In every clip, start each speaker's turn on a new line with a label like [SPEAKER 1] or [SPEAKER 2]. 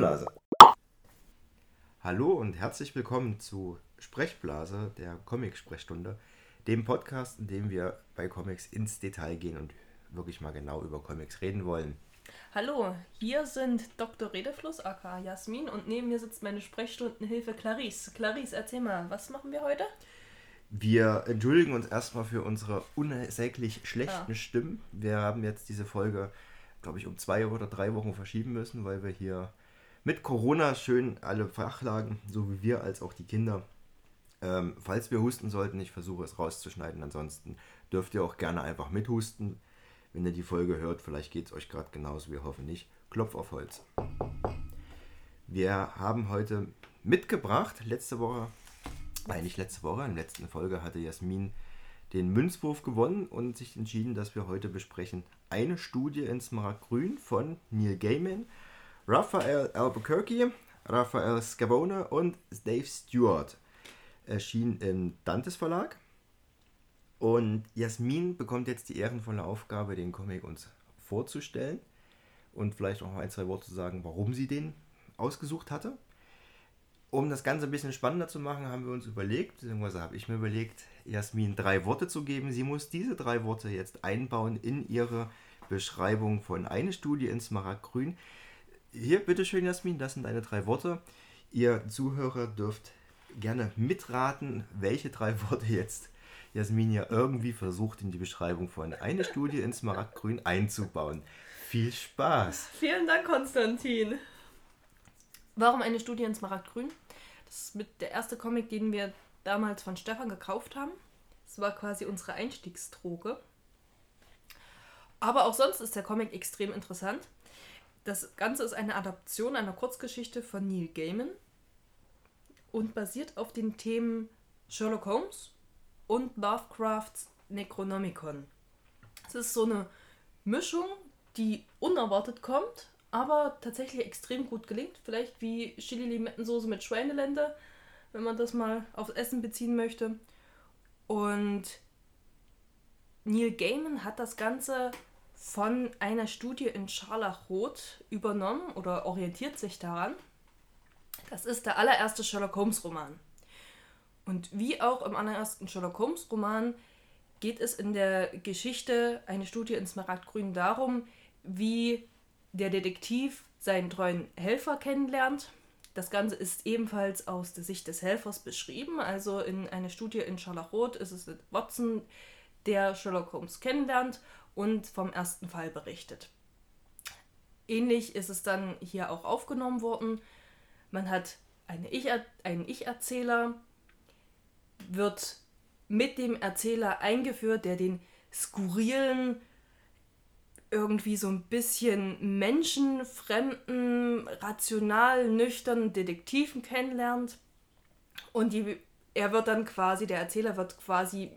[SPEAKER 1] Sprechblase. Hallo und herzlich willkommen zu Sprechblase, der Comic-Sprechstunde, dem Podcast, in dem wir bei Comics ins Detail gehen und wirklich mal genau über Comics reden wollen.
[SPEAKER 2] Hallo, hier sind Dr. Redefluss, aka Jasmin, und neben mir sitzt meine Sprechstundenhilfe Clarice. Clarice, erzähl mal, was machen wir heute?
[SPEAKER 1] Wir entschuldigen uns erstmal für unsere unsäglich schlechten ja. Stimmen. Wir haben jetzt diese Folge, glaube ich, um zwei oder drei Wochen verschieben müssen, weil wir hier mit Corona schön alle Fachlagen, so wie wir als auch die Kinder. Ähm, falls wir husten sollten, ich versuche es rauszuschneiden. Ansonsten dürft ihr auch gerne einfach mithusten. Wenn ihr die Folge hört, vielleicht geht es euch gerade genauso, wir hoffen nicht. Klopf auf Holz. Wir haben heute mitgebracht, letzte Woche, nein, nicht letzte Woche, in der letzten Folge hatte Jasmin den Münzwurf gewonnen und sich entschieden, dass wir heute besprechen eine Studie in Smaragdgrün von Neil Gaiman, Raphael Albuquerque, Raphael Scavone und Dave Stewart. Erschien im Dantes Verlag. Und Jasmin bekommt jetzt die ehrenvolle Aufgabe, den Comic uns vorzustellen und vielleicht auch ein, zwei Worte zu sagen, warum sie den ausgesucht hatte. Um das Ganze ein bisschen spannender zu machen, haben wir uns überlegt, beziehungsweise habe ich mir überlegt, Jasmin drei Worte zu geben. Sie muss diese drei Worte jetzt einbauen in ihre Beschreibung von eine Studie in Smaragdgrün. Hier, bitteschön, Jasmin, das sind deine drei Worte. Ihr Zuhörer dürft gerne mitraten, welche drei Worte jetzt Jasmin ja irgendwie versucht, in die Beschreibung von eine Studie in Smaragdgrün einzubauen. Viel Spaß!
[SPEAKER 2] Vielen Dank, Konstantin. Warum eine Studie in Smaragdgrün? Das ist mit der erste Comic, den wir damals von Stefan gekauft haben. Das war quasi unsere Einstiegsdroge. Aber auch sonst ist der Comic extrem interessant. Das Ganze ist eine Adaption einer Kurzgeschichte von Neil Gaiman und basiert auf den Themen Sherlock Holmes und Lovecrafts Necronomicon. Es ist so eine Mischung, die unerwartet kommt, aber tatsächlich extrem gut gelingt. Vielleicht wie Chili-Limettensoße mit Schweinelende, wenn man das mal aufs Essen beziehen möchte. Und Neil Gaiman hat das Ganze von einer Studie in Scharlachrot übernommen oder orientiert sich daran. Das ist der allererste Sherlock Holmes Roman. Und wie auch im allerersten Sherlock Holmes Roman geht es in der Geschichte eine Studie in Smaragdgrün darum, wie der Detektiv seinen treuen Helfer kennenlernt. Das Ganze ist ebenfalls aus der Sicht des Helfers beschrieben. Also in einer Studie in Scharlachrot ist es Watson, der Sherlock Holmes kennenlernt und vom ersten Fall berichtet. Ähnlich ist es dann hier auch aufgenommen worden. Man hat eine ich einen Ich-Erzähler, wird mit dem Erzähler eingeführt, der den skurrilen, irgendwie so ein bisschen menschenfremden, rational nüchternen Detektiven kennenlernt. Und die, er wird dann quasi, der Erzähler wird quasi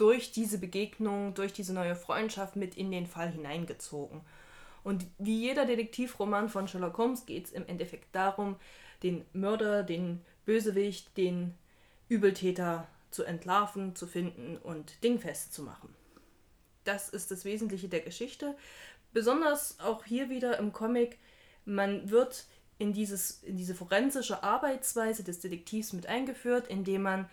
[SPEAKER 2] durch diese Begegnung, durch diese neue Freundschaft mit in den Fall hineingezogen. Und wie jeder Detektivroman von Sherlock Holmes geht es im Endeffekt darum, den Mörder, den Bösewicht, den Übeltäter zu entlarven, zu finden und dingfest zu machen. Das ist das Wesentliche der Geschichte. Besonders auch hier wieder im Comic, man wird in, dieses, in diese forensische Arbeitsweise des Detektivs mit eingeführt, indem man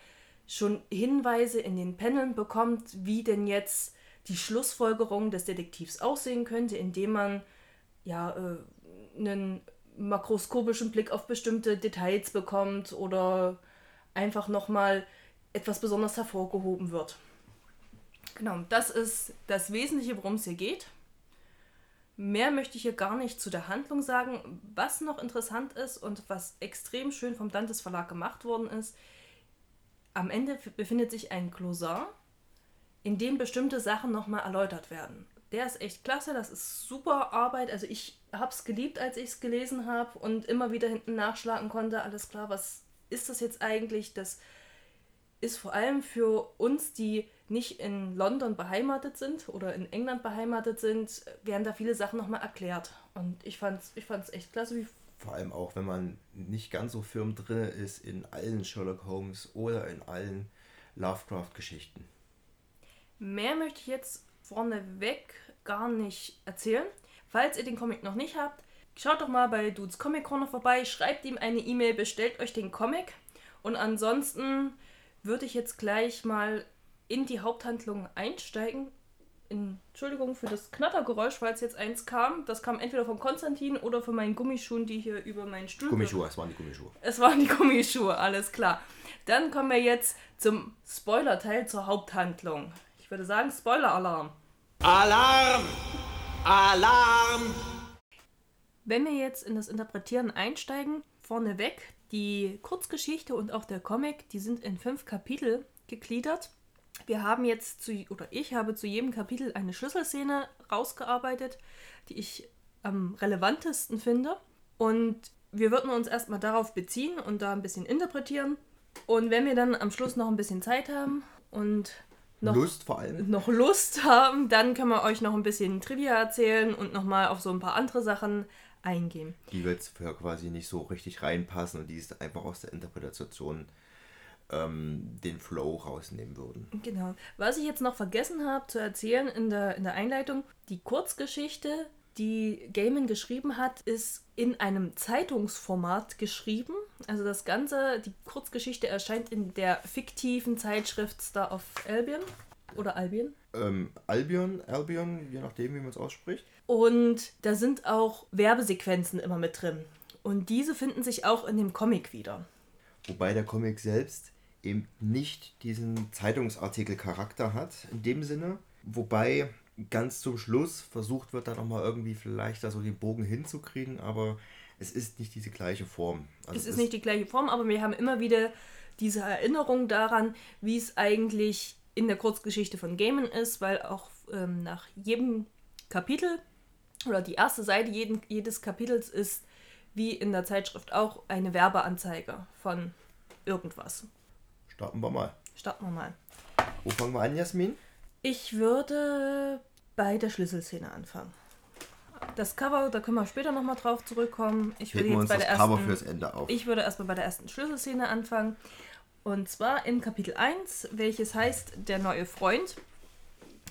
[SPEAKER 2] schon Hinweise in den Paneln bekommt, wie denn jetzt die Schlussfolgerung des Detektivs aussehen könnte, indem man ja äh, einen makroskopischen Blick auf bestimmte Details bekommt oder einfach nochmal etwas besonders hervorgehoben wird. Genau, das ist das Wesentliche, worum es hier geht. Mehr möchte ich hier gar nicht zu der Handlung sagen. Was noch interessant ist und was extrem schön vom Dantes Verlag gemacht worden ist, am Ende befindet sich ein Glossar, in dem bestimmte Sachen nochmal erläutert werden. Der ist echt klasse, das ist super Arbeit. Also ich habe es geliebt, als ich es gelesen habe und immer wieder hinten nachschlagen konnte. Alles klar, was ist das jetzt eigentlich? Das ist vor allem für uns, die nicht in London beheimatet sind oder in England beheimatet sind, werden da viele Sachen nochmal erklärt. Und ich fand es ich fand's echt klasse. Wie
[SPEAKER 1] vor allem auch, wenn man nicht ganz so firm drin ist in allen Sherlock Holmes oder in allen Lovecraft-Geschichten.
[SPEAKER 2] Mehr möchte ich jetzt vorneweg gar nicht erzählen. Falls ihr den Comic noch nicht habt, schaut doch mal bei Dudes Comic Corner vorbei, schreibt ihm eine E-Mail, bestellt euch den Comic. Und ansonsten würde ich jetzt gleich mal in die Haupthandlung einsteigen. Entschuldigung für das Knattergeräusch, falls jetzt eins kam. Das kam entweder von Konstantin oder von meinen Gummischuhen, die hier über meinen Stuhl.
[SPEAKER 1] Gummischuhe, es waren die Gummischuhe.
[SPEAKER 2] Es waren die Gummischuhe, alles klar. Dann kommen wir jetzt zum Spoiler-Teil zur Haupthandlung. Ich würde sagen, Spoiler-Alarm.
[SPEAKER 3] Alarm! Alarm!
[SPEAKER 2] Wenn wir jetzt in das Interpretieren einsteigen, vorneweg, die Kurzgeschichte und auch der Comic, die sind in fünf Kapitel gegliedert. Wir haben jetzt zu, oder ich habe zu jedem Kapitel eine Schlüsselszene rausgearbeitet, die ich am relevantesten finde. Und wir würden uns erstmal darauf beziehen und da ein bisschen interpretieren. Und wenn wir dann am Schluss noch ein bisschen Zeit haben und noch
[SPEAKER 1] Lust vor allem.
[SPEAKER 2] noch Lust haben, dann können wir euch noch ein bisschen Trivia erzählen und nochmal auf so ein paar andere Sachen eingehen.
[SPEAKER 1] Die jetzt quasi nicht so richtig reinpassen und die ist einfach aus der Interpretation ähm, den Flow rausnehmen würden.
[SPEAKER 2] Genau. Was ich jetzt noch vergessen habe zu erzählen in der, in der Einleitung, die Kurzgeschichte, die Gaiman geschrieben hat, ist in einem Zeitungsformat geschrieben. Also das Ganze, die Kurzgeschichte erscheint in der fiktiven Zeitschrift Star of Albion oder Albion.
[SPEAKER 1] Ähm, Albion, Albion, je nachdem, wie man es ausspricht.
[SPEAKER 2] Und da sind auch Werbesequenzen immer mit drin. Und diese finden sich auch in dem Comic wieder.
[SPEAKER 1] Wobei der Comic selbst eben nicht diesen Zeitungsartikel-Charakter hat, in dem Sinne. Wobei ganz zum Schluss versucht wird, da nochmal irgendwie vielleicht da so den Bogen hinzukriegen, aber es ist nicht diese gleiche Form. Also
[SPEAKER 2] es ist nicht die gleiche Form, aber wir haben immer wieder diese Erinnerung daran, wie es eigentlich in der Kurzgeschichte von Gaiman ist, weil auch ähm, nach jedem Kapitel oder die erste Seite jeden, jedes Kapitels ist, wie in der Zeitschrift auch, eine Werbeanzeige von irgendwas.
[SPEAKER 1] Starten wir mal.
[SPEAKER 2] Starten wir mal.
[SPEAKER 1] Wo fangen wir an, Jasmin?
[SPEAKER 2] Ich würde bei der Schlüsselszene anfangen. Das Cover, da können wir später nochmal drauf zurückkommen. Ich würde
[SPEAKER 1] Heben
[SPEAKER 2] jetzt
[SPEAKER 1] uns
[SPEAKER 2] bei
[SPEAKER 1] das
[SPEAKER 2] der
[SPEAKER 1] Cover
[SPEAKER 2] ersten,
[SPEAKER 1] fürs Ende auf.
[SPEAKER 2] Ich würde erstmal bei der ersten Schlüsselszene anfangen. Und zwar in Kapitel 1, welches heißt Der neue Freund,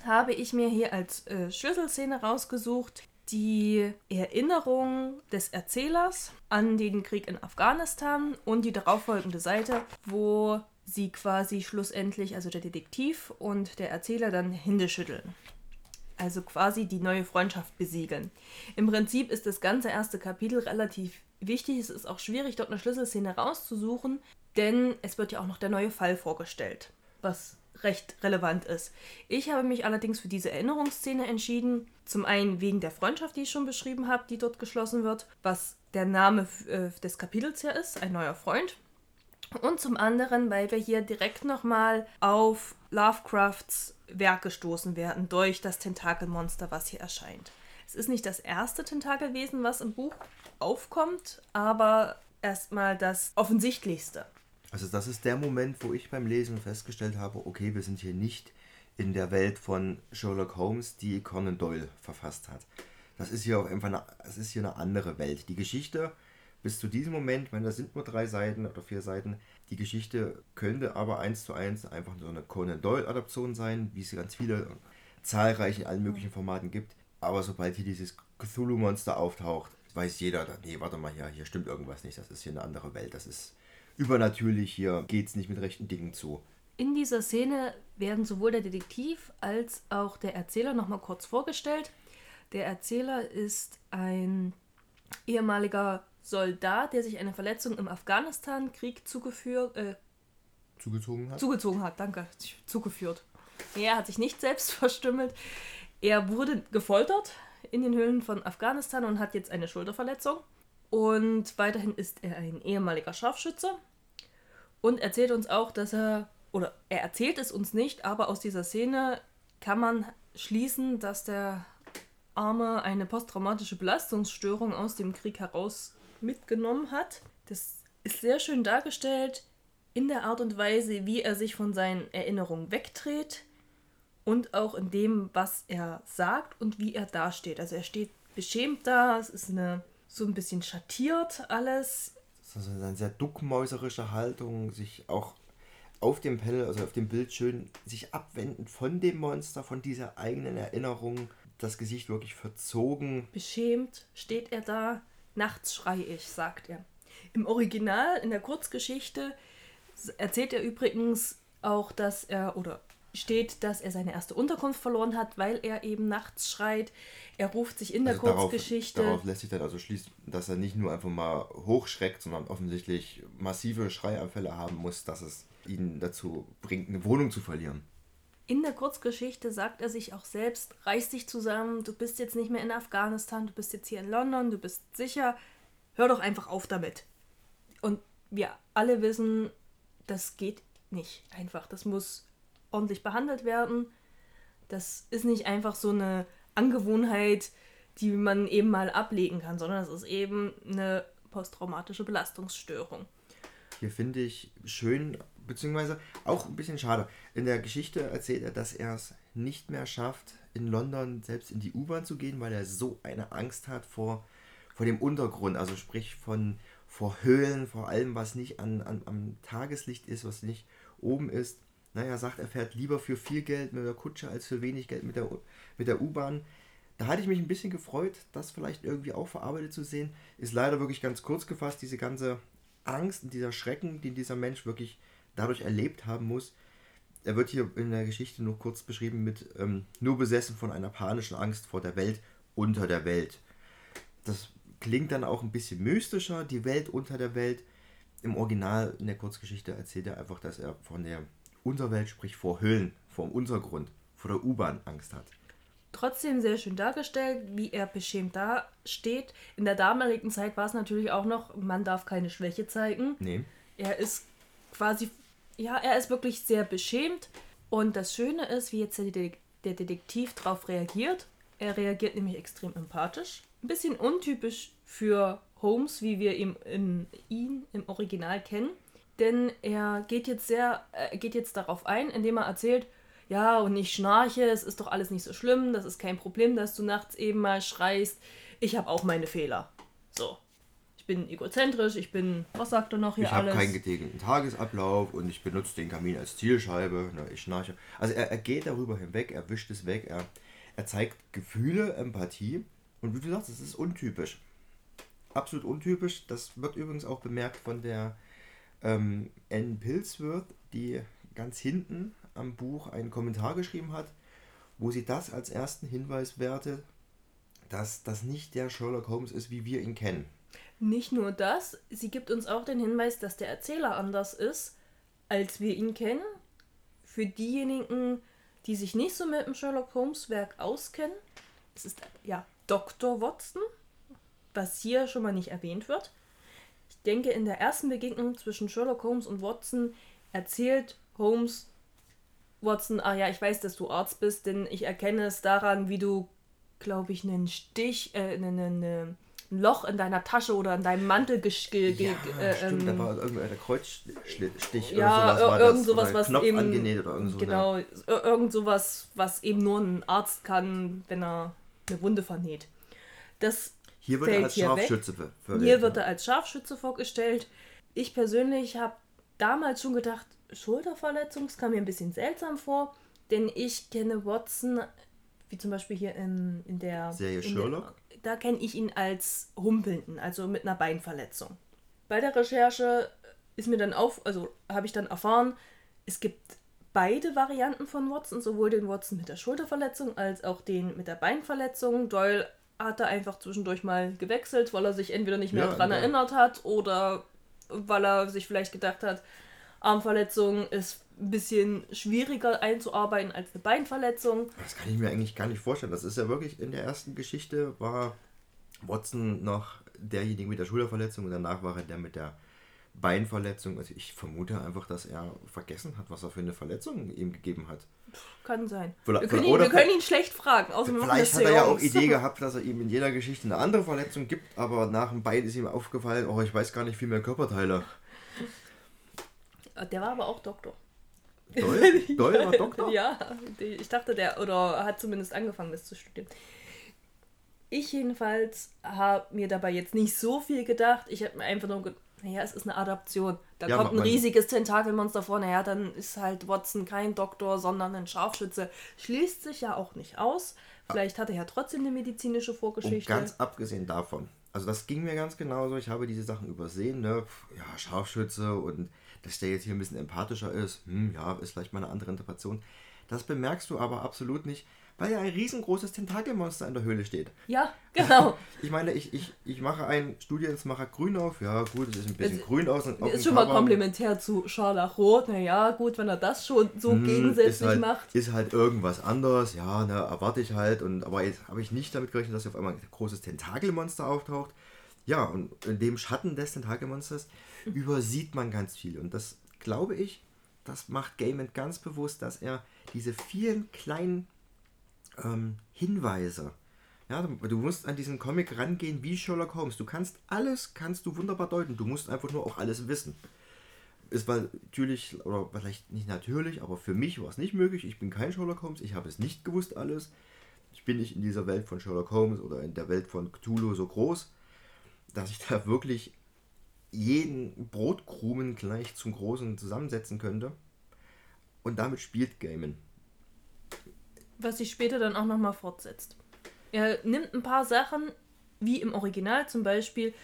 [SPEAKER 2] habe ich mir hier als äh, Schlüsselszene rausgesucht die Erinnerung des Erzählers an den Krieg in Afghanistan und die darauffolgende Seite, wo sie quasi schlussendlich, also der Detektiv und der Erzähler dann Hände schütteln. Also quasi die neue Freundschaft besiegeln. Im Prinzip ist das ganze erste Kapitel relativ wichtig. Es ist auch schwierig, dort eine Schlüsselszene rauszusuchen, denn es wird ja auch noch der neue Fall vorgestellt, was recht relevant ist. Ich habe mich allerdings für diese Erinnerungsszene entschieden. Zum einen wegen der Freundschaft, die ich schon beschrieben habe, die dort geschlossen wird, was der Name äh, des Kapitels ja ist, ein neuer Freund. Und zum anderen, weil wir hier direkt nochmal auf Lovecrafts Werk gestoßen werden durch das Tentakelmonster, was hier erscheint. Es ist nicht das erste Tentakelwesen, was im Buch aufkommt, aber erstmal das offensichtlichste.
[SPEAKER 1] Also das ist der Moment, wo ich beim Lesen festgestellt habe, okay, wir sind hier nicht in der Welt von Sherlock Holmes, die Conan Doyle verfasst hat. Das ist hier auch einfach eine, es ist hier eine andere Welt. Die Geschichte bis zu diesem Moment, ich meine, das sind nur drei Seiten oder vier Seiten, die Geschichte könnte aber eins zu eins einfach so eine Conan Doyle-Adaption sein, wie es ganz viele zahlreiche in allen möglichen Formaten gibt. Aber sobald hier dieses Cthulhu-Monster auftaucht, weiß jeder, nee, warte mal, hier, hier stimmt irgendwas nicht, das ist hier eine andere Welt, das ist übernatürlich, hier geht es nicht mit rechten Dingen zu.
[SPEAKER 2] In dieser Szene werden sowohl der Detektiv als auch der Erzähler nochmal kurz vorgestellt. Der Erzähler ist ein ehemaliger Soldat, der sich eine Verletzung im Afghanistan-Krieg zugeführt, äh,
[SPEAKER 1] Zugezogen hat?
[SPEAKER 2] zugezogen hat, danke, zugeführt. Er hat sich nicht selbst verstümmelt. Er wurde gefoltert in den Höhlen von Afghanistan und hat jetzt eine Schulterverletzung. Und weiterhin ist er ein ehemaliger Scharfschütze und erzählt uns auch, dass er, oder er erzählt es uns nicht, aber aus dieser Szene kann man schließen, dass der Arme eine posttraumatische Belastungsstörung aus dem Krieg heraus mitgenommen hat. Das ist sehr schön dargestellt in der Art und Weise, wie er sich von seinen Erinnerungen wegdreht und auch in dem, was er sagt und wie er dasteht. Also er steht beschämt da, es ist eine so ein bisschen schattiert alles.
[SPEAKER 1] Das ist eine sehr duckmäuserische Haltung, sich auch auf dem Panel, also auf dem Bild schön, sich abwenden von dem Monster, von dieser eigenen Erinnerung, das Gesicht wirklich verzogen.
[SPEAKER 2] Beschämt steht er da. Nachts schrei ich, sagt er. Im Original, in der Kurzgeschichte, erzählt er übrigens auch, dass er, oder steht, dass er seine erste Unterkunft verloren hat, weil er eben nachts schreit. Er ruft sich in der
[SPEAKER 1] Also darauf,
[SPEAKER 2] Kurzgeschichte.
[SPEAKER 1] darauf lässt sich dann also schließen, dass er nicht nur einfach mal hochschreckt, sondern offensichtlich massive Schreianfälle haben muss, dass es ihn dazu bringt, eine Wohnung zu verlieren.
[SPEAKER 2] In der Kurzgeschichte sagt er sich auch selbst, reiß dich zusammen, du bist jetzt nicht mehr in Afghanistan, du bist jetzt hier in London, du bist sicher, hör doch einfach auf damit. Und wir alle wissen, das geht nicht einfach. Das muss ordentlich behandelt werden. Das ist nicht einfach so eine Angewohnheit, die man eben mal ablegen kann, sondern es ist eben eine posttraumatische Belastungsstörung.
[SPEAKER 1] Hier finde ich schön, beziehungsweise auch ein bisschen schade. In der Geschichte erzählt er, dass er es nicht mehr schafft, in London selbst in die U-Bahn zu gehen, weil er so eine Angst hat vor, vor dem Untergrund, also sprich von vor Höhlen, vor allem, was nicht an, an, am Tageslicht ist, was nicht oben ist. Naja, er sagt, er fährt lieber für viel Geld mit der Kutsche als für wenig Geld mit der, mit der U-Bahn. Da hatte ich mich ein bisschen gefreut, das vielleicht irgendwie auch verarbeitet zu sehen. Ist leider wirklich ganz kurz gefasst, diese ganze Angst und dieser Schrecken, den dieser Mensch wirklich dadurch erlebt haben muss. Er wird hier in der Geschichte nur kurz beschrieben mit ähm, nur besessen von einer panischen Angst vor der Welt unter der Welt. Das klingt dann auch ein bisschen mystischer, die Welt unter der Welt. Im Original in der Kurzgeschichte erzählt er einfach, dass er von der Unterwelt, sprich vor Höhlen, vom Untergrund, vor der U-Bahn Angst hat.
[SPEAKER 2] trotzdem sehr schön dargestellt, wie er beschämt da steht. In der damaligen Zeit war es natürlich auch noch, man darf keine Schwäche zeigen.
[SPEAKER 1] Nee.
[SPEAKER 2] Er ist quasi, ja, er ist wirklich sehr beschämt. Und das Schöne ist, wie jetzt der, Detek- der Detektiv darauf reagiert. Er reagiert nämlich extrem empathisch. Ein bisschen untypisch für Holmes, wie wir ihn, in, ihn im Original kennen. Denn er geht jetzt sehr, er geht jetzt darauf ein, indem er erzählt, ja, und ich schnarche, es ist doch alles nicht so schlimm, das ist kein Problem, dass du nachts eben mal schreist. Ich habe auch meine Fehler. So. Ich bin egozentrisch, ich bin, was sagt er noch hier
[SPEAKER 1] Ich habe
[SPEAKER 2] alles?
[SPEAKER 1] keinen getegelten Tagesablauf und ich benutze den Kamin als Zielscheibe. Ne, ich schnarche. Also er, er geht darüber hinweg, er wischt es weg, er, er zeigt Gefühle, Empathie. Und wie du sagst, es ist untypisch. Absolut untypisch. Das wird übrigens auch bemerkt von der ähm, Anne Pilsworth, die ganz hinten am Buch einen Kommentar geschrieben hat, wo sie das als ersten Hinweis wertet, dass das nicht der Sherlock Holmes ist, wie wir ihn kennen.
[SPEAKER 2] Nicht nur das, sie gibt uns auch den Hinweis, dass der Erzähler anders ist, als wir ihn kennen. Für diejenigen, die sich nicht so mit dem Sherlock Holmes Werk auskennen, es ist ja Dr. Watson, was hier schon mal nicht erwähnt wird. Ich denke, in der ersten Begegnung zwischen Sherlock Holmes und Watson erzählt Holmes Watson, ah ja, ich weiß, dass du Arzt bist, denn ich erkenne es daran, wie du, glaube ich, einen Stich, äh, einen, einen, ein Loch in deiner Tasche oder in deinem Mantel gesch ge ge äh,
[SPEAKER 1] stimmt, da
[SPEAKER 2] ähm,
[SPEAKER 1] war irgendein Kreuzstich
[SPEAKER 2] ja,
[SPEAKER 1] oder sowas war
[SPEAKER 2] ir- irgend
[SPEAKER 1] das.
[SPEAKER 2] sowas, was
[SPEAKER 1] Knopf
[SPEAKER 2] eben
[SPEAKER 1] angenäht oder irgend so eine-
[SPEAKER 2] genau, ir- irgend sowas, was eben nur ein Arzt kann, wenn er eine Wunde vernäht. Das
[SPEAKER 1] Hier wird er als
[SPEAKER 2] hier.
[SPEAKER 1] Scharfschütze ver- verwendet.
[SPEAKER 2] Hier wird er als Scharfschütze vorgestellt. Ich persönlich habe damals schon gedacht, Schulterverletzung, das kam mir ein bisschen seltsam vor, denn ich kenne Watson, wie zum Beispiel hier in, in der
[SPEAKER 1] Serie
[SPEAKER 2] in
[SPEAKER 1] Sherlock?
[SPEAKER 2] Der, da kenne ich ihn als Humpelnden, also mit einer Beinverletzung. Bei der Recherche ist mir dann auf, also habe ich dann erfahren, es gibt beide Varianten von Watson, sowohl den Watson mit der Schulterverletzung als auch den mit der Beinverletzung. Doyle hat da einfach zwischendurch mal gewechselt, weil er sich entweder nicht mehr
[SPEAKER 1] Ja,
[SPEAKER 2] dran
[SPEAKER 1] ja.
[SPEAKER 2] erinnert hat oder weil er sich vielleicht gedacht hat, Armverletzung ist ein bisschen schwieriger einzuarbeiten als eine Beinverletzung.
[SPEAKER 1] Das kann ich mir eigentlich gar nicht vorstellen. Das ist ja wirklich in der ersten Geschichte war Watson noch derjenige mit der Schulterverletzung und danach war er der mit der Beinverletzung. Also ich vermute einfach, dass er vergessen hat, was er für eine Verletzung ihm gegeben hat.
[SPEAKER 2] Kann sein.
[SPEAKER 1] Vielleicht-
[SPEAKER 2] wir, können ihn, wir können ihn schlecht fragen. Außer
[SPEAKER 1] Vielleicht hat er ja auch. Idee gehabt, dass er ihm in jeder Geschichte eine andere Verletzung gibt, aber nach dem Bein ist ihm aufgefallen, oh, ich weiß gar nicht viel mehr Körperteile.
[SPEAKER 2] Der war aber auch Doktor.
[SPEAKER 1] Doll, Doll war Doktor?
[SPEAKER 2] Ja, ich dachte, der oder hat zumindest angefangen, das zu studieren. Ich jedenfalls habe mir dabei jetzt nicht so viel gedacht. Ich habe mir einfach nur gedacht, naja, es ist eine Adaption. Da
[SPEAKER 1] Ja,
[SPEAKER 2] kommt ein riesiges Tentakelmonster vor. Naja, dann ist halt Watson kein Doktor, sondern ein Scharfschütze. Schließt sich ja auch nicht aus. Vielleicht hat er ja trotzdem eine medizinische
[SPEAKER 1] Und
[SPEAKER 2] Vorgeschichte.
[SPEAKER 1] ganz abgesehen davon, Also das ging mir ganz genauso. Ich habe diese Sachen übersehen, ne? Ja, Scharfschütze und dass der jetzt hier ein bisschen empathischer ist, hm, ja, ist vielleicht mal eine andere Interpretation. Das bemerkst du aber absolut nicht, weil ja ein riesengroßes Tentakelmonster in der Höhle steht.
[SPEAKER 2] Ja, genau.
[SPEAKER 1] Ich meine, ich, ich, ich mache ein Studiensmacher grün auf. Ja, gut, es ist ein bisschen
[SPEAKER 2] Es-
[SPEAKER 1] grün aus. auf
[SPEAKER 2] Ist schon mal komplementär zu Scharlachrot. Naja, gut, wenn er das schon so
[SPEAKER 1] Hm,
[SPEAKER 2] gegensätzlich
[SPEAKER 1] halt,
[SPEAKER 2] macht.
[SPEAKER 1] Ist halt irgendwas anderes, ja, ne, erwarte ich halt. Und, aber jetzt habe ich nicht damit gerechnet, dass hier auf einmal ein großes Tentakelmonster auftaucht. Ja, und in dem Schatten des Tentakelmonsters übersieht man ganz viel. Und das glaube ich, das macht Gaiman ganz bewusst, dass er diese vielen kleinen ähm, Hinweise, ja, du, musst an diesen Comic rangehen wie Sherlock Holmes. Du kannst alles, kannst du wunderbar deuten. Du musst einfach nur auch alles wissen es war natürlich, oder vielleicht nicht natürlich, aber für mich war es nicht möglich. Ich bin kein Sherlock Holmes, ich habe es nicht gewusst alles. Ich bin nicht in dieser Welt von Sherlock Holmes oder in der Welt von Cthulhu so groß, dass ich da wirklich jeden Brotkrumen gleich zum Großen zusammensetzen könnte. Und damit spielt Gaiman.
[SPEAKER 2] was sich später dann auch nochmal fortsetzt. Er nimmt ein paar Sachen, wie im Original zum Beispiel,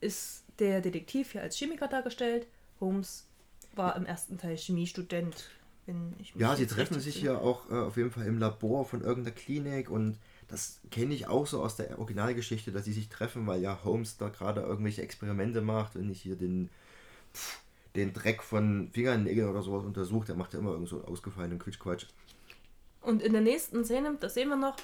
[SPEAKER 2] ist der Detektiv hier als Chemiker dargestellt. Holmes war im ersten Teil Chemiestudent. Wenn ich mich
[SPEAKER 1] Ja, sie treffen sich hier auch äh, auf jeden Fall im Labor von irgendeiner Klinik und das kenne ich auch so aus der Originalgeschichte, dass sie sich treffen, weil ja Holmes da gerade irgendwelche Experimente macht, wenn ich hier den, pff, den Dreck von Fingernägeln oder sowas untersucht, der macht ja immer irgend so einen ausgefallenen Quitschquatsch.
[SPEAKER 2] Und in der nächsten Szene, das sehen wir noch,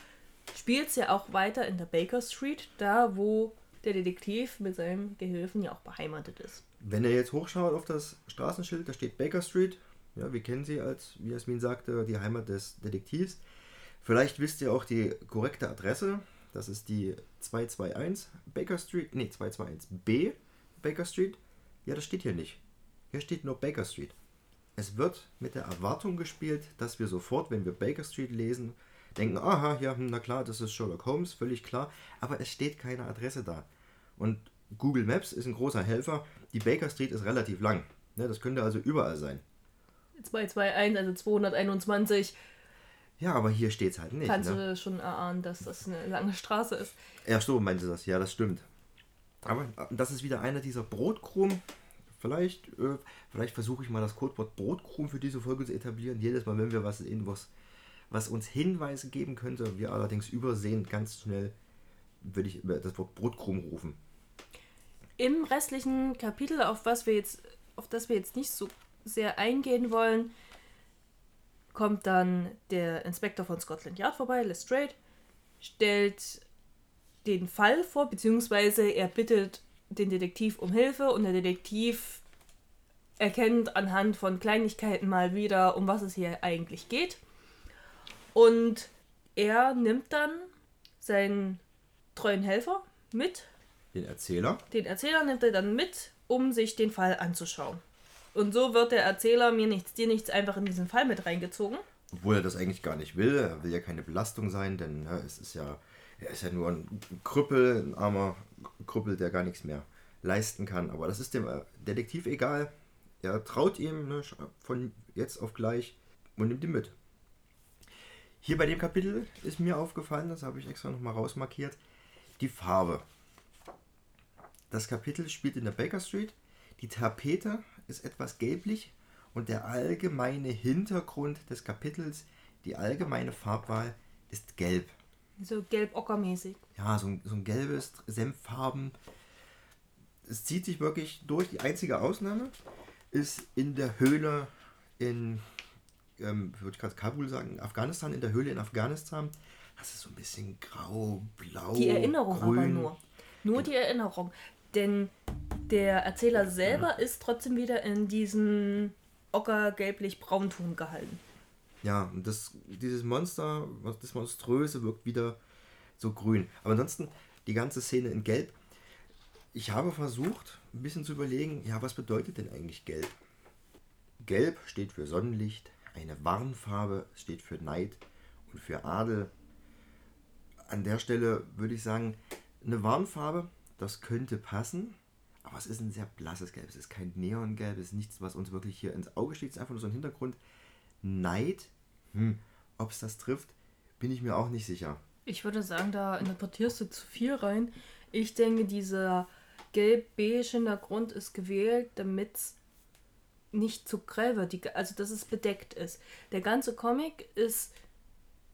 [SPEAKER 2] spielt es ja auch weiter in der Baker Street, da wo der Detektiv mit seinem Gehilfen ja auch beheimatet ist.
[SPEAKER 1] Wenn ihr jetzt hochschaut auf das Straßenschild, da steht Baker Street. Ja, wir kennen sie als, wie Jasmin sagte, die Heimat des Detektivs. Vielleicht wisst ihr auch die korrekte Adresse. Das ist die 221 Baker Street. Nee, 221b Baker Street. Ja, das steht hier nicht. Hier steht nur Baker Street. Es wird mit der Erwartung gespielt, dass wir sofort, wenn wir Baker Street lesen, denken, aha, ja, hm, na klar, das ist Sherlock Holmes, völlig klar. Aber es steht keine Adresse da. Und Google Maps ist ein großer Helfer. Die Baker Street ist relativ lang. Ne, das könnte also überall sein.
[SPEAKER 2] 221, also 221,
[SPEAKER 1] Ja, aber hier steht es halt nicht.
[SPEAKER 2] kannst
[SPEAKER 1] Ne?
[SPEAKER 2] du schon erahnen, dass das eine lange Straße ist.
[SPEAKER 1] Ja, so meinte sie das. Ja, das stimmt. Aber das ist wieder einer dieser Brotkrumen. Vielleicht, äh, vielleicht versuche ich mal das Codewort Brotkrumen für diese Folge zu etablieren. Jedes Mal, wenn wir was sehen, was, was uns Hinweise geben könnte, wir allerdings übersehen, ganz schnell würde ich das Wort Brotkrumen rufen.
[SPEAKER 2] Im restlichen Kapitel, auf was wir jetzt, auf das wir jetzt nicht so sehr eingehen wollen, kommt dann der Inspektor von Scotland Yard vorbei, Lestrade, stellt den Fall vor, beziehungsweise er bittet den Detektiv um Hilfe und der Detektiv erkennt anhand von Kleinigkeiten mal wieder, um was es hier eigentlich geht. Und er nimmt dann seinen treuen Helfer mit
[SPEAKER 1] Den Erzähler.
[SPEAKER 2] den Erzähler nimmt er dann mit, um sich den Fall anzuschauen. Und so wird der Erzähler mir nichts, dir nichts einfach in diesen Fall mit reingezogen.
[SPEAKER 1] Obwohl er das eigentlich gar nicht will. Er will ja keine Belastung sein, denn ne, es ist ja, er ist ja nur ein Krüppel, ein armer Krüppel, der gar nichts mehr leisten kann. Aber das ist dem äh, Detektiv egal. Er traut ihm ne, von jetzt auf gleich und nimmt ihn mit. Hier bei dem Kapitel ist mir aufgefallen, das habe ich extra nochmal rausmarkiert, die Farbe. Das Kapitel spielt in der Baker Street. Die Tapete ist etwas gelblich und der allgemeine Hintergrund des Kapitels, die allgemeine Farbwahl ist gelb.
[SPEAKER 2] So gelb-ockermäßig.
[SPEAKER 1] Ja, so ein, so ein gelbes Senffarben. Es zieht sich wirklich durch. Die einzige Ausnahme ist in der Höhle in, ähm, würde ich gerade Kabul sagen, Afghanistan, in der Höhle in Afghanistan. Das ist so ein bisschen grau, blau,
[SPEAKER 2] Die Erinnerung
[SPEAKER 1] grün.
[SPEAKER 2] aber nur. Nur die Erinnerung. Denn der Erzähler selber ist trotzdem wieder in diesen ocker-gelblich-braunton gehalten.
[SPEAKER 1] Ja, und das, dieses Monster, das Monströse wirkt wieder so grün. Aber ansonsten die ganze Szene in Gelb. Ich habe versucht, ein bisschen zu überlegen, ja, was bedeutet denn eigentlich Gelb? Gelb steht für Sonnenlicht, eine Warnfarbe steht für Neid und für Adel. An der Stelle würde ich sagen, eine Warnfarbe, das könnte passen, aber es ist ein sehr blasses Gelb. Es ist kein Neongelb, es ist nichts, was uns wirklich hier ins Auge steht. Es ist einfach nur so ein Hintergrund. Neid, hm, ob es das trifft, bin ich mir auch nicht sicher.
[SPEAKER 2] Ich würde sagen, da interpretierst du zu viel rein. Ich denke, dieser gelb-beige Hintergrund ist gewählt, damit es nicht zu grell wird, die, also dass es bedeckt ist. Der ganze Comic ist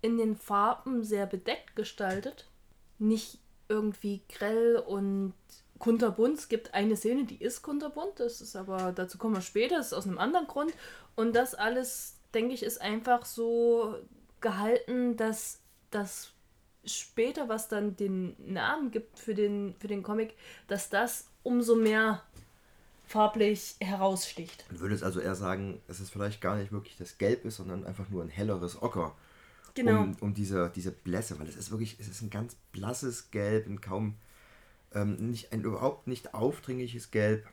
[SPEAKER 2] in den Farben sehr bedeckt gestaltet, nicht irgendwie grell und kunterbunt. Es gibt eine Szene, die ist kunterbunt, das ist aber, dazu kommen wir später, das ist aus einem anderen Grund. Und das alles, denke ich, ist einfach so gehalten, dass das später, was dann den Namen gibt für den, für den Comic, dass das umso mehr farblich heraussticht.
[SPEAKER 1] Du würdest also eher sagen, dass es vielleicht gar nicht wirklich das Gelb ist, sondern einfach nur ein helleres Ocker.
[SPEAKER 2] Genau.
[SPEAKER 1] Um, um diese, diese Blässe, weil es ist wirklich, es ist ein ganz blasses Gelb und kaum, ähm, nicht, ein überhaupt nicht aufdringliches Gelb.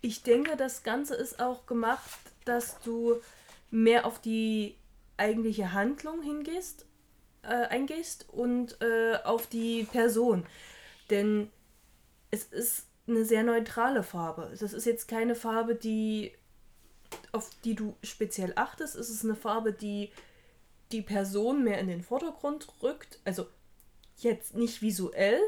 [SPEAKER 2] Ich denke, das Ganze ist auch gemacht, dass du mehr auf die eigentliche Handlung hingehst, äh, eingehst und äh, auf die Person. Denn es ist eine sehr neutrale Farbe. Das ist jetzt keine Farbe, die auf die du speziell achtest. Es ist eine Farbe, die die Person mehr in den Vordergrund rückt. Also jetzt nicht visuell,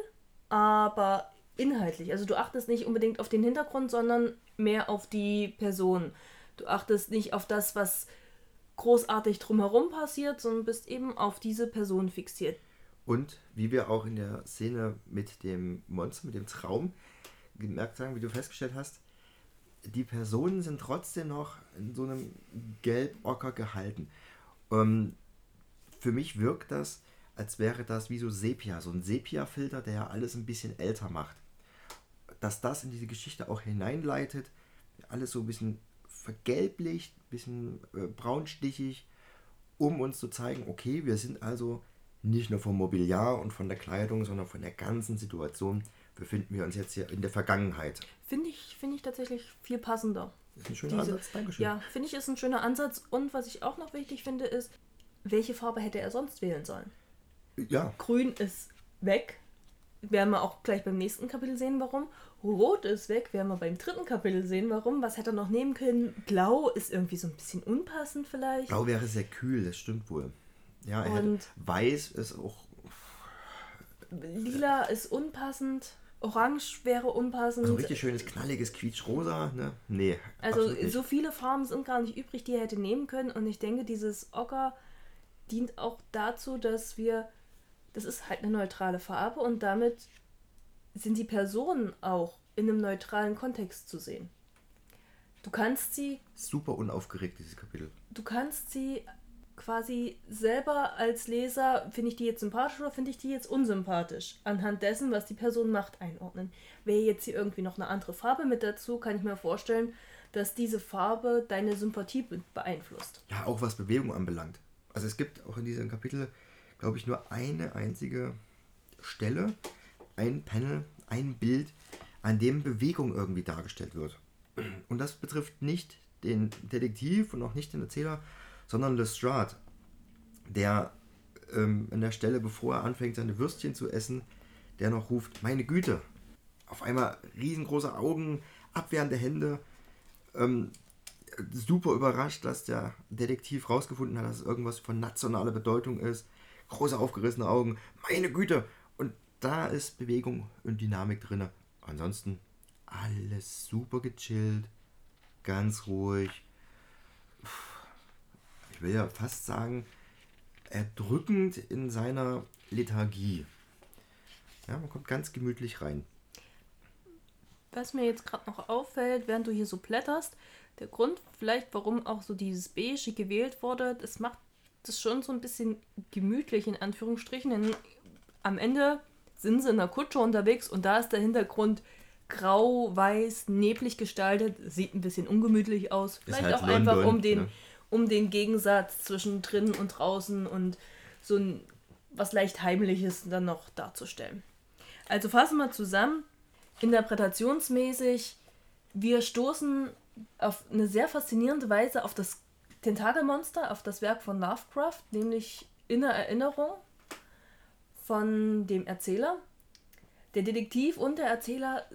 [SPEAKER 2] aber inhaltlich. Also du achtest nicht unbedingt auf den Hintergrund, sondern mehr auf die Person. Du achtest nicht auf das, was großartig drumherum passiert, sondern bist eben auf diese Person fixiert.
[SPEAKER 1] Und wie wir auch in der Szene mit dem Monster, mit dem Traum gemerkt haben, wie du festgestellt hast, die Personen sind trotzdem noch in so einem Gelb-Ocker gehalten. Ähm, für mich wirkt das, als wäre das wie so Sepia, so ein Sepia-Filter, der ja alles ein bisschen älter macht. Dass das in diese Geschichte auch hineinleitet, alles so ein bisschen vergelblicht, ein bisschen äh, braunstichig, um uns zu zeigen, okay, wir sind also nicht nur vom Mobiliar und von der Kleidung, sondern von der ganzen Situation befinden wir uns jetzt hier in der Vergangenheit.
[SPEAKER 2] Finde ich, find ich tatsächlich viel passender.
[SPEAKER 1] Ist ein schöner
[SPEAKER 2] Diese-
[SPEAKER 1] Ansatz, Dankeschön.
[SPEAKER 2] Ja, finde ich ist ein schöner Ansatz. Und was ich auch noch wichtig finde, ist, welche Farbe hätte er sonst wählen sollen?
[SPEAKER 1] ja,
[SPEAKER 2] Grün ist weg. Werden wir auch gleich beim nächsten Kapitel sehen, warum. Rot ist weg. Werden wir beim dritten Kapitel sehen, warum. Was hätte er noch nehmen können? Blau ist irgendwie so ein bisschen unpassend vielleicht.
[SPEAKER 1] Blau wäre sehr kühl, das stimmt wohl. Ja, er hätte,
[SPEAKER 2] Und-
[SPEAKER 1] Weiß ist auch.
[SPEAKER 2] Lila ist unpassend. Orange wäre unpassend.
[SPEAKER 1] So ein richtig schönes, knalliges Quietschrosa, ne? Nee.
[SPEAKER 2] Also so viele Farben sind gar nicht übrig, die er hätte nehmen können. Und ich denke, dieses Ocker dient auch dazu, dass wir, das ist halt eine neutrale Farbe und damit sind die Personen auch in einem neutralen Kontext zu sehen. Du kannst sie,
[SPEAKER 1] Super unaufgeregt, dieses Kapitel.
[SPEAKER 2] du kannst sie quasi selber als Leser, finde ich die jetzt sympathisch oder finde ich die jetzt unsympathisch? Anhand dessen, was die Person macht, einordnen. Wäre jetzt hier irgendwie noch eine andere Farbe mit dazu, kann ich mir vorstellen, dass diese Farbe deine Sympathie be- beeinflusst.
[SPEAKER 1] Ja, auch was Bewegung anbelangt. Also es gibt auch in diesem Kapitel, glaube ich, nur eine einzige Stelle, ein Panel, ein Bild, an dem Bewegung irgendwie dargestellt wird. Und das betrifft nicht den Detektiv und auch nicht den Erzähler, sondern Lestrade, der ähm, an der Stelle, bevor er anfängt, seine Würstchen zu essen, der noch ruft, meine Güte. Auf einmal riesengroße Augen, abwehrende Hände, ähm, super überrascht, dass der Detektiv rausgefunden hat, dass es irgendwas von nationaler Bedeutung ist. Große aufgerissene Augen, meine Güte. Da ist Bewegung und Dynamik drin. Ansonsten alles super gechillt, ganz ruhig. Ich will ja fast sagen, erdrückend in seiner Lethargie. Ja, man kommt ganz gemütlich rein.
[SPEAKER 2] Was mir jetzt gerade noch auffällt, während du hier so blätterst, der Grund vielleicht, warum auch so dieses Beige gewählt wurde, das macht das schon so ein bisschen gemütlich in Anführungsstrichen, denn am Ende sind sie in der Kutsche unterwegs und da ist der Hintergrund grau, weiß, neblig gestaltet, sieht ein bisschen ungemütlich aus. Vielleicht
[SPEAKER 1] halt
[SPEAKER 2] auch einfach
[SPEAKER 1] London,
[SPEAKER 2] um den,
[SPEAKER 1] ne?
[SPEAKER 2] um den Gegensatz zwischen drinnen und draußen und so ein was leicht heimliches dann noch darzustellen. Also fassen wir zusammen, interpretationsmäßig, wir stoßen auf eine sehr faszinierende Weise auf das Tentakelmonster, auf das Werk von Lovecraft, nämlich in der Erinnerung von dem Erzähler. Der Detektiv und der Erzähler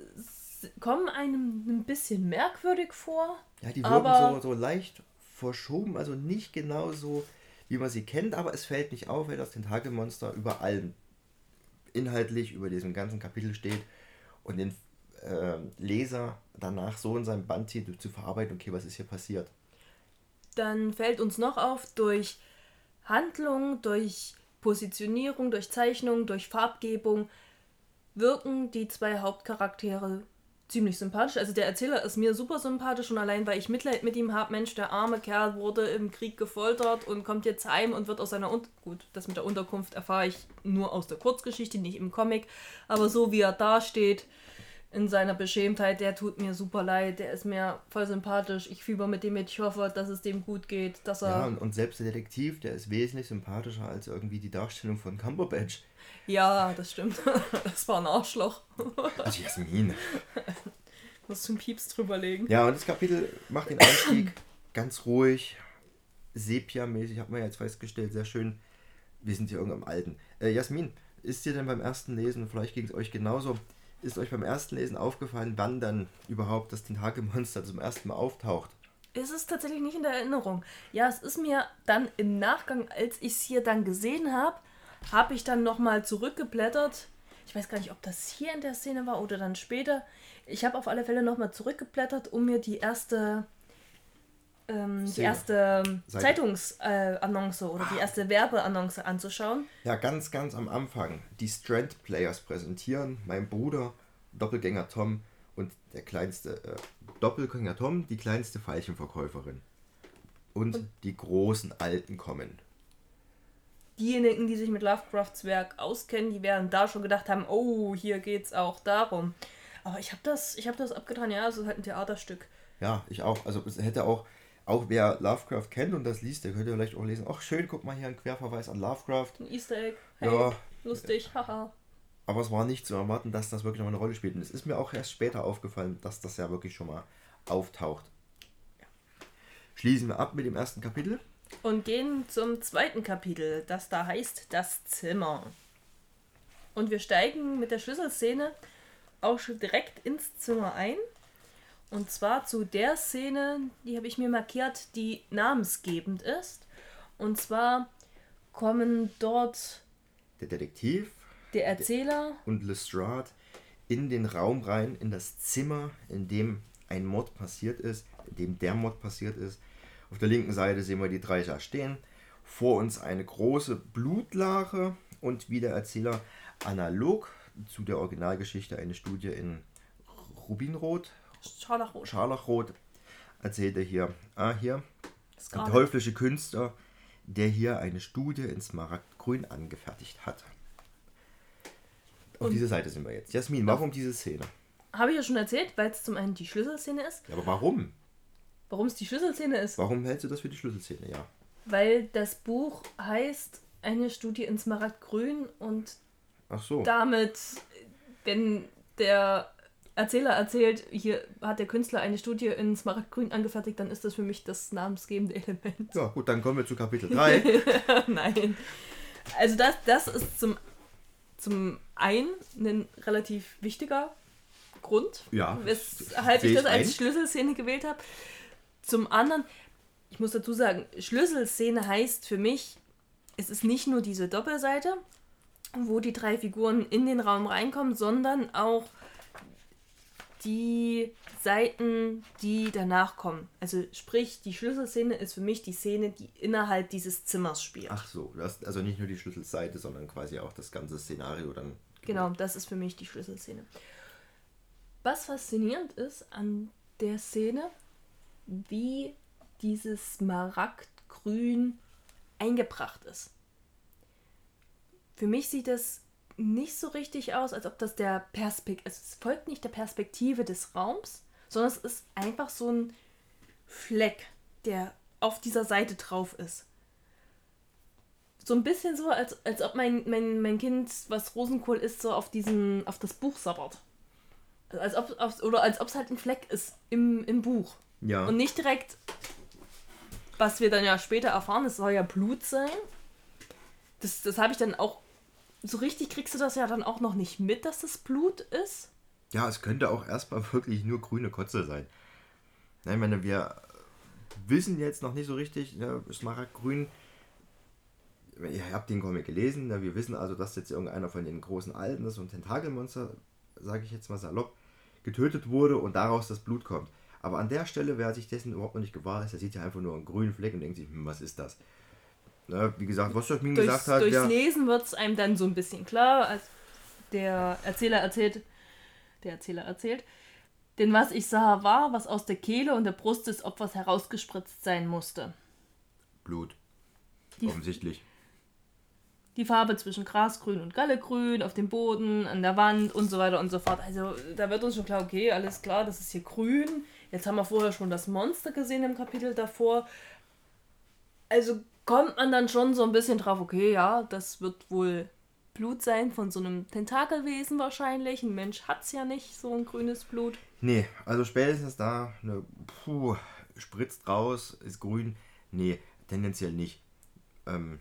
[SPEAKER 2] kommen einem ein bisschen merkwürdig vor.
[SPEAKER 1] Ja, die wirken
[SPEAKER 2] aber
[SPEAKER 1] so, so leicht verschoben, also nicht genau so, wie man sie kennt, aber es fällt nicht auf, weil das Tentakelmonster über allem inhaltlich über diesem ganzen Kapitel steht und den äh, Leser danach so in seinem Band zieht, zu verarbeiten, okay, was ist hier passiert.
[SPEAKER 2] Dann fällt uns noch auf, durch Handlung, durch Positionierung, durch Zeichnung, durch Farbgebung wirken die zwei Hauptcharaktere ziemlich sympathisch. Also der Erzähler ist mir super sympathisch und allein weil ich Mitleid mit ihm habe, Mensch, der arme Kerl wurde im Krieg gefoltert und kommt jetzt heim und wird aus seiner Un gut, das mit der Unterkunft erfahre ich nur aus der Kurzgeschichte, nicht im Comic, aber so wie er dasteht in seiner Beschämtheit, der tut mir super leid, der ist mir voll sympathisch. Ich fieber mit dem mit, ich hoffe, dass es dem gut geht, dass er
[SPEAKER 1] Ja, und, und selbst der Detektiv, der ist wesentlich sympathischer als irgendwie die Darstellung von Cumberbatch.
[SPEAKER 2] Ja, das stimmt. Das war ein Arschloch.
[SPEAKER 1] Also Jasmin.
[SPEAKER 2] Musst du einen Pieps drüberlegen.
[SPEAKER 1] Ja, und das Kapitel macht den Einstieg ganz ruhig, Sepia-mäßig, hat man ja jetzt festgestellt, sehr schön. Wir sind hier irgendwo am Alten. Äh, Jasmin, ist dir denn beim ersten Lesen, vielleicht ging es euch genauso, ist euch beim ersten Lesen aufgefallen, wann dann überhaupt das Tentakelmonster zum ersten Mal auftaucht?
[SPEAKER 2] Es ist tatsächlich nicht in der Erinnerung. Ja, es ist mir dann im Nachgang, als ich es hier dann gesehen habe, habe ich dann nochmal zurückgeblättert. Ich weiß gar nicht, ob das hier in der Szene war oder dann später. Ich habe auf alle Fälle nochmal zurückgeblättert, um mir die erste, ähm, die erste. Zeitungsannonce oder die erste Werbeannonce anzuschauen.
[SPEAKER 1] Ja, ganz, ganz am Anfang. Die Strand Players präsentieren mein Bruder, Doppelgänger Tom und der kleinste äh, Doppelgänger Tom, die kleinste Veilchenverkäuferin. Und, die großen Alten kommen.
[SPEAKER 2] Diejenigen, die sich mit Lovecrafts Werk auskennen, die werden da schon gedacht haben, oh, hier geht's auch darum. Aber ich habe das, ich habe das abgetan, ja, es ist halt ein Theaterstück.
[SPEAKER 1] Ja, ich auch. Also es hätte auch, auch wer Lovecraft kennt und das liest, der könnte vielleicht auch lesen, ach schön, guck mal hier ein Querverweis an Lovecraft.
[SPEAKER 2] Ein Easter Egg. Hey,
[SPEAKER 1] Ja.
[SPEAKER 2] lustig, haha.
[SPEAKER 1] Aber es war nicht zu erwarten, dass das wirklich noch eine Rolle spielt. Und es ist mir auch erst später aufgefallen, dass das ja wirklich schon mal auftaucht. Schließen wir ab mit dem ersten Kapitel.
[SPEAKER 2] Und gehen zum zweiten Kapitel, das da heißt Das Zimmer. Und wir steigen mit der Schlüsselszene auch schon direkt ins Zimmer ein. Und zwar zu der Szene, die habe ich mir markiert, die namensgebend ist. Und zwar kommen dort
[SPEAKER 1] Der Detektiv
[SPEAKER 2] der Erzähler
[SPEAKER 1] und Lestrade in den Raum rein, in das Zimmer, in dem ein Mord passiert ist, in dem der Mord passiert ist. Auf der linken Seite sehen wir die drei da stehen. Vor uns eine große Blutlache und wie der Erzähler analog zu der Originalgeschichte eine Studie in Rubinrot,
[SPEAKER 2] Scharlachrot.
[SPEAKER 1] Scharlachrot, erzählt er hier, ah, hier, ein
[SPEAKER 2] Scarlet.
[SPEAKER 1] teuflische Künstler, der hier eine Studie in Smaragdgrün angefertigt hat. Auf dieser Seite sind wir jetzt. Jasmin, warum diese Szene?
[SPEAKER 2] Habe ich ja schon erzählt, weil es zum einen die Schlüsselszene ist.
[SPEAKER 1] Ja, aber warum?
[SPEAKER 2] Warum es die Schlüsselszene ist?
[SPEAKER 1] Warum hältst du das für die Schlüsselszene? Ja.
[SPEAKER 2] Weil das Buch heißt Eine Studie in Smaragdgrün und
[SPEAKER 1] Ach so.
[SPEAKER 2] damit, wenn der Erzähler erzählt, hier hat der Künstler eine Studie in Smaragdgrün angefertigt, dann ist das für mich das namensgebende Element.
[SPEAKER 1] Ja, gut, dann kommen wir zu Kapitel 3.
[SPEAKER 2] Nein. Also das, das ist zum, zum einen ein relativ wichtiger Grund,
[SPEAKER 1] Ja,
[SPEAKER 2] weshalb ich das
[SPEAKER 1] ich
[SPEAKER 2] als. Schlüsselszene gewählt habe. Zum anderen, ich muss dazu sagen, Schlüsselszene heißt für mich, es ist nicht nur diese Doppelseite, wo die drei Figuren in den Raum reinkommen, sondern auch die Seiten, die danach kommen. Also sprich, die Schlüsselszene ist für mich die Szene, die innerhalb dieses Zimmers spielt.
[SPEAKER 1] Ach so, du hast also nicht nur die Schlüsselseite, sondern quasi auch das ganze Szenario dann.
[SPEAKER 2] Genau, das ist für mich die Schlüsselszene. Was faszinierend ist an der Szene, wie dieses Smaragdgrün eingebracht ist. Für mich sieht es nicht so richtig aus, als ob das der Perspekt also es folgt nicht der Perspektive des Raums, sondern es ist einfach so ein Fleck, der auf dieser Seite drauf ist. So ein bisschen so, als, als ob mein, mein, mein Kind, was Rosenkohl ist, so auf diesen, auf das Buch sabbert. Als ob, auf, oder als ob es halt ein Fleck ist im, im Buch.
[SPEAKER 1] Ja.
[SPEAKER 2] Und nicht direkt, was wir dann ja später erfahren, es soll ja Blut sein. Das, das habe ich dann auch. So richtig kriegst du das ja dann auch noch nicht mit, dass das Blut ist.
[SPEAKER 1] Ja, es könnte auch erstmal wirklich nur grüne Kotze sein. Ich meine, wir wissen jetzt noch nicht so richtig, ja, Smaragdgrün ihr habt den Comic gelesen, ne? wir wissen also, dass jetzt irgendeiner von den großen Alten, das ist ein Tentakelmonster, sage ich jetzt mal salopp, getötet wurde und daraus das Blut kommt. Aber an der Stelle, wer sich dessen überhaupt noch nicht gewahr ist, der sieht ja einfach nur einen grünen Fleck und denkt sich, hm, was ist das? Ne? Wie gesagt, was Jasmin
[SPEAKER 2] Durchs,
[SPEAKER 1] gesagt hat,
[SPEAKER 2] durchs
[SPEAKER 1] wer,
[SPEAKER 2] Lesen wird es einem dann so ein bisschen klar, als der Erzähler erzählt, der Erzähler erzählt, denn was ich sah, war, was aus der Kehle und der Brust des Opfers herausgespritzt sein musste.
[SPEAKER 1] Blut.
[SPEAKER 2] Die-
[SPEAKER 1] Offensichtlich.
[SPEAKER 2] Die Farbe zwischen Grasgrün und Gallegrün auf dem Boden, an der Wand und so weiter und so fort. Also da wird uns schon klar, okay, alles klar, das ist hier grün. Jetzt haben wir vorher schon das Monster gesehen im Kapitel davor. Also kommt man dann schon so ein bisschen drauf, okay, ja, das wird wohl Blut sein von so einem Tentakelwesen wahrscheinlich. Ein Mensch hat es ja nicht, so ein grünes Blut.
[SPEAKER 1] Nee, also spätestens da, ne, puh, spritzt raus, ist grün. Nee, tendenziell nicht. Ähm,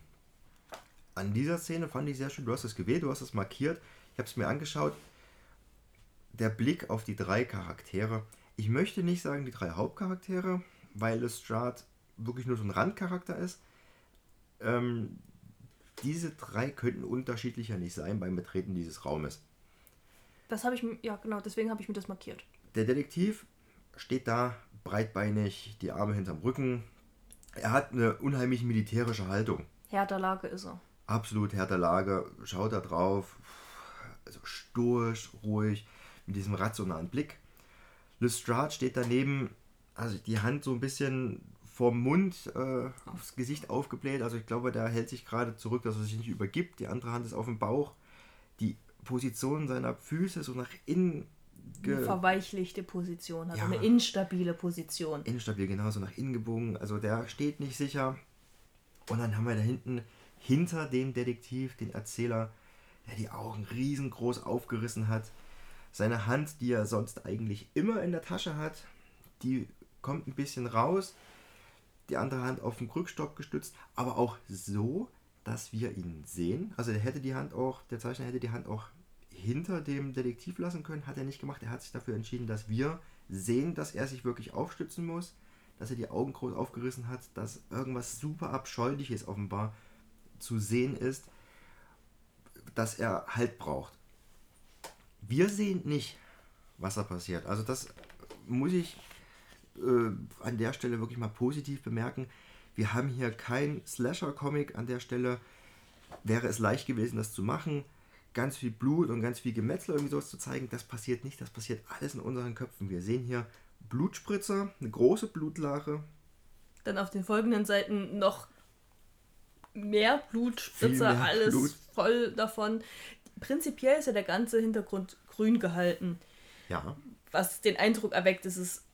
[SPEAKER 1] an dieser Szene fand ich sehr schön, du hast es gewählt, du hast es markiert, ich habe es mir angeschaut. Der Blick auf die drei Charaktere. Ich möchte nicht sagen die drei Hauptcharaktere, weil Lestrade wirklich nur so ein Randcharakter ist. Ähm, diese drei könnten unterschiedlicher nicht sein beim Betreten dieses Raumes.
[SPEAKER 2] Das habe ich, mir- ja genau, deswegen habe ich mir das markiert.
[SPEAKER 1] Der Detektiv steht da, breitbeinig, die Arme hinterm Rücken. Er hat eine unheimlich militärische Haltung.
[SPEAKER 2] Härter Lage ist er.
[SPEAKER 1] Absolut härter Lage, schaut da drauf, also stoisch, ruhig, mit diesem rationalen Blick. Lestrade steht daneben, also die Hand so ein bisschen vorm Mund äh, aufs Gesicht aufgebläht. Also ich glaube, der hält sich gerade zurück, dass er sich nicht übergibt. Die andere Hand ist auf dem Bauch. Die Position seiner Füße so nach innen
[SPEAKER 2] Eine
[SPEAKER 1] ge
[SPEAKER 2] verweichlichte Position, also
[SPEAKER 1] Ja.
[SPEAKER 2] eine instabile Position.
[SPEAKER 1] instabil, genauso nach innen gebogen. Also der steht nicht sicher. Und dann haben wir da hinten hinter dem Detektiv den Erzähler, der die Augen riesengroß aufgerissen hat. Seine Hand, die er sonst eigentlich immer in der Tasche hat, die kommt ein bisschen raus. Die andere Hand auf den Krückstock gestützt, aber auch so, dass wir ihn sehen. Also er hätte die Hand auch, der Zeichner hätte die Hand auch hinter dem Detektiv lassen können, hat er nicht gemacht. Er hat sich dafür entschieden, dass wir sehen, dass er sich wirklich aufstützen muss, dass er die Augen groß aufgerissen hat, dass irgendwas super Abscheuliches offenbar zu sehen ist, dass er Halt braucht. Wir sehen nicht, was da passiert. Also das muss ich äh, an der Stelle wirklich mal positiv bemerken. Wir haben hier kein Slasher-Comic an der Stelle. Wäre es leicht gewesen, das zu machen, ganz viel Blut und ganz viel Gemetzel irgendwie sowas zu zeigen, das passiert nicht. Das passiert alles in unseren Köpfen. Wir sehen hier Blutspritzer, eine große Blutlache,
[SPEAKER 2] Dann auf den folgenden Seiten noch mehr Blutspritzer,
[SPEAKER 1] mehr
[SPEAKER 2] alles
[SPEAKER 1] Blut.
[SPEAKER 2] voll davon. Prinzipiell ist ja der ganze Hintergrund grün gehalten,
[SPEAKER 1] ja,
[SPEAKER 2] was den Eindruck erweckt, es ist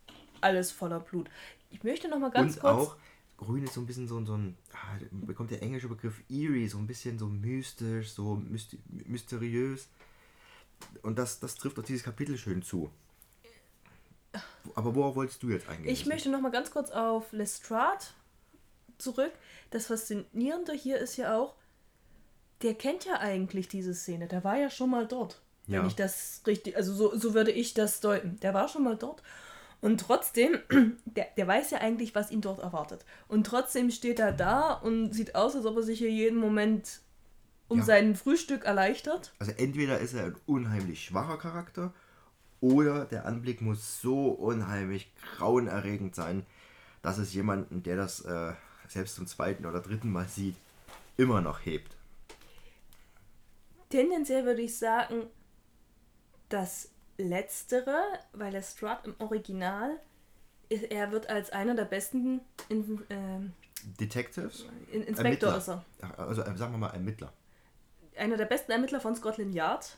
[SPEAKER 2] alles voller Blut. Ich möchte noch mal ganz
[SPEAKER 1] und
[SPEAKER 2] kurz.
[SPEAKER 1] auch grün ist so ein bisschen so, ein- so ein, ah, bekommt der englische Begriff eerie, so ein bisschen so mystisch, so mysti mysteriös. Und das, das trifft auf dieses Kapitel schön zu. Aber worauf wolltest du jetzt eingehen?
[SPEAKER 2] Ich möchte noch mal ganz kurz auf Lestrade zurück. Das Faszinierende hier ist ja auch, der kennt ja eigentlich diese Szene. Der war ja schon mal dort.
[SPEAKER 1] Ja.
[SPEAKER 2] Wenn ich das richtig, also so, so würde ich das deuten. Der war schon mal dort. Und trotzdem, der, der weiß ja eigentlich, was ihn dort erwartet. Und trotzdem steht er da und sieht aus, als ob er sich hier jeden Moment um
[SPEAKER 1] Ja.
[SPEAKER 2] sein Frühstück erleichtert.
[SPEAKER 1] Also entweder ist er ein unheimlich schwacher Charakter oder der Anblick muss so unheimlich grauenerregend sein, dass es jemanden, der das äh, selbst zum zweiten oder dritten Mal sieht, immer noch hebt.
[SPEAKER 2] Tendenziell würde ich sagen, das Letztere, weil Lestrade im Original, er wird als einer der besten in, ähm,
[SPEAKER 1] Detectives?
[SPEAKER 2] in, Inspektor
[SPEAKER 1] Ermittler.
[SPEAKER 2] ist er.
[SPEAKER 1] Also äh, sagen wir mal Ermittler.
[SPEAKER 2] Einer der besten Ermittler von Scotland Yard,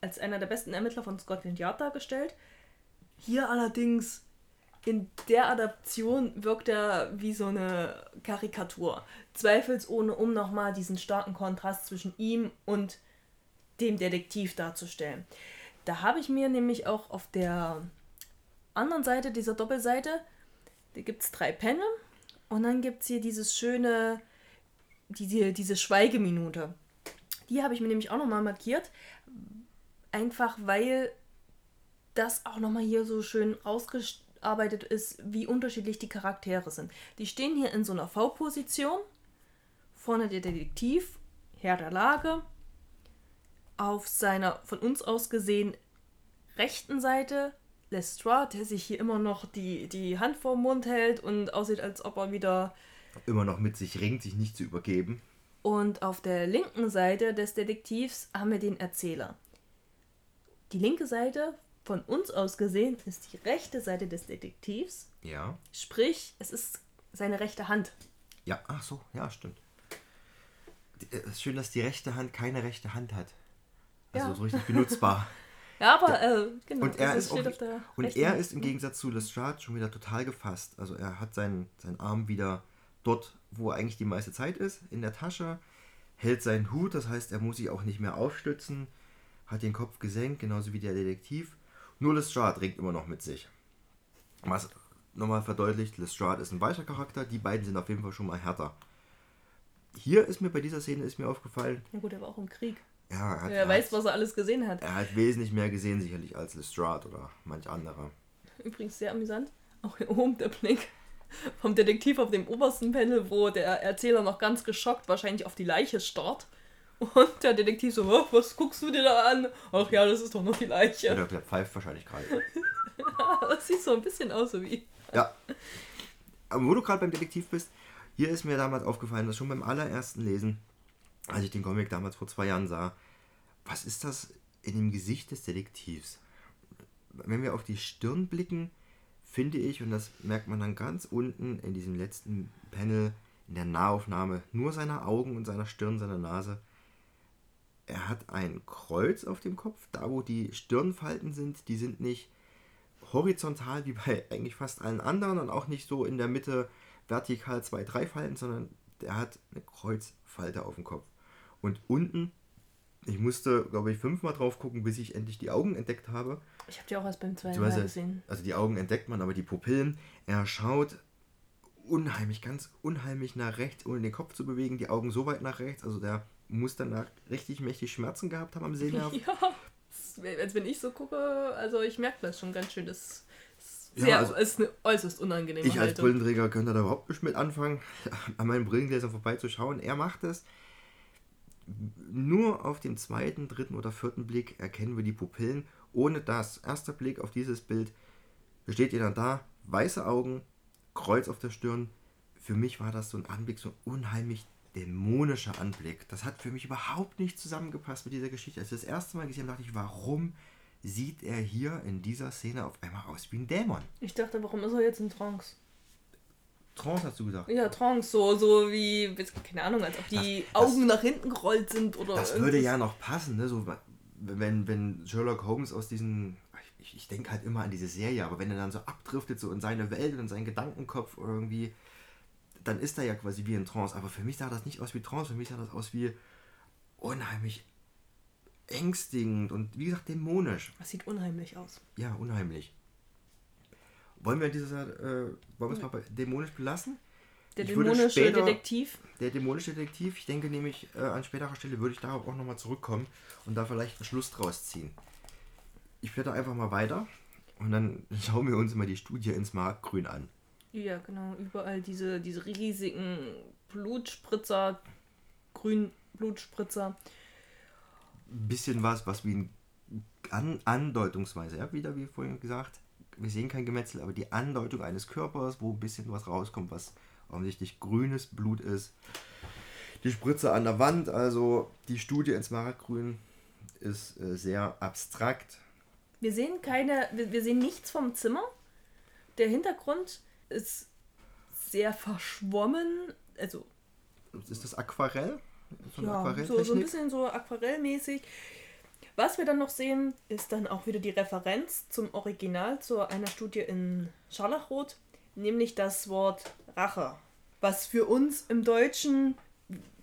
[SPEAKER 2] als einer der besten Ermittler von Scotland Yard dargestellt. Hier allerdings in der Adaption wirkt er wie so eine Karikatur. Zweifelsohne, um nochmal diesen starken Kontrast zwischen ihm und dem Detektiv darzustellen. Da habe ich mir nämlich auch auf der anderen Seite dieser Doppelseite, da gibt es drei Panel und dann gibt es hier dieses schöne, diese, diese Schweigeminute. Die habe ich mir nämlich auch nochmal markiert, einfach weil das auch nochmal hier so schön ausgearbeitet ist, wie unterschiedlich die Charaktere sind. Die stehen hier in so einer V-Position vorne der Detektiv, Herr der Lage, auf seiner von uns aus gesehen rechten Seite Lestrade, der sich hier immer noch die, die Hand vor den Mund hält und aussieht, als ob er wieder.
[SPEAKER 1] Immer noch mit sich ringt, sich nicht zu übergeben.
[SPEAKER 2] Und auf der linken Seite des Detektivs haben wir den Erzähler. Die linke Seite, von uns aus gesehen, ist die rechte Seite des Detektivs.
[SPEAKER 1] Ja.
[SPEAKER 2] Sprich, es ist seine rechte Hand.
[SPEAKER 1] Ja, ach so, ja, stimmt. Es ist schön, dass die rechte Hand keine rechte Hand hat. Also
[SPEAKER 2] Ja.
[SPEAKER 1] so richtig benutzbar.
[SPEAKER 2] Ja, aber äh, genau.
[SPEAKER 1] Und er, ist, auch,
[SPEAKER 2] auf der
[SPEAKER 1] und er ist im Gegensatz zu Lestrade schon wieder total gefasst. Also er hat seinen, seinen Arm wieder dort, wo er eigentlich die meiste Zeit ist, in der Tasche, hält seinen Hut, das heißt, er muss sich auch nicht mehr aufstützen, hat den Kopf gesenkt, genauso wie der Detektiv. Nur Lestrade ringt immer noch mit sich. Was nochmal verdeutlicht, Lestrade ist ein weicher Charakter, die beiden sind auf jeden Fall schon mal härter. Hier ist mir bei dieser Szene ist mir aufgefallen,
[SPEAKER 2] Ja gut, er war auch im Krieg.
[SPEAKER 1] Ja, er hat,
[SPEAKER 2] Er weiß, was er alles gesehen hat.
[SPEAKER 1] er hat wesentlich mehr gesehen sicherlich als Lestrade oder manch anderer.
[SPEAKER 2] Übrigens sehr amüsant. Auch hier oben der Blick vom Detektiv auf dem obersten Panel, wo der Erzähler noch ganz geschockt wahrscheinlich auf die Leiche starrt. Und der Detektiv so, "Oh, was guckst du dir da an? Ach ja, das ist doch noch die Leiche.
[SPEAKER 1] Oder der pfeift wahrscheinlich gerade.
[SPEAKER 2] Das sieht so ein bisschen aus so wie.
[SPEAKER 1] Ja. Aber wo du gerade beim Detektiv bist, hier ist mir damals aufgefallen, dass schon beim allerersten Lesen, als ich den Comic damals vor zwei Jahren sah, was ist das in dem Gesicht des Detektivs? Wenn wir auf die Stirn blicken, finde ich, und das merkt man dann ganz unten in diesem letzten Panel, in der Nahaufnahme, nur seine Augen und seiner Stirn, seiner Nase. Er hat ein Kreuz auf dem Kopf, da wo die Stirnfalten sind, die sind nicht horizontal wie bei eigentlich fast allen anderen und auch nicht so in der Mitte vertikal zwei, drei Falten, sondern der hat eine Kreuzfalte auf dem Kopf. Und unten, ich musste, glaube ich, fünfmal drauf gucken, bis ich endlich die Augen entdeckt habe.
[SPEAKER 2] Ich habe die auch erst beim zweiten Mal gesehen.
[SPEAKER 1] also die Augen entdeckt man, aber die Pupillen, er schaut unheimlich, ganz unheimlich nach rechts, ohne den Kopf zu bewegen, die Augen so weit nach rechts, also der muss danach richtig mächtig Schmerzen gehabt haben am Sehnerv.
[SPEAKER 2] Ja, als wenn ich so gucke, also ich merke das schon ganz schön. Das ist,
[SPEAKER 1] Ja,
[SPEAKER 2] sehr,
[SPEAKER 1] also-
[SPEAKER 2] ist eine äußerst unangenehme
[SPEAKER 1] Ich als
[SPEAKER 2] Haltung.
[SPEAKER 1] Brillenträger könnte da überhaupt nicht mit anfangen, an meinen Brillengläsern vorbeizuschauen. Er macht es. Nur auf dem zweiten, dritten oder vierten Blick erkennen wir die Pupillen. Ohne das, erster Blick auf dieses Bild, steht ihr dann da, weiße Augen, Kreuz auf der Stirn. Für mich war das so ein Anblick, so ein unheimlich dämonischer Anblick. Das hat für mich überhaupt nicht zusammengepasst mit dieser Geschichte. Als ich das erste Mal gesehen habe, dachte ich, warum sieht er hier in dieser Szene auf einmal aus wie ein Dämon?
[SPEAKER 2] Ich dachte, warum ist er jetzt in Trance?
[SPEAKER 1] Trance hast du gesagt.
[SPEAKER 2] Ja, Trance, so, so wie, keine Ahnung, als ob die
[SPEAKER 1] Das- das-
[SPEAKER 2] Augen nach hinten gerollt sind oder
[SPEAKER 1] Das würde ja noch passen, ne? So, wenn, wenn Sherlock Holmes aus diesen. Ich, ich denke halt immer an diese Serie, aber wenn er dann so abdriftet, so in seine Welt und in seinen Gedankenkopf irgendwie, dann ist er ja quasi wie in Trance. Aber für mich sah das nicht aus wie Trance, für mich sah das aus wie unheimlich ängstigend und wie gesagt dämonisch.
[SPEAKER 2] Das sieht unheimlich aus.
[SPEAKER 1] Ja, unheimlich. Wollen wir dieses, äh, wollen wir es mal bei dämonisch belassen?
[SPEAKER 2] Der
[SPEAKER 1] Ich
[SPEAKER 2] dämonische
[SPEAKER 1] später-
[SPEAKER 2] Detektiv.
[SPEAKER 1] Der dämonische Detektiv, ich denke nämlich, äh, an späterer Stelle würde ich darauf auch nochmal zurückkommen und da vielleicht einen Schluss draus ziehen. Ich blätter einfach mal weiter und dann schauen wir uns mal die Studie ins Markgrün an.
[SPEAKER 2] Ja, genau. Überall diese, diese riesigen Blutspritzer, grün Blutspritzer.
[SPEAKER 1] Ein bisschen was, was wie ein an Andeutungsweise, ja, wieder wie vorhin gesagt, wir sehen kein Gemetzel, aber die Andeutung eines Körpers, wo ein bisschen was rauskommt, was offensichtlich grünes Blut ist. Die Spritze an der Wand, also die Studie ins Markgrün ist äh, sehr abstrakt.
[SPEAKER 2] Wir sehen keine, wir, wir sehen nichts vom Zimmer. Der Hintergrund ist sehr verschwommen. Also,
[SPEAKER 1] Ist das Aquarell? So
[SPEAKER 2] ja, so, so ein bisschen so aquarellmäßig. Was wir dann noch sehen, ist dann auch wieder die Referenz zum Original, zu einer Studie in Scharlachrot, nämlich das Wort Rache. Was für uns im Deutschen,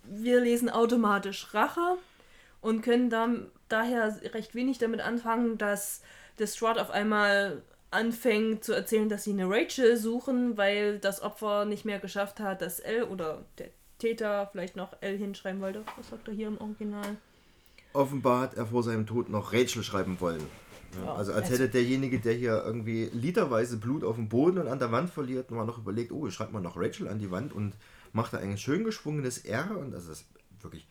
[SPEAKER 2] wir lesen automatisch Rache und können dann daher recht wenig damit anfangen, dass Lestrade auf einmal anfängt zu erzählen, dass sie eine Rachel suchen, weil das Opfer nicht mehr geschafft hat, dass L oder der Täter vielleicht noch L hinschreiben wollte. Was sagt er hier im Original?
[SPEAKER 1] Offenbar hat er vor seinem Tod noch Rachel schreiben wollen. Ja, also als
[SPEAKER 2] also-
[SPEAKER 1] hätte derjenige, der hier irgendwie literweise Blut auf dem Boden und an der Wand verliert, mal noch überlegt, oh, ich schreibe mal noch Rachel an die Wand und macht er ein schön geschwungenes R und das ist wirklich,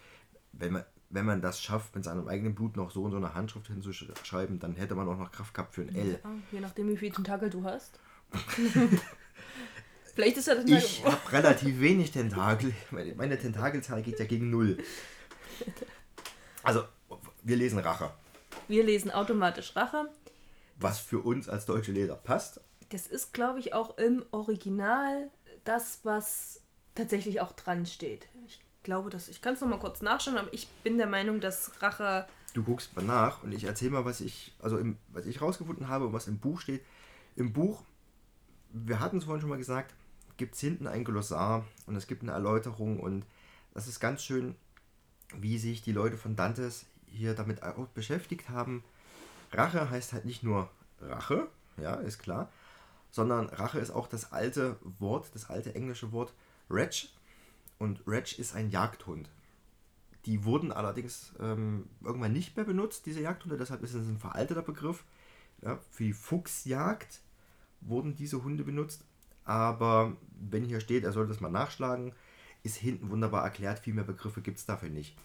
[SPEAKER 1] wenn man, wenn man das schafft, mit seinem eigenen Blut noch so in so eine Handschrift hinzuschreiben, dann hätte man auch noch Kraft gehabt für ein L.
[SPEAKER 2] Ja, je nachdem, wie viele Tentakel du hast. Vielleicht ist ja das
[SPEAKER 1] Ich habe relativ wenig Tentakel. Meine, meine Tentakelzahl geht ja gegen null. Also, wir lesen Rache.
[SPEAKER 2] Wir lesen automatisch Rache.
[SPEAKER 1] Was für uns als deutsche Leser passt.
[SPEAKER 2] Das ist, glaube ich, auch im Original das, was tatsächlich auch dran steht. Ich glaube, dass ich kann es noch mal kurz nachschauen, aber ich bin der Meinung, dass Rache.
[SPEAKER 1] Du guckst mal nach und ich erzähle mal, was ich, also im, was ich rausgefunden habe und was im Buch steht. Im Buch, wir hatten es vorhin schon mal gesagt, gibt es hinten ein Glossar und es gibt eine Erläuterung und das ist ganz schön, wie sich die Leute von Dantes hier damit auch beschäftigt haben. Rache heißt halt nicht nur Rache, ja, ist klar, sondern Rache ist auch das alte Wort, das alte englische Wort Wretch. Und Wretch ist ein Jagdhund. Die wurden allerdings ähm, irgendwann nicht mehr benutzt, diese Jagdhunde, deshalb ist es ein veralteter Begriff. Ja, für die Fuchsjagd wurden diese Hunde benutzt. Aber wenn hier steht, er soll das mal nachschlagen, ist hinten wunderbar erklärt, viel mehr Begriffe gibt es dafür nicht.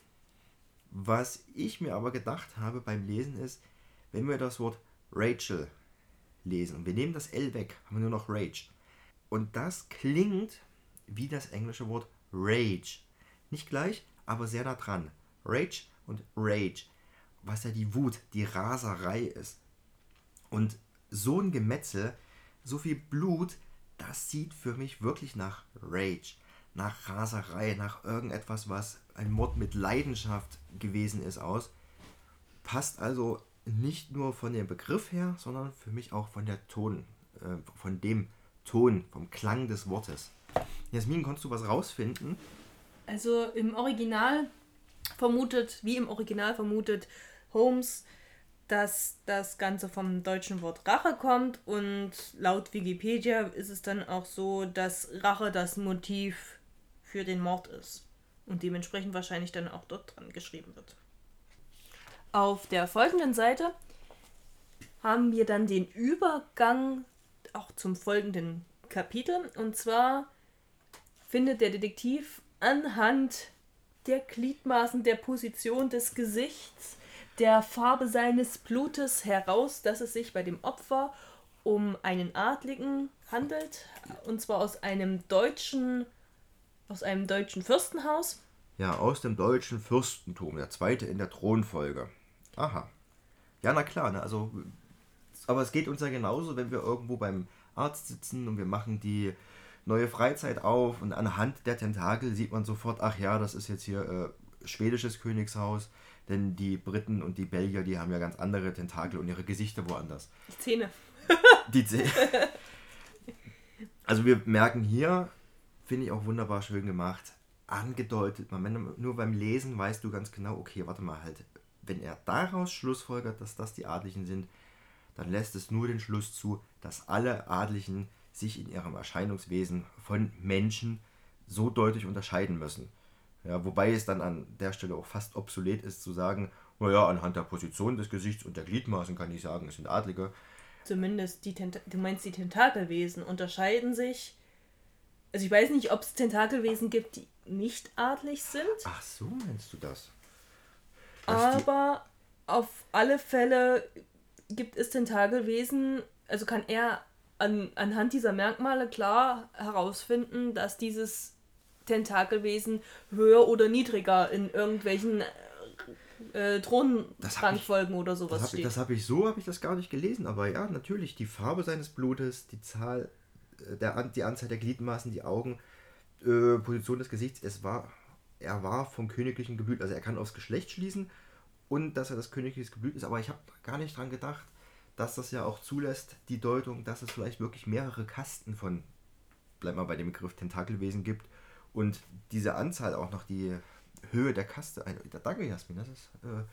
[SPEAKER 1] Was ich mir aber gedacht habe beim Lesen ist, wenn wir das Wort Rachel lesen und wir nehmen das L weg, haben wir nur noch Rage. Und das klingt wie das englische Wort Rage. Nicht gleich, aber sehr nah dran. Rage und Rage. Was ja die Wut, die Raserei ist. Und so ein Gemetzel, so viel Blut, das sieht für mich wirklich nach Rage, nach Raserei, nach irgendetwas, was ein Mord mit Leidenschaft gewesen ist, aus. Passt also nicht nur von dem Begriff her, sondern für mich auch von der Ton, äh, von dem Ton, vom Klang des Wortes. Jasmin, konntest du was rausfinden?
[SPEAKER 2] Also im Original vermutet, wie im Original vermutet Holmes, dass das Ganze vom deutschen Wort Rache kommt und laut Wikipedia ist es dann auch so, dass Rache das Motiv für den Mord ist und dementsprechend wahrscheinlich dann auch dort dran geschrieben wird. Auf der folgenden Seite haben wir dann den Übergang auch zum folgenden Kapitel und zwar findet der Detektiv anhand der Gliedmaßen, der Position des Gesichts, der Farbe seines Blutes heraus, dass es sich bei dem Opfer um einen Adligen handelt, und zwar aus einem deutschen, aus einem deutschen Fürstenhaus.
[SPEAKER 1] Ja, aus dem deutschen Fürstentum, der zweite in der Thronfolge. Aha. Ja, na klar, ne? also, aber es geht uns ja genauso, wenn wir irgendwo beim Arzt sitzen und wir machen die neue Freizeit auf und anhand der Tentakel sieht man sofort, ach ja, das ist jetzt hier äh, schwedisches Königshaus, denn die Briten und die Belgier, die haben ja ganz andere Tentakel und ihre Gesichter woanders.
[SPEAKER 2] Die Zähne.
[SPEAKER 1] Die Zähne. Also wir merken hier, finde ich auch wunderbar schön gemacht, angedeutet, man, nur beim Lesen weißt du ganz genau, okay, warte mal halt, wenn er daraus schlussfolgert, dass das die Adligen sind, dann lässt es nur den Schluss zu, dass alle Adligen sich in ihrem Erscheinungswesen von Menschen so deutlich unterscheiden müssen. Ja, wobei es dann an der Stelle auch fast obsolet ist zu sagen, naja, anhand der Position des Gesichts und der Gliedmaßen kann ich sagen, es sind Adlige.
[SPEAKER 2] Zumindest die Tenta du meinst die Tentakelwesen unterscheiden sich. Also ich weiß nicht, ob es Tentakelwesen gibt, die nicht adlig sind.
[SPEAKER 1] Ach so, meinst du das?
[SPEAKER 2] aber auf alle Fälle gibt es Tentakelwesen, also kann er an, anhand dieser Merkmale klar herausfinden, dass dieses Tentakelwesen höher oder niedriger in irgendwelchen äh, Thronrangfolgen oder sowas
[SPEAKER 1] das
[SPEAKER 2] steht.
[SPEAKER 1] Das habe ich so, habe ich das gar nicht gelesen, aber ja, natürlich, die Farbe seines Blutes, die Zahl, äh, der, die Anzahl der Gliedmaßen, die Augen, äh, Position des Gesichts, es war, er war vom königlichen Geblüt, also er kann aufs Geschlecht schließen und dass er das königliche Geblüt ist, aber ich habe gar nicht dran gedacht, dass das ja auch zulässt, die Deutung, dass es vielleicht wirklich mehrere Kasten von, bleib mal bei dem Begriff Tentakelwesen gibt und diese Anzahl auch noch die Höhe der Kaste. Danke, Jasmin, das ist, äh,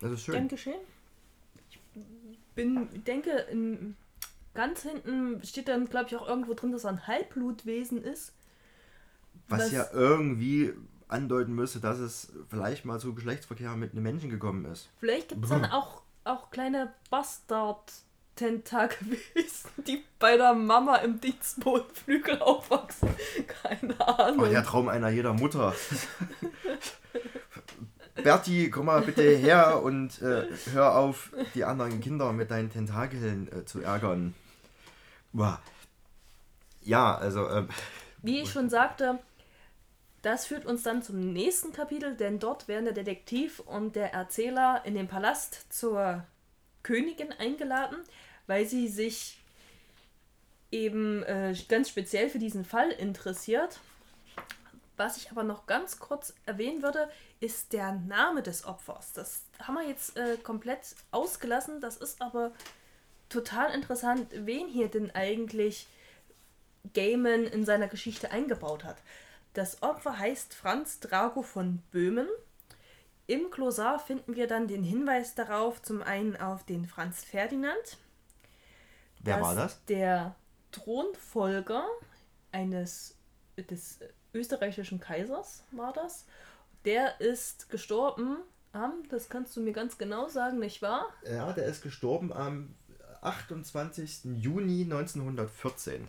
[SPEAKER 1] das ist schön.
[SPEAKER 2] Gern geschehen. Ich bin, denke, in, ganz hinten steht dann, glaube ich, auch irgendwo drin, dass er ein Halbblutwesen ist.
[SPEAKER 1] Was, was ja irgendwie andeuten müsste, dass es vielleicht mal zu Geschlechtsverkehr mit einem Menschen gekommen ist.
[SPEAKER 2] Vielleicht gibt es dann auch, auch kleine Tentakelwesen, die bei der Mama im Dienstbodenflügel aufwachsen. Keine Ahnung.
[SPEAKER 1] Oh, der Traum einer jeder Mutter. Berti, komm mal bitte her und äh, hör auf, die anderen Kinder mit deinen Tentakeln äh, zu ärgern. Wow. Ja, also. ähm,
[SPEAKER 2] Wie ich schon sagte, das führt uns dann zum nächsten Kapitel, denn dort werden der Detektiv und der Erzähler in den Palast zur Königin eingeladen, weil sie sich eben äh, ganz speziell für diesen Fall interessiert. Was ich aber noch ganz kurz erwähnen würde, ist der Name des Opfers. Das haben wir jetzt äh, komplett ausgelassen. Das ist aber total interessant, wen hier denn eigentlich Gaiman in seiner Geschichte eingebaut hat. Das Opfer heißt Franz Drago von Böhmen. Im Klosar finden wir dann den Hinweis darauf, zum einen auf den Franz Ferdinand.
[SPEAKER 1] wer war das?
[SPEAKER 2] Der Thronfolger eines des österreichischen Kaisers war das. Der ist gestorben am, das kannst du mir ganz genau sagen, nicht wahr?
[SPEAKER 1] Ja, der ist gestorben am 28. Juni 1914.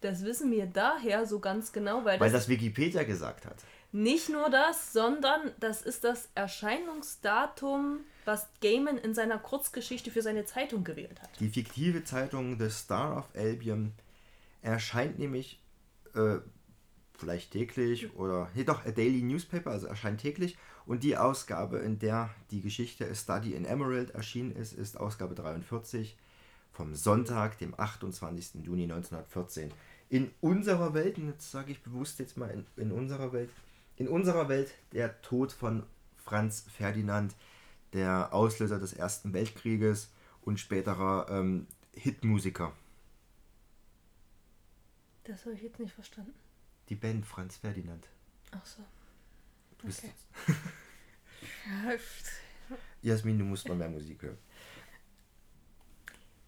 [SPEAKER 2] Das wissen wir daher so ganz genau, weil,
[SPEAKER 1] Weil
[SPEAKER 2] das,
[SPEAKER 1] das Wikipedia gesagt hat.
[SPEAKER 2] nicht nur das, sondern das ist das Erscheinungsdatum, was Gaiman in seiner Kurzgeschichte für seine Zeitung gewählt hat.
[SPEAKER 1] Die fiktive Zeitung The Star of Albion erscheint nämlich äh, vielleicht täglich oder nee, doch, a Daily Newspaper, also erscheint täglich. Und die Ausgabe, in der die Geschichte A Study in Emerald erschienen ist, ist Ausgabe 43 vom Sonntag, dem 28. Juni 1914. In unserer Welt, und jetzt sage ich bewusst jetzt mal in, in unserer Welt, in unserer Welt der Tod von Franz Ferdinand, der Auslöser des Ersten Weltkrieges und späterer ähm, Hitmusiker.
[SPEAKER 2] Das habe ich jetzt nicht verstanden.
[SPEAKER 1] Die Band Franz Ferdinand.
[SPEAKER 2] Ach so.
[SPEAKER 1] Du bist
[SPEAKER 2] Okay. Ja,
[SPEAKER 1] Jasmin, du musst noch mehr Musik hören.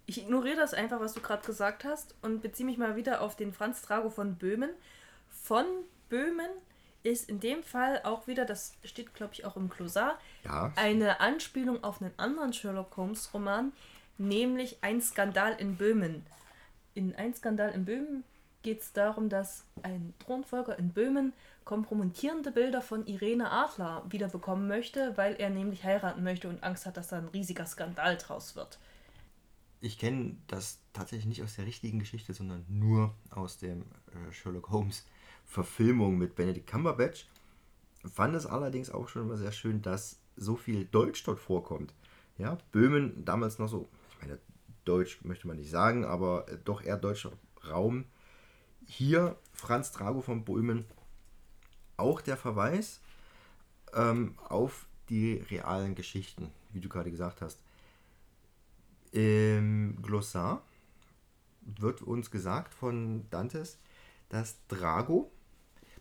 [SPEAKER 2] Ich ignoriere das einfach, was du gerade gesagt hast und beziehe mich mal wieder auf den Franz Drago von Böhmen. Von Böhmen ist in dem Fall auch wieder, das steht glaube ich auch im Klosar,
[SPEAKER 1] Ja.
[SPEAKER 2] eine Anspielung auf einen anderen Sherlock Holmes Roman, nämlich Ein Skandal in Böhmen. In Ein Skandal in Böhmen geht es darum, dass ein Thronfolger in Böhmen kompromittierende Bilder von Irene Adler wiederbekommen möchte, weil er nämlich heiraten möchte und Angst hat, dass da ein riesiger Skandal draus wird.
[SPEAKER 1] Ich kenne das tatsächlich nicht aus der richtigen Geschichte, sondern nur aus dem äh, Sherlock Holmes Verfilmung mit Benedict Cumberbatch. Fand es allerdings auch schon immer sehr schön, dass so viel Deutsch dort vorkommt. Ja, Böhmen damals noch so, ich meine, Deutsch möchte man nicht sagen, aber äh, doch eher deutscher Raum. Hier Franz Drago von Böhmen auch der Verweis ähm, auf die realen Geschichten, wie du gerade gesagt hast. Im Glossar wird uns gesagt von Dantes, dass Drago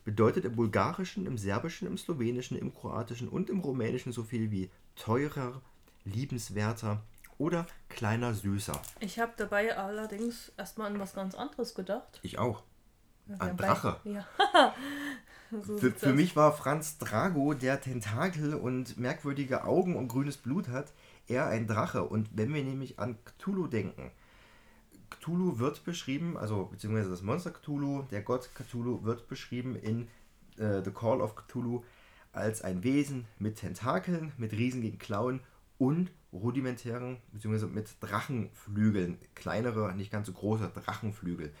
[SPEAKER 1] bedeutet im Bulgarischen, im Serbischen, im Slowenischen, im Kroatischen und im Rumänischen so viel wie teurer, liebenswerter oder kleiner Süßer.
[SPEAKER 2] Ich habe dabei allerdings erstmal an was ganz anderes gedacht.
[SPEAKER 1] Ich auch. An
[SPEAKER 2] haben
[SPEAKER 1] Drache.
[SPEAKER 2] Ja. so
[SPEAKER 1] Für, für mich war Franz Drago, der Tentakel und merkwürdige Augen und grünes Blut hat, eher ein Drache. Und wenn wir nämlich an Cthulhu denken, Cthulhu wird beschrieben, also beziehungsweise das Monster Cthulhu, der Gott Cthulhu wird beschrieben in äh, The Call of Cthulhu als ein Wesen mit Tentakeln, mit riesigen Klauen und rudimentären, beziehungsweise mit Drachenflügeln, kleinere, nicht ganz so große Drachenflügel.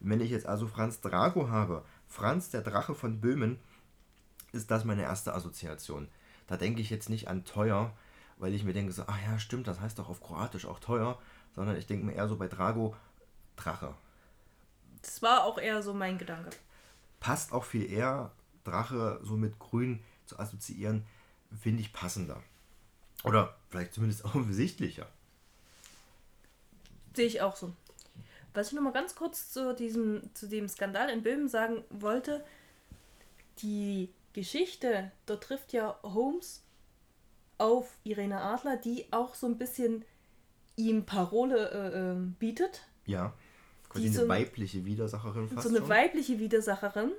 [SPEAKER 1] Wenn ich jetzt also Franz Drago habe, Franz der Drache von Böhmen, ist das meine erste Assoziation. Da denke ich jetzt nicht an teuer, weil ich mir denke so, ach ja, stimmt, das heißt doch auf Kroatisch auch teuer, sondern ich denke mir eher so bei Drago Drache.
[SPEAKER 2] Das war auch eher so mein Gedanke.
[SPEAKER 1] Passt auch viel eher, Drache so mit Grün zu assoziieren, finde ich passender. Oder vielleicht zumindest offensichtlicher.
[SPEAKER 2] Sehe ich auch so. Was ich noch mal ganz kurz zu diesem, zu dem Skandal in Böhmen sagen wollte, die Geschichte, dort trifft ja Holmes auf Irene Adler, die auch so ein bisschen ihm Parole äh, ähm, bietet.
[SPEAKER 1] Ja, quasi
[SPEAKER 2] Die
[SPEAKER 1] eine
[SPEAKER 2] so
[SPEAKER 1] weibliche Widersacherin fast
[SPEAKER 2] so eine
[SPEAKER 1] schon.
[SPEAKER 2] weibliche Widersacherin.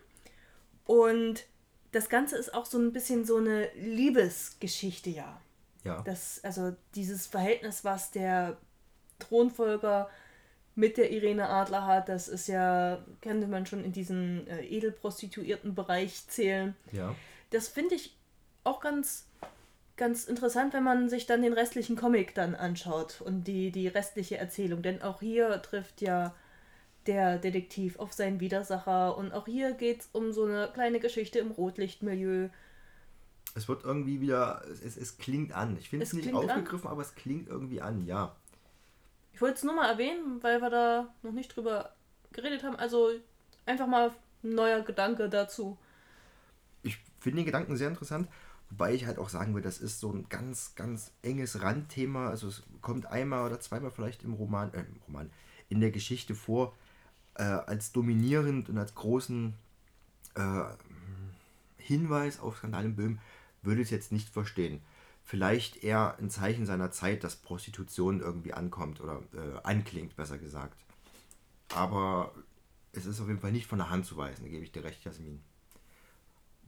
[SPEAKER 2] Und das Ganze ist auch so ein bisschen so eine Liebesgeschichte, ja.
[SPEAKER 1] Ja,
[SPEAKER 2] Das, also dieses Verhältnis, was der Thronfolger mit der Irene Adler hat. Das ist ja, könnte man schon in diesen äh, edelprostituierten Bereich zählen.
[SPEAKER 1] Ja.
[SPEAKER 2] Das finde ich auch ganz, ganz interessant, wenn man sich dann den restlichen Comic dann anschaut und die, die restliche Erzählung. Denn auch hier trifft ja der Detektiv auf seinen Widersacher und auch hier geht es um so eine kleine Geschichte im Rotlichtmilieu.
[SPEAKER 1] Es wird irgendwie wieder, es, es klingt an. Ich finde es nicht
[SPEAKER 2] klingt an.
[SPEAKER 1] aufgegriffen, aber es klingt irgendwie an, ja.
[SPEAKER 2] Ich wollte es nur mal erwähnen, weil wir da noch nicht drüber geredet haben. Also einfach mal ein neuer Gedanke dazu.
[SPEAKER 1] Ich finde den Gedanken sehr interessant, wobei ich halt auch sagen will, das ist so ein ganz, ganz enges Randthema. Also es kommt einmal oder zweimal vielleicht im Roman, äh, im Roman, in der Geschichte vor, äh, als dominierend und als großen äh, Hinweis auf Skandal in Böhmen würde ich es jetzt nicht verstehen. Vielleicht eher ein Zeichen seiner Zeit, dass Prostitution irgendwie ankommt oder äh, anklingt, besser gesagt. Aber es ist auf jeden Fall nicht von der Hand zu weisen, da gebe ich dir recht, Jasmin.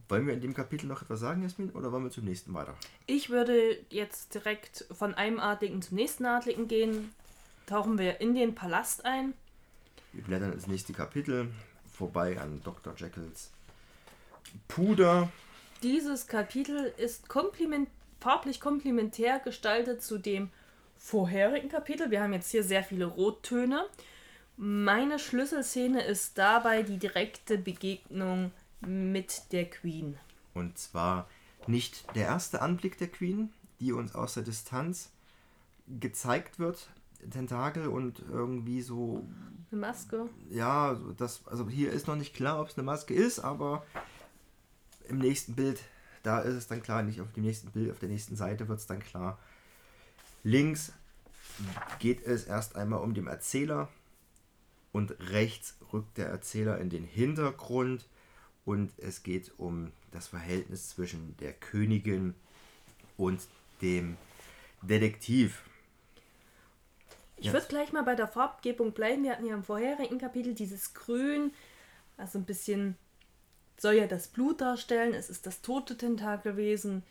[SPEAKER 1] Wollen wir in dem Kapitel noch etwas sagen, Jasmin, oder wollen wir zum nächsten weiter?
[SPEAKER 2] Ich würde jetzt direkt von einem Adligen zum nächsten Adligen gehen. Tauchen wir in den Palast ein.
[SPEAKER 1] Wir blättern ins nächste Kapitel, vorbei an Dr. Jekylls Puder.
[SPEAKER 2] Dieses Kapitel ist kompliment farblich komplementär gestaltet zu dem vorherigen Kapitel. Wir haben jetzt hier sehr viele Rottöne. Meine Schlüsselszene ist dabei die direkte Begegnung mit der Queen.
[SPEAKER 1] Und zwar nicht der erste Anblick der Queen, die uns aus der Distanz gezeigt wird, Tentakel und irgendwie so,
[SPEAKER 2] Eine Maske.
[SPEAKER 1] ja, das, also hier ist noch nicht klar, ob es eine Maske ist, aber im nächsten Bild, da ist es dann klar, nicht auf dem nächsten Bild, auf der nächsten Seite wird es dann klar. Links geht es erst einmal um den Erzähler und rechts rückt der Erzähler in den Hintergrund und es geht um das Verhältnis zwischen der Königin und dem Detektiv.
[SPEAKER 2] Ich
[SPEAKER 1] Ja.
[SPEAKER 2] würde gleich mal bei der Farbgebung bleiben. Wir hatten ja im vorherigen Kapitel dieses Grün, also ein bisschen soll ja das Blut darstellen. Es ist das tote Tentakelwesen.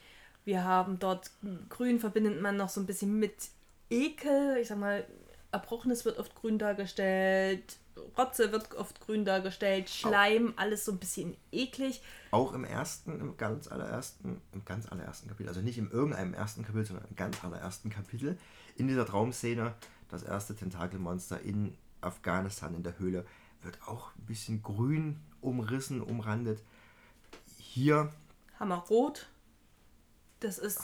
[SPEAKER 2] Wir haben dort Grün verbindet man noch so ein bisschen mit Ekel. Ich sag mal, Erbrochenes wird oft grün dargestellt. Rotze wird oft grün dargestellt. Schleim, alles so ein bisschen eklig.
[SPEAKER 1] Auch im ersten, im ganz allerersten, im ganz allerersten Kapitel, also nicht in irgendeinem ersten Kapitel, sondern im ganz allerersten Kapitel, in dieser Traumszene, das erste Tentakelmonster in Afghanistan in der Höhle, wird auch ein bisschen grün umrissen, umrandet. Hier
[SPEAKER 2] haben wir Rot. Das ist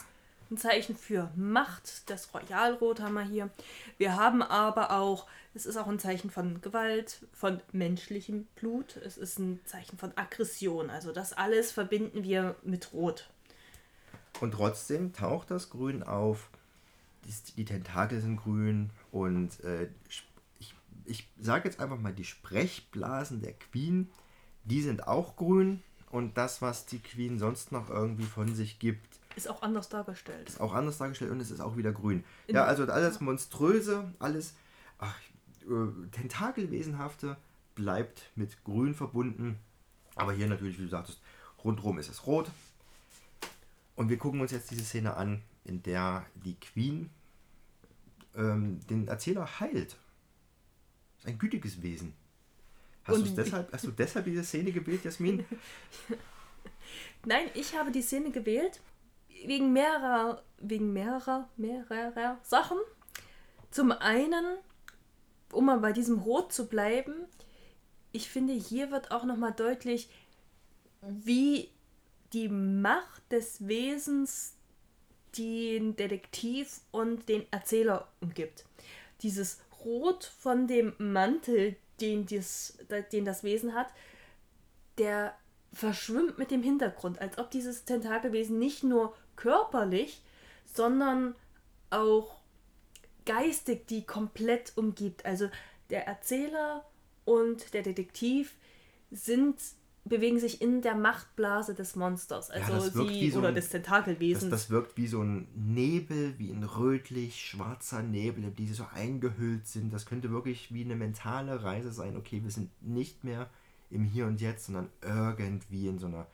[SPEAKER 2] ein Zeichen für Macht. Das Royalrot haben wir hier. Wir haben aber auch, es ist auch ein Zeichen von Gewalt, von menschlichem Blut. Es ist ein Zeichen von Aggression. Also das alles verbinden wir mit Rot.
[SPEAKER 1] Und trotzdem taucht das Grün auf. Die, die Tentakel sind grün und äh, ich, ich sage jetzt einfach mal, die Sprechblasen der Queen, die sind auch grün. Und das, was die Queen sonst noch irgendwie von sich gibt,
[SPEAKER 2] Ist auch anders dargestellt.
[SPEAKER 1] ist auch anders dargestellt und es ist auch wieder grün.
[SPEAKER 2] In-
[SPEAKER 1] Ja, also alles Monströse, alles ach, äh, Tentakelwesenhafte bleibt mit grün verbunden. Aber hier natürlich, wie du sagtest, rundherum ist es rot. Und wir gucken uns jetzt diese Szene an, in der die Queen ähm, den Erzähler heilt. Das ist ein gütiges Wesen. Hast,
[SPEAKER 2] Und
[SPEAKER 1] deshalb, hast du deshalb diese Szene gewählt, Jasmin?
[SPEAKER 2] Nein, ich habe die Szene gewählt wegen mehrerer, wegen mehrerer, mehrerer Sachen. Zum einen, um mal bei diesem Rot zu bleiben, ich finde, hier wird auch nochmal deutlich, wie die Macht des Wesens den Detektiv und den Erzähler umgibt. Dieses Rot von dem Mantel, den, dies, den das Wesen hat, der verschwimmt mit dem Hintergrund, als ob dieses Tentakelwesen nicht nur körperlich, sondern auch geistig die komplett umgibt. Also der Erzähler und der Detektiv sind bewegen sich in der Machtblase des Monsters, also
[SPEAKER 1] das wirkt
[SPEAKER 2] sie
[SPEAKER 1] wie so
[SPEAKER 2] oder
[SPEAKER 1] ein-
[SPEAKER 2] des
[SPEAKER 1] Das,
[SPEAKER 2] Tentakelwesens.
[SPEAKER 1] das wirkt wie so ein Nebel, wie ein rötlich-schwarzer Nebel, in die sie so eingehüllt sind. Das könnte wirklich wie eine mentale Reise sein. Okay, wir sind nicht mehr im Hier und Jetzt, sondern irgendwie in so einer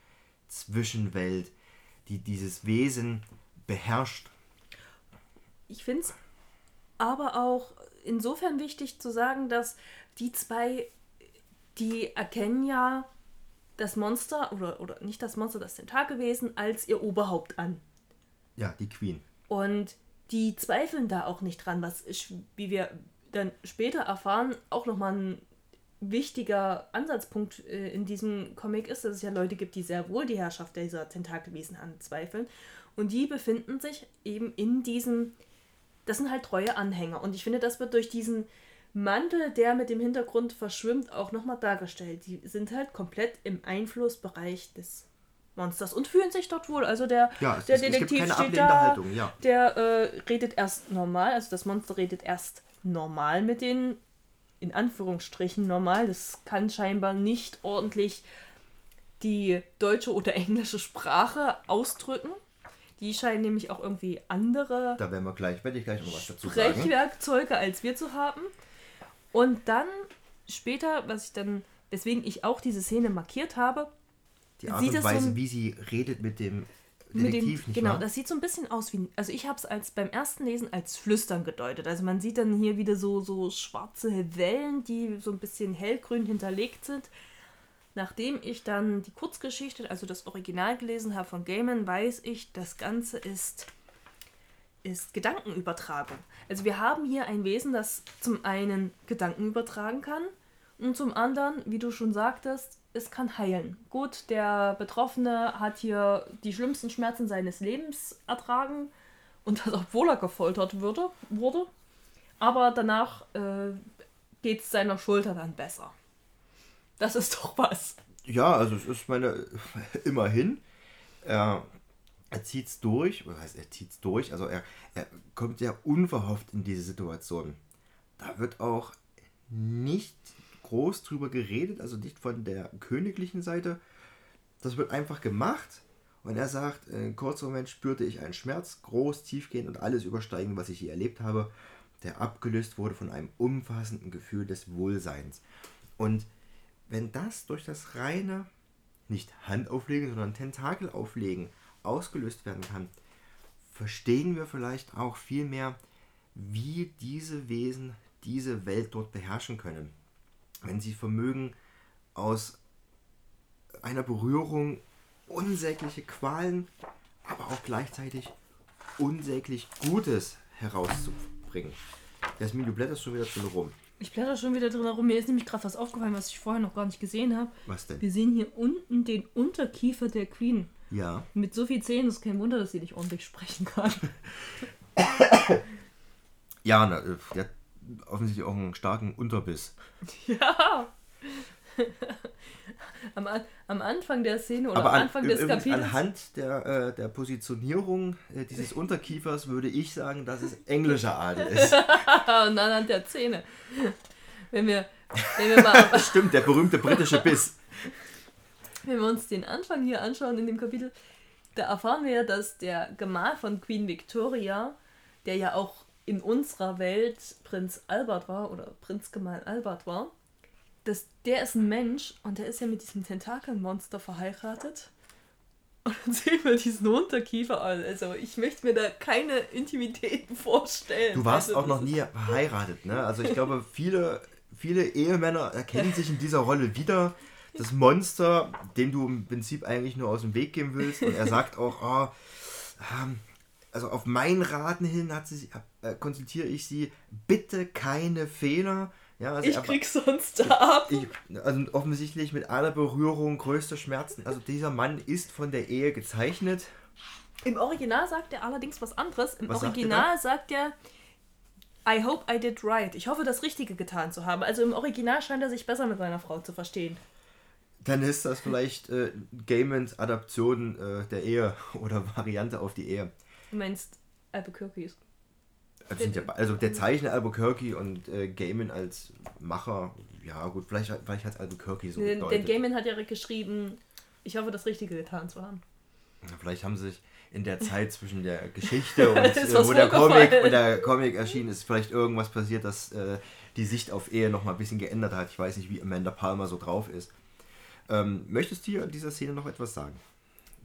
[SPEAKER 1] Zwischenwelt, die dieses Wesen beherrscht.
[SPEAKER 2] Ich finde es aber auch insofern wichtig zu sagen, dass die zwei, die erkennen ja das Monster, oder, oder nicht das Monster, das Tentakelwesen, als ihr Oberhaupt an.
[SPEAKER 1] Ja, die Queen.
[SPEAKER 2] Und die zweifeln da auch nicht dran, was, ich, wie wir dann später erfahren, auch nochmal ein wichtiger Ansatzpunkt äh, in diesem Comic ist, dass es ja Leute gibt, die sehr wohl die Herrschaft dieser Tentakelwesen anzweifeln. Und die befinden sich eben in diesem, das sind halt treue Anhänger. Und ich finde, das wird durch diesen Mantel, der mit dem Hintergrund verschwimmt, auch nochmal dargestellt. Die sind halt komplett im Einflussbereich des Monsters und fühlen sich dort wohl. Also der,
[SPEAKER 1] Ja,
[SPEAKER 2] der Detektiv steht da,
[SPEAKER 1] Haltung, ja.
[SPEAKER 2] der äh, redet erst normal, also das Monster redet erst normal mit den, in Anführungsstrichen normal. Das kann scheinbar nicht ordentlich die deutsche oder englische Sprache ausdrücken. Die scheinen nämlich auch irgendwie andere
[SPEAKER 1] Da werden wir gleich, werde ich gleich noch was dazu sagen.
[SPEAKER 2] Sprechwerkzeuge als wir zu haben. Und dann später, was ich dann, weswegen ich auch diese Szene markiert habe,
[SPEAKER 1] Die Art
[SPEAKER 2] sieht
[SPEAKER 1] und
[SPEAKER 2] es so
[SPEAKER 1] Weise,
[SPEAKER 2] ein-
[SPEAKER 1] wie sie redet mit dem
[SPEAKER 2] mit
[SPEAKER 1] Detektiv,
[SPEAKER 2] dem,
[SPEAKER 1] nicht
[SPEAKER 2] genau,
[SPEAKER 1] wahr?
[SPEAKER 2] das sieht so ein bisschen aus wie, also ich habe es als beim ersten Lesen als Flüstern gedeutet. Also man sieht dann hier wieder so, so schwarze Wellen, die so ein bisschen hellgrün hinterlegt sind. Nachdem ich dann die Kurzgeschichte, also das Original gelesen habe von Gaiman, weiß ich, das Ganze ist, ist Gedankenübertragung. Also wir haben hier ein Wesen, das zum einen Gedanken übertragen kann und zum anderen, wie du schon sagtest, es kann heilen. Gut, der Betroffene hat hier die schlimmsten Schmerzen seines Lebens ertragen und das, obwohl er gefoltert würde, wurde. Aber danach äh, geht es seiner Schulter dann besser. Das ist doch was.
[SPEAKER 1] Ja, also es ist meine, immerhin, er, er zieht es durch, was heißt er zieht es durch, also er, er kommt ja unverhofft in diese Situation. Da wird auch nicht groß drüber geredet, also nicht von der königlichen Seite. Das wird einfach gemacht und er sagt, in einem kurzen Moment spürte ich einen Schmerz, groß, tiefgehend und alles übersteigen, was ich je erlebt habe, der abgelöst wurde von einem umfassenden Gefühl des Wohlseins. Und wenn das durch das reine, nicht Handauflegen, sondern Tentakelauflegen ausgelöst werden kann, verstehen wir vielleicht auch viel mehr, wie diese Wesen diese Welt dort beherrschen können. Wenn sie vermögen, aus einer Berührung unsägliche Qualen, aber auch gleichzeitig unsäglich Gutes herauszubringen. Jasmin, du blätterst schon wieder drin rum.
[SPEAKER 2] Ich blätter schon wieder drin herum. Mir ist nämlich gerade was aufgefallen, was ich vorher noch gar nicht gesehen habe.
[SPEAKER 1] Was denn?
[SPEAKER 2] Wir sehen hier unten den Unterkiefer der Queen.
[SPEAKER 1] Ja.
[SPEAKER 2] Mit so viel Zähnen ist kein Wunder, dass sie nicht ordentlich sprechen kann.
[SPEAKER 1] Ja, na, äh, der hat offensichtlich auch einen starken Unterbiss.
[SPEAKER 2] ja. am, An- am Anfang der Szene oder
[SPEAKER 1] Aber
[SPEAKER 2] am
[SPEAKER 1] an,
[SPEAKER 2] Anfang des
[SPEAKER 1] übrigens
[SPEAKER 2] Kapitels.
[SPEAKER 1] anhand der, äh, der Positionierung äh, dieses Unterkiefers würde ich sagen, dass es englischer Adel ist.
[SPEAKER 2] und anhand der Zähne. Wenn wir, wenn wir mal
[SPEAKER 1] Stimmt, der berühmte britische Biss.
[SPEAKER 2] Wenn wir uns den Anfang hier anschauen in dem Kapitel, da erfahren wir ja, dass der Gemahl von Queen Victoria, der ja auch in unserer Welt Prinz Albert war oder Prinzgemahl Albert war, dass der ist ein Mensch und der ist ja mit diesem Tentakelmonster verheiratet. Und dann sehen wir diesen Unterkiefer. Also ich möchte mir da keine Intimitäten vorstellen.
[SPEAKER 1] Du warst
[SPEAKER 2] also,
[SPEAKER 1] auch noch nie verheiratet, ne? Also ich glaube, viele, viele Ehemänner erkennen sich in dieser Rolle wieder. Das Monster, dem du im Prinzip eigentlich nur aus dem Weg gehen willst. Und er sagt auch, oh, ähm, also auf meinen Raten hin hat sie, äh, konsultiere ich sie, bitte keine Fehler. Ja, also
[SPEAKER 2] Ich
[SPEAKER 1] er-
[SPEAKER 2] krieg sonst ab.
[SPEAKER 1] ich, also offensichtlich mit einer Berührung größte Schmerzen. Also dieser Mann ist von der Ehe gezeichnet.
[SPEAKER 2] Im Original sagt er allerdings was anderes. Im
[SPEAKER 1] Was
[SPEAKER 2] Original sagt er, I hope I did right. Ich hoffe, das Richtige getan zu haben. Also im Original scheint er sich besser mit seiner Frau zu verstehen.
[SPEAKER 1] Dann ist das vielleicht äh, Gaimans Adaption äh, der Ehe oder Variante auf die Ehe.
[SPEAKER 2] Du meinst Albuquerque's.
[SPEAKER 1] Also, ja, also der Zeichner Albuquerque und äh, Gaiman als Macher, ja gut, vielleicht, hat- vielleicht hat Albuquerque so
[SPEAKER 2] Denn,
[SPEAKER 1] gedeutet.
[SPEAKER 2] denn Gaiman hat ja geschrieben, ich hoffe, das Richtige getan zu haben.
[SPEAKER 1] Vielleicht haben sie sich in der Zeit zwischen der Geschichte und äh, wo der. Comic, wo der Comic erschienen ist, vielleicht irgendwas passiert, dass äh, die Sicht auf Ehe noch mal ein bisschen geändert hat. Ich weiß nicht, wie Amanda Palmer so drauf ist. Ähm, möchtest du dieser Szene noch etwas sagen?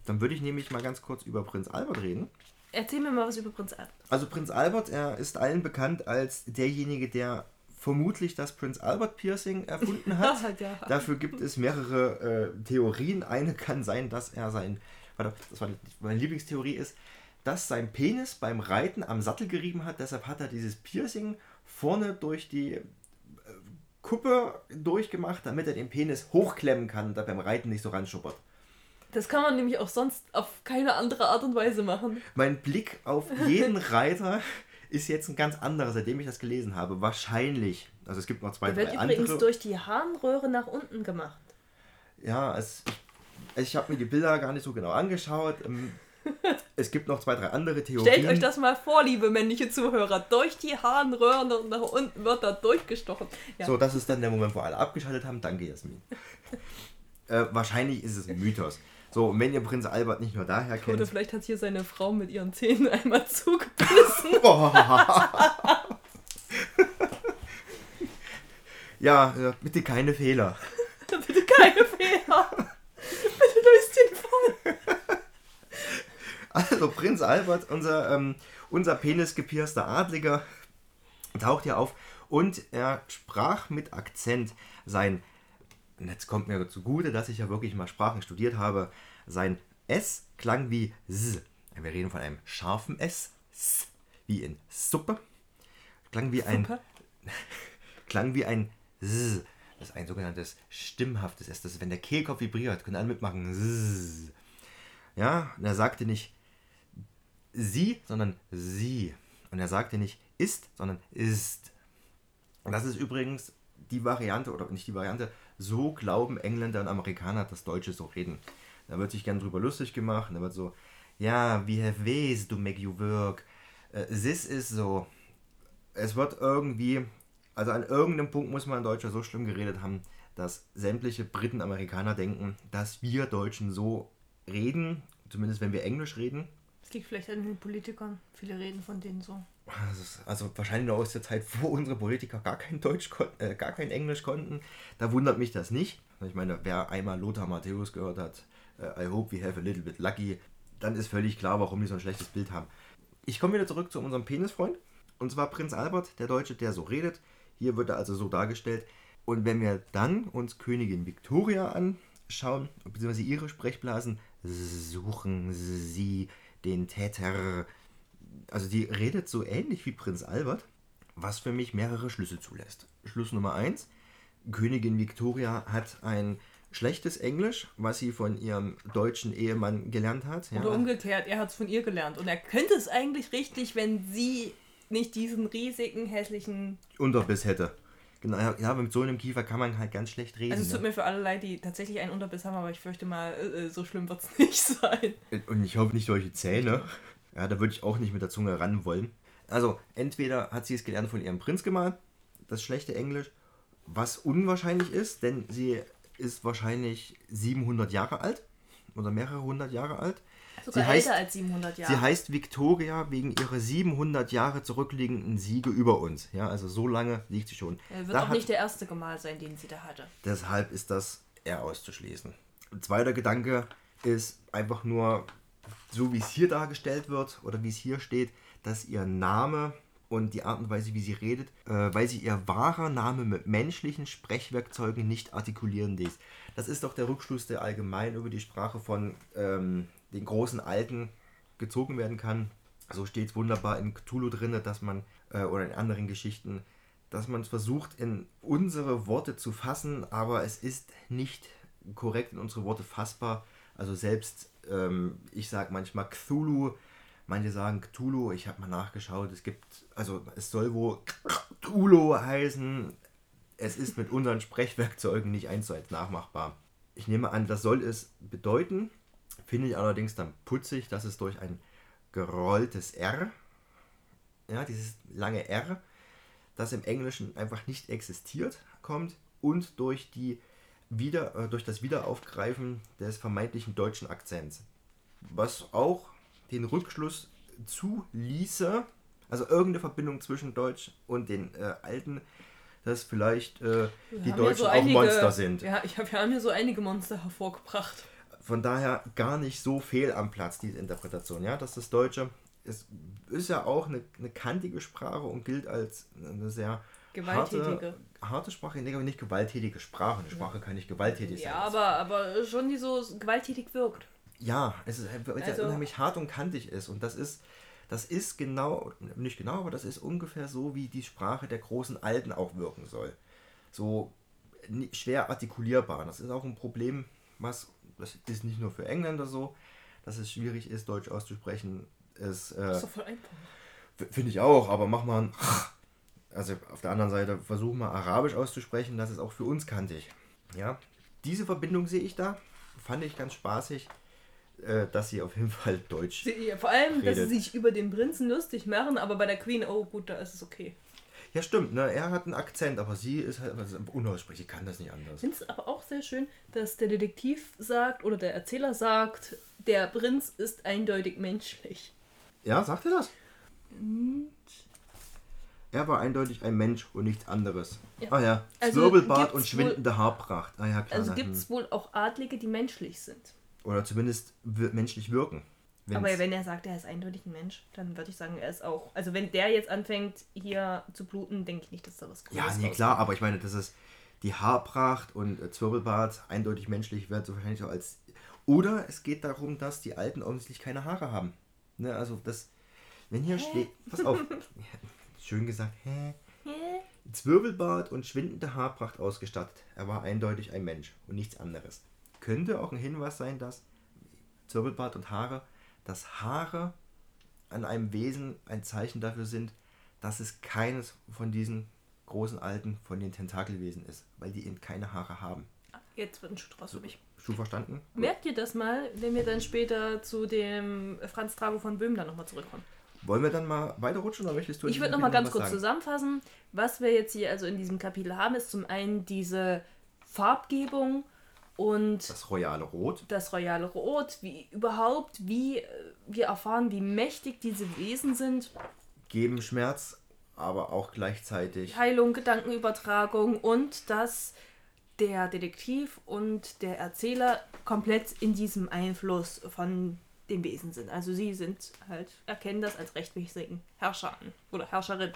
[SPEAKER 1] Dann würde ich nämlich mal ganz kurz über Prinz Albert reden.
[SPEAKER 2] Erzähl mir mal was über Prinz Albert.
[SPEAKER 1] Also Prinz Albert, er ist allen bekannt als derjenige, der vermutlich das Prinz Albert Piercing erfunden hat.
[SPEAKER 2] Halt, ja.
[SPEAKER 1] Dafür gibt es mehrere äh, Theorien. Eine kann sein, dass er sein, warte, das war meine Lieblingstheorie ist, dass sein Penis beim Reiten am Sattel gerieben hat. Deshalb hat er dieses Piercing vorne durch die Kuppe durchgemacht, damit er den Penis hochklemmen kann und da beim Reiten nicht so ranschuppert.
[SPEAKER 2] Das kann man nämlich auch sonst auf keine andere Art und Weise machen.
[SPEAKER 1] Mein Blick auf jeden Reiter ist jetzt ein ganz anderer, seitdem ich das gelesen habe. Wahrscheinlich. Also es gibt noch zwei,
[SPEAKER 2] Der wird
[SPEAKER 1] drei
[SPEAKER 2] übrigens
[SPEAKER 1] andere.
[SPEAKER 2] durch die Harnröhre nach unten gemacht.
[SPEAKER 1] Ja, es, ich, ich habe mir die Bilder gar nicht so genau angeschaut. Es gibt noch zwei, drei andere Theorien.
[SPEAKER 2] Stellt euch das mal vor, liebe männliche Zuhörer. Durch die Harnröhren und nach unten wird da durchgestochen. Ja.
[SPEAKER 1] So, das ist dann der Moment, wo alle abgeschaltet haben. Danke, Jasmin. äh, wahrscheinlich ist es ein Mythos. So, und wenn ihr Prinz Albert nicht nur daher
[SPEAKER 2] Oder
[SPEAKER 1] kennt.
[SPEAKER 2] vielleicht hat hier seine Frau mit ihren Zähnen einmal zugebissen.
[SPEAKER 1] ja, äh, bitte keine Fehler.
[SPEAKER 2] Bitte keine Fehler. Bitte löst den Fall.
[SPEAKER 1] Also Prinz Albert, unser, ähm, unser penisgepierster Adliger, taucht hier auf und er sprach mit Akzent sein, jetzt kommt mir zugute, dass ich ja wirklich mal Sprachen studiert habe, sein S klang wie S. Wir reden von einem scharfen S, S wie in Suppe, klang wie ein,
[SPEAKER 2] Suppe?
[SPEAKER 1] klang wie ein S. Das ist ein sogenanntes stimmhaftes S. Das ist, wenn der Kehlkopf vibriert, können alle mitmachen. S. Ja, und er sagte nicht sie, sondern sie. Und er sagte nicht ist, sondern ist. Und das ist übrigens die Variante, oder nicht die Variante, so glauben Engländer und Amerikaner, dass Deutsche so reden. Da wird sich gern drüber lustig gemacht, da wird so, ja, we have ways to make you work. Äh, this ist so. Es wird irgendwie, also an irgendeinem Punkt muss man in Deutschland so schlimm geredet haben, dass sämtliche Briten, Amerikaner denken, dass wir Deutschen so reden, zumindest wenn wir Englisch reden,
[SPEAKER 2] liegt vielleicht an den Politikern. Viele reden von denen so.
[SPEAKER 1] das ist also wahrscheinlich noch aus der Zeit, wo unsere Politiker gar kein Deutsch, äh, gar kein Englisch konnten. Da wundert mich das nicht. Ich meine, wer einmal Lothar Matthäus gehört hat, äh, I hope we have a little bit lucky, dann ist völlig klar, warum die so ein schlechtes Bild haben. Ich komme wieder zurück zu unserem Penisfreund. Und zwar Prinz Albert, der Deutsche, der so redet. Hier wird er also so dargestellt. Und wenn wir dann uns Königin Victoria anschauen, beziehungsweise ihre Sprechblasen, suchen Sie den Täter also die redet so ähnlich wie Prinz Albert, was für mich mehrere Schlüsse zulässt. Schluss Nummer 1. Königin Victoria hat ein schlechtes Englisch, was sie von ihrem deutschen Ehemann gelernt hat. Ja.
[SPEAKER 2] Oder umgekehrt, er hat es von ihr gelernt. Und er könnte es eigentlich richtig, wenn sie nicht diesen riesigen, hässlichen.
[SPEAKER 1] Unterbiss hätte. Genau, ja, mit so einem Kiefer kann man halt ganz schlecht reden.
[SPEAKER 2] Also es tut
[SPEAKER 1] ne?
[SPEAKER 2] mir für alle leid, die tatsächlich einen Unterbiss haben, aber ich fürchte mal, äh, äh, so schlimm wird es nicht sein.
[SPEAKER 1] Und ich hoffe nicht solche Zähne. Ja, da würde ich auch nicht mit der Zunge ran wollen. Also, entweder hat sie es gelernt von ihrem Prinzgemahl, das schlechte Englisch, was unwahrscheinlich ist, denn sie ist wahrscheinlich 700 Jahre alt oder mehrere hundert Jahre alt.
[SPEAKER 2] Sogar
[SPEAKER 1] sie heißt,
[SPEAKER 2] älter als 700 Jahre.
[SPEAKER 1] Sie heißt Victoria wegen ihrer 700 Jahre zurückliegenden Siege über uns. Ja, also so lange liegt sie schon.
[SPEAKER 2] er wird
[SPEAKER 1] Da
[SPEAKER 2] auch
[SPEAKER 1] hat-
[SPEAKER 2] nicht der erste Gemahl sein, den sie da hatte.
[SPEAKER 1] Deshalb ist das eher auszuschließen. Ein zweiter Gedanke ist einfach nur, so wie es hier dargestellt wird oder wie es hier steht, dass ihr Name und die Art und Weise, wie sie redet, äh, weil sie ihr wahrer Name mit menschlichen Sprechwerkzeugen nicht artikulieren ließ. Das ist doch der Rückschluss, der allgemein über die Sprache von ähm, den großen Alten gezogen werden kann. So steht es wunderbar in Cthulhu drin, dass man, äh, oder in anderen Geschichten, dass man es versucht, in unsere Worte zu fassen, aber es ist nicht korrekt in unsere Worte fassbar. Also selbst, ähm, ich sage manchmal Cthulhu, manche sagen Cthulhu, ich habe mal nachgeschaut, es gibt, also es soll wohl Cthulhu heißen, es ist mit unseren Sprechwerkzeugen nicht eins zu eins nachmachbar. Ich nehme an, das soll es bedeuten, finde ich allerdings dann putzig, dass es durch ein gerolltes R, ja, dieses lange R, das im Englischen einfach nicht existiert, kommt und durch, die wieder, äh, durch das Wiederaufgreifen des vermeintlichen deutschen Akzents. Was auch den Rückschluss zuließe, also irgendeine Verbindung zwischen Deutsch und den äh, Alten, dass vielleicht äh, die
[SPEAKER 2] haben ja
[SPEAKER 1] Deutschen
[SPEAKER 2] so
[SPEAKER 1] auch
[SPEAKER 2] einige-
[SPEAKER 1] Monster sind.
[SPEAKER 2] Ja, ich hab, wir haben hier so einige Monster hervorgebracht.
[SPEAKER 1] Von daher gar nicht so fehl am Platz, diese Interpretation, ja, dass das Deutsche es ist ja auch eine, eine kantige Sprache und gilt als eine sehr
[SPEAKER 2] Gewalttätige.
[SPEAKER 1] harte, harte Sprache, nee, aber nicht gewalttätige Sprache. Eine Sprache kann nicht gewalttätig
[SPEAKER 2] Ja,
[SPEAKER 1] sein.
[SPEAKER 2] aber, aber schon die so gewalttätig wirkt.
[SPEAKER 1] Ja, es ist weil es
[SPEAKER 2] Also-
[SPEAKER 1] ja unheimlich hart und kantig ist. Und das ist, das ist genau, nicht genau, aber das ist ungefähr so, wie die Sprache der großen Alten auch wirken soll. So schwer artikulierbar. Das ist auch ein Problem, was, das ist nicht nur für Engländer so, dass es schwierig ist, Deutsch auszusprechen. Es, äh,
[SPEAKER 2] ist doch voll einfach.
[SPEAKER 1] Finde ich auch, aber mach mal ein. Also auf der anderen Seite versuch mal Arabisch auszusprechen, das ist auch für uns kantig. Ja, diese Verbindung sehe ich da. Fand ich ganz spaßig, äh, dass sie auf jeden Fall Deutsch.
[SPEAKER 2] Sie, vor allem, dass sie
[SPEAKER 1] Redet.
[SPEAKER 2] sich über den Prinzen lustig machen, aber bei der Queen, oh gut, da ist es okay.
[SPEAKER 1] Ja, stimmt, ne? er hat einen Akzent, aber sie ist halt also unaussprechlich, kann das nicht
[SPEAKER 2] Ich
[SPEAKER 1] anders.
[SPEAKER 2] finde es aber auch sehr schön, dass der Detektiv sagt oder der Erzähler sagt, der Prinz ist eindeutig menschlich.
[SPEAKER 1] Ja, sagt er das? Er war eindeutig ein Mensch und nichts anderes.
[SPEAKER 2] Ja.
[SPEAKER 1] Ah ja,
[SPEAKER 2] Also
[SPEAKER 1] Zwirbelbart und schwindende Haarpracht. Ah ja, klar.
[SPEAKER 2] Also gibt es wohl auch Adlige, die menschlich sind.
[SPEAKER 1] hm. Oder zumindest menschlich wirken.
[SPEAKER 2] Aber
[SPEAKER 1] Wenn's-
[SPEAKER 2] wenn er sagt, er ist eindeutig ein Mensch, dann würde ich sagen, er ist auch. Also wenn der jetzt anfängt, hier zu bluten, denke ich nicht, dass da was
[SPEAKER 1] Ja,
[SPEAKER 2] Großes
[SPEAKER 1] nee,
[SPEAKER 2] rauskommt.
[SPEAKER 1] klar, aber ich meine, das ist die Haarpracht und äh, Zwirbelbart eindeutig menschlich wird so wahrscheinlich auch als. Oder es geht darum, dass die Alten offensichtlich keine Haare haben. Ne, also das. Wenn hier steht. Pass auf. Schön gesagt. Hä?
[SPEAKER 2] Hä?
[SPEAKER 1] Zwirbelbart und schwindende Haarpracht ausgestattet. Er war eindeutig ein Mensch und nichts anderes. Könnte auch ein Hinweis sein, dass Zwirbelbart und Haare, dass Haare an einem Wesen ein Zeichen dafür sind, dass es keines von diesen großen Alten von den Tentakelwesen ist, weil die eben keine Haare haben.
[SPEAKER 2] Jetzt wird ein Schuh draus für mich.
[SPEAKER 1] Schon verstanden?
[SPEAKER 2] Merkt ihr das mal, wenn wir dann später zu dem Franz Drago von Böhm dann nochmal zurückkommen?
[SPEAKER 1] Wollen wir dann mal weiterrutschen oder möchtest du
[SPEAKER 2] Ich würde nochmal ganz kurz
[SPEAKER 1] sagen?
[SPEAKER 2] zusammenfassen. Was wir jetzt hier also in diesem Kapitel haben, ist zum einen diese Farbgebung und
[SPEAKER 1] Das royale Rot.
[SPEAKER 2] das royale Rot, wie überhaupt, wie äh, wir erfahren, wie mächtig diese Wesen sind.
[SPEAKER 1] Geben Schmerz, aber auch gleichzeitig
[SPEAKER 2] Heilung, Gedankenübertragung und dass der Detektiv und der Erzähler komplett in diesem Einfluss von dem Wesen sind. Also sie sind halt, erkennen das als rechtmäßigen Herrscher an. Oder Herrscherin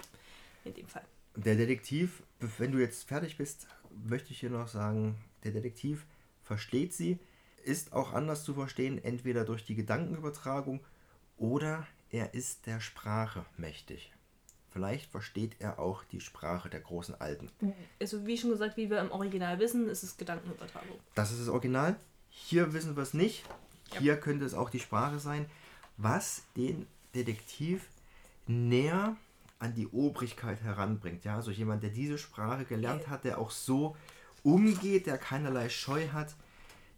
[SPEAKER 2] in dem Fall.
[SPEAKER 1] Der Detektiv, wenn du jetzt fertig bist, möchte ich hier noch sagen, der Detektiv versteht sie, ist auch anders zu verstehen, entweder durch die Gedankenübertragung oder er ist der Sprache mächtig. Vielleicht versteht er auch die Sprache der großen Alten.
[SPEAKER 2] Also wie schon gesagt, wie wir im Original wissen, ist es Gedankenübertragung.
[SPEAKER 1] Das ist das Original. Hier wissen wir es nicht. Hier könnte es auch die Sprache sein, was den Detektiv näher an die Obrigkeit heranbringt. Ja, also jemand, der diese Sprache gelernt hat, der auch so umgeht, der keinerlei Scheu hat,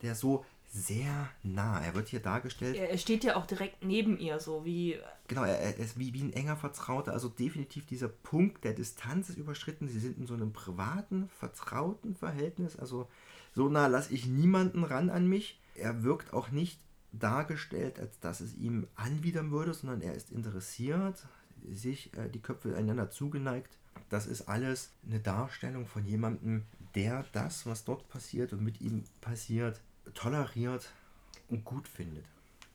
[SPEAKER 1] der so sehr nah. Er wird hier dargestellt.
[SPEAKER 2] Er steht ja auch direkt neben ihr, so wie
[SPEAKER 1] Genau, er, er ist wie, wie ein enger Vertrauter. Also definitiv dieser Punkt der Distanz ist überschritten. Sie sind in so einem privaten, vertrauten Verhältnis. Also so nah lasse ich niemanden ran an mich. Er wirkt auch nicht dargestellt, als dass es ihm anwidern würde, sondern er ist interessiert, sich äh, die Köpfe einander zugeneigt. Das ist alles eine Darstellung von jemandem, der das, was dort passiert und mit ihm passiert, toleriert und gut findet.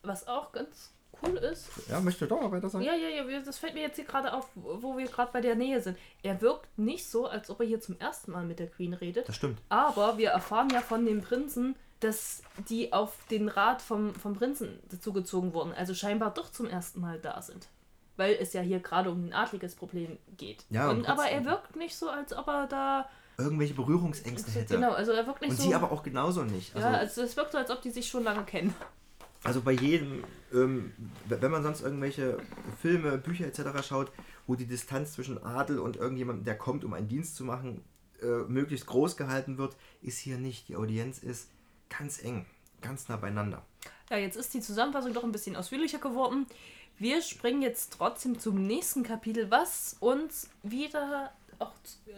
[SPEAKER 2] was auch ganz cool ist.
[SPEAKER 1] Ja, möchte doch weiter sagen?
[SPEAKER 2] Ja, ja, ja, das fällt mir jetzt hier gerade auf, wo wir gerade bei der Nähe sind. Er wirkt nicht so, als ob er hier zum ersten Mal mit der Queen redet.
[SPEAKER 1] Das stimmt.
[SPEAKER 2] Aber wir erfahren ja von dem Prinzen, dass die auf den Rat vom, vom Prinzen dazugezogen wurden. Also scheinbar doch zum ersten Mal da sind. Weil es ja hier gerade um ein adliges Problem geht.
[SPEAKER 1] Ja, und
[SPEAKER 2] aber er wirkt nicht so, als ob er da.
[SPEAKER 1] Irgendwelche Berührungsängste hätte.
[SPEAKER 2] Genau, also er wirkt nicht
[SPEAKER 1] Und
[SPEAKER 2] so.
[SPEAKER 1] sie aber auch genauso nicht. Also,
[SPEAKER 2] ja, also es wirkt so, als ob die sich schon lange kennen.
[SPEAKER 1] also bei jedem, ähm, wenn man sonst irgendwelche Filme, Bücher etc. schaut, wo die Distanz zwischen Adel und irgendjemandem, der kommt, um einen Dienst zu machen, äh, möglichst groß gehalten wird, ist hier nicht. Die Audienz ist ganz eng, ganz nah beieinander.
[SPEAKER 2] Ja, jetzt ist die Zusammenfassung doch ein bisschen ausführlicher geworden. Wir springen jetzt trotzdem zum nächsten Kapitel, was uns wieder auch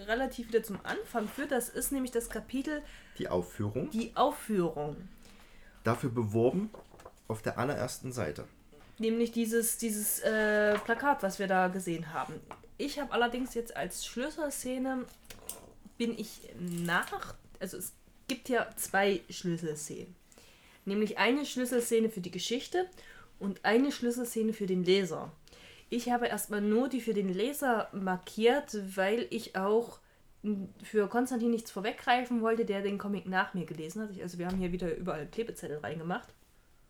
[SPEAKER 2] relativ wieder zum Anfang führt. Das ist nämlich das Kapitel
[SPEAKER 1] Die Aufführung,
[SPEAKER 2] Die Aufführung.
[SPEAKER 1] dafür beworben auf der allerersten Seite.
[SPEAKER 2] Nämlich dieses, dieses äh, Plakat, was wir da gesehen haben. Ich habe allerdings jetzt als Schlüsselszene bin ich nach. Also es gibt ja zwei Schlüsselszenen. Nämlich eine Schlüsselszene für die Geschichte und eine Schlüsselszene für den Leser. Ich habe erstmal nur die für den Leser markiert, weil ich auch für Konstantin nichts vorweggreifen wollte, der den Comic nach mir gelesen hat. Also wir haben hier wieder überall Klebezettel reingemacht.